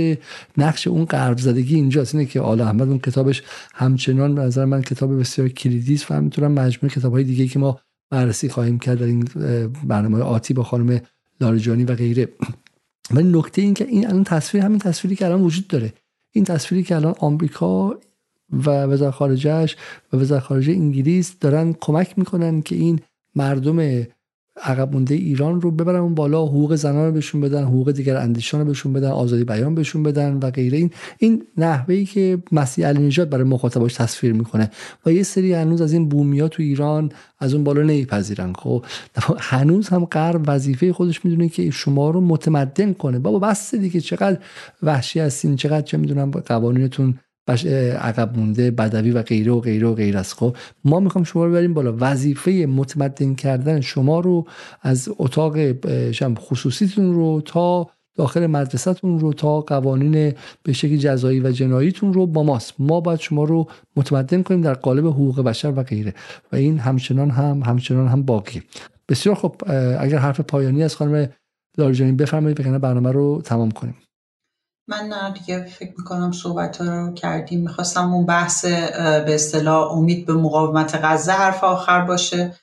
نقش اون غرب زدگی اینجاست. اینه که آل احمد اون کتابش همچنان به نظر من کتاب بسیار کلیدی است و همینطورم مجموعه کتاب های دیگه که ما بررسی خواهیم کرد در این برنامه آتی با خانم لارجانی و غیره. ولی نکته این که این الان تصویر همین تصویری که الان وجود داره. این تصویری که الان آمریکا و وزارت خارجهش و وزارت خارجه انگلیس دارن کمک می‌کنن که این مردم عقب مونده ایران رو ببرن اون بالا حقوق زنان رو بهشون بدن حقوق دیگر اندیشان رو بهشون بدن آزادی بیان بهشون بدن و غیره. این این نحوهی که مسیح علی نژاد برای مخاطباش تصویر می‌کنه. و یه سری هنوز از این بومیا تو ایران از اون بالا نمیپذیرن. خب هنوز هم غرب وظیفه خودش می‌دونه که شما رو متمدن کنه. بابا بس دیگه چقدر وحشی هستین چقدر چه می‌دونم قوانینتون عقب مونده بدوی و غیره و غیره و غیره است. خب ما می‌خوام شما رو بریم بالا. وظیفه متمدن کردن شما رو از اتاق خصوصیتون رو تا داخل مدرسهتون رو تا قوانین به شکل جزایی و جناییتون رو با ماست. ما باید شما رو متمدن کنیم در قالب حقوق بشر و غیره. و این همچنان هم همچنان هم باقی بسیار خب اگر حرف پایانی از خانم لارجانی بفرمایید بکنه برنامه رو تمام کنیم. من دیگه فکر می‌کنم صحبت رو کردیم. می‌خواستم اون بحث به اصطلاح امید به مقاومت غزه حرف آخر باشه.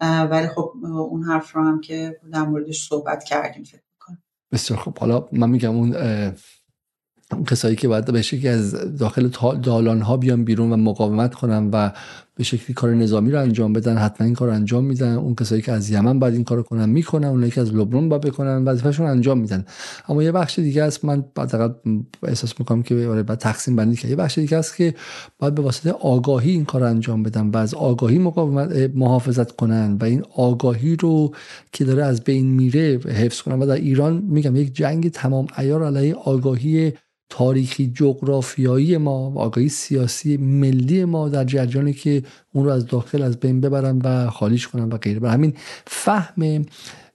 ولی خب اون حرف رو هم که در موردش صحبت کردیم فکر می‌کنم. بسیار خب حالا من میگم اون کسایی که باید به شکلی از داخل دالان ها بیان بیرون و مقاومت کنن و به شکلی کار نظامی رو انجام بدن حتما این کار انجام میدن. اون کسایی که از یمن باید این کار کنن می‌کنن اونایی که از لبنان باید بکنن وظیفهشون انجام میدن. اما یه بخش دیگه است من بعد احساس می‌کنم که آره بعد تقسیم بندی که یه بخش دیگه است که باید به واسطه آگاهی این کار انجام بدن و از آگاهی مقاومت محافظت کنن و این آگاهی رو که داره از بین میره حفظ کنن. و در ایران میگم یک جنگ تمام عیار علیه آگاهی تاریخی جغرافیایی ما و آگاهی سیاسی ملی ما در جریانی که اون رو از داخل از بین ببرن و خالیش کنن و غیره. برای همین فهم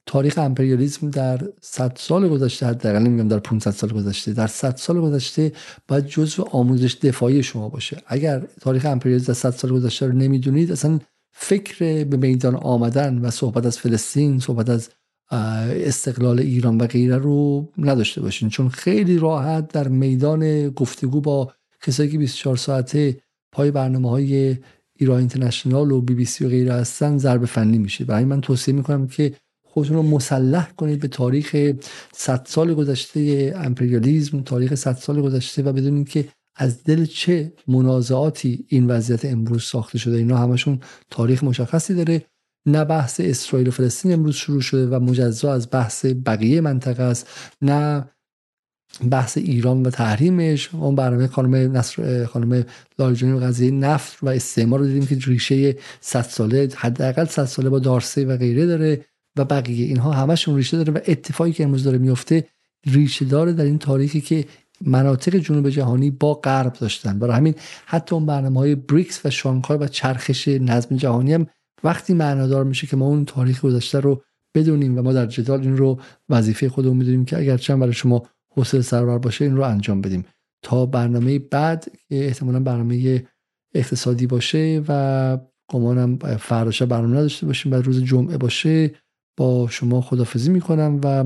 تاریخ امپریالیسم در 100 سال گذشته حداقل نمیگم در 500 سال گذشته در 100 سال گذشته باید جزء آموزش دفاعی شما باشه. اگر تاریخ امپریالیسم در 100 سال گذشته رو نمی‌دونید اصلا فکر به میدان آمدن و صحبت از فلسطین صحبت از استقلال ایران و غیره رو نداشته باشین. چون خیلی راحت در میدان گفتگو با کسایی که 24 ساعته پای برنامه های ایران اینترنشنال و بی بی سی و غیره هستن ضرب فنی میشه. برای من توصیه می‌کنم که خودتون رو مسلح کنید به تاریخ 100 سال گذشته امپریالیزم تاریخ 100 سال گذشته و بدونید که از دل چه منازعاتی این وضعیت امروز ساخته شده. اینا همشون تاریخ مشخصی داره. نه بحث اسرائیل و فلسطین امروز شروع شده و مجزا از بحث بقیه منطقه است نه بحث ایران و تحریمش. اون برنامه خانم نصر خانم لاریجانی و قضیه نفت و استعمار رو دیدیم که ریشه 100 ساله حداقل 100 ساله با دارسه و غیره داره و بقیه اینها همشون ریشه داره و اتفاقی که امروز داره میفته ریشه داره در این تاریخی که مناطق جنوب جهانی با غرب داشتن. برای همین حتی اون برنامه های بریکس و شانگهای و چرخش نظم جهانی هم وقتی معنادار میشه که ما اون تاریخ گذشته رو بدونیم و ما در جدال این رو وظیفه خودمون می‌دونیم که اگر چند برای شما حوصله سربر باشه این رو انجام بدیم. تا برنامه بعد که احتمالا برنامه اقتصادی باشه و گمانم فرداشه برنامه نداشته باشیم و روز جمعه باشه با شما خدافزی می‌کنم و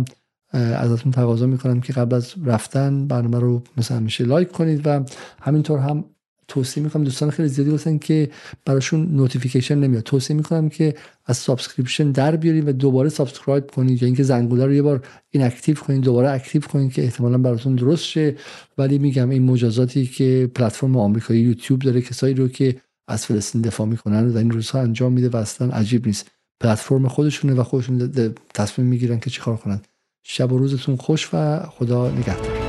ازتون تقاضا می‌کنم که قبل از رفتن برنامه رو مثل همیشه like کنید و همینطور هم توصیه می‌کنم دوستان خیلی زیادی هستن که براشون notification نمیاد. توصیه می‌کنم که از subscription در بیارید و دوباره subscribe کنید یا اینکه زنگوله رو یه بار inactive کنید دوباره active کنید که احتمالا براتون درست شه. ولی میگم این مجازاتی که پلتفرم آمریکایی یوتیوب داره کسایی رو که از فلسطین دفاع می‌کنن و در این روزها انجام میده و اصلا عجیب نیست. پلتفرم خودشونه و خودشون تصمیم می‌گیرن که چیکار کنن. شب و روزتون خوش و خدا نگهدار.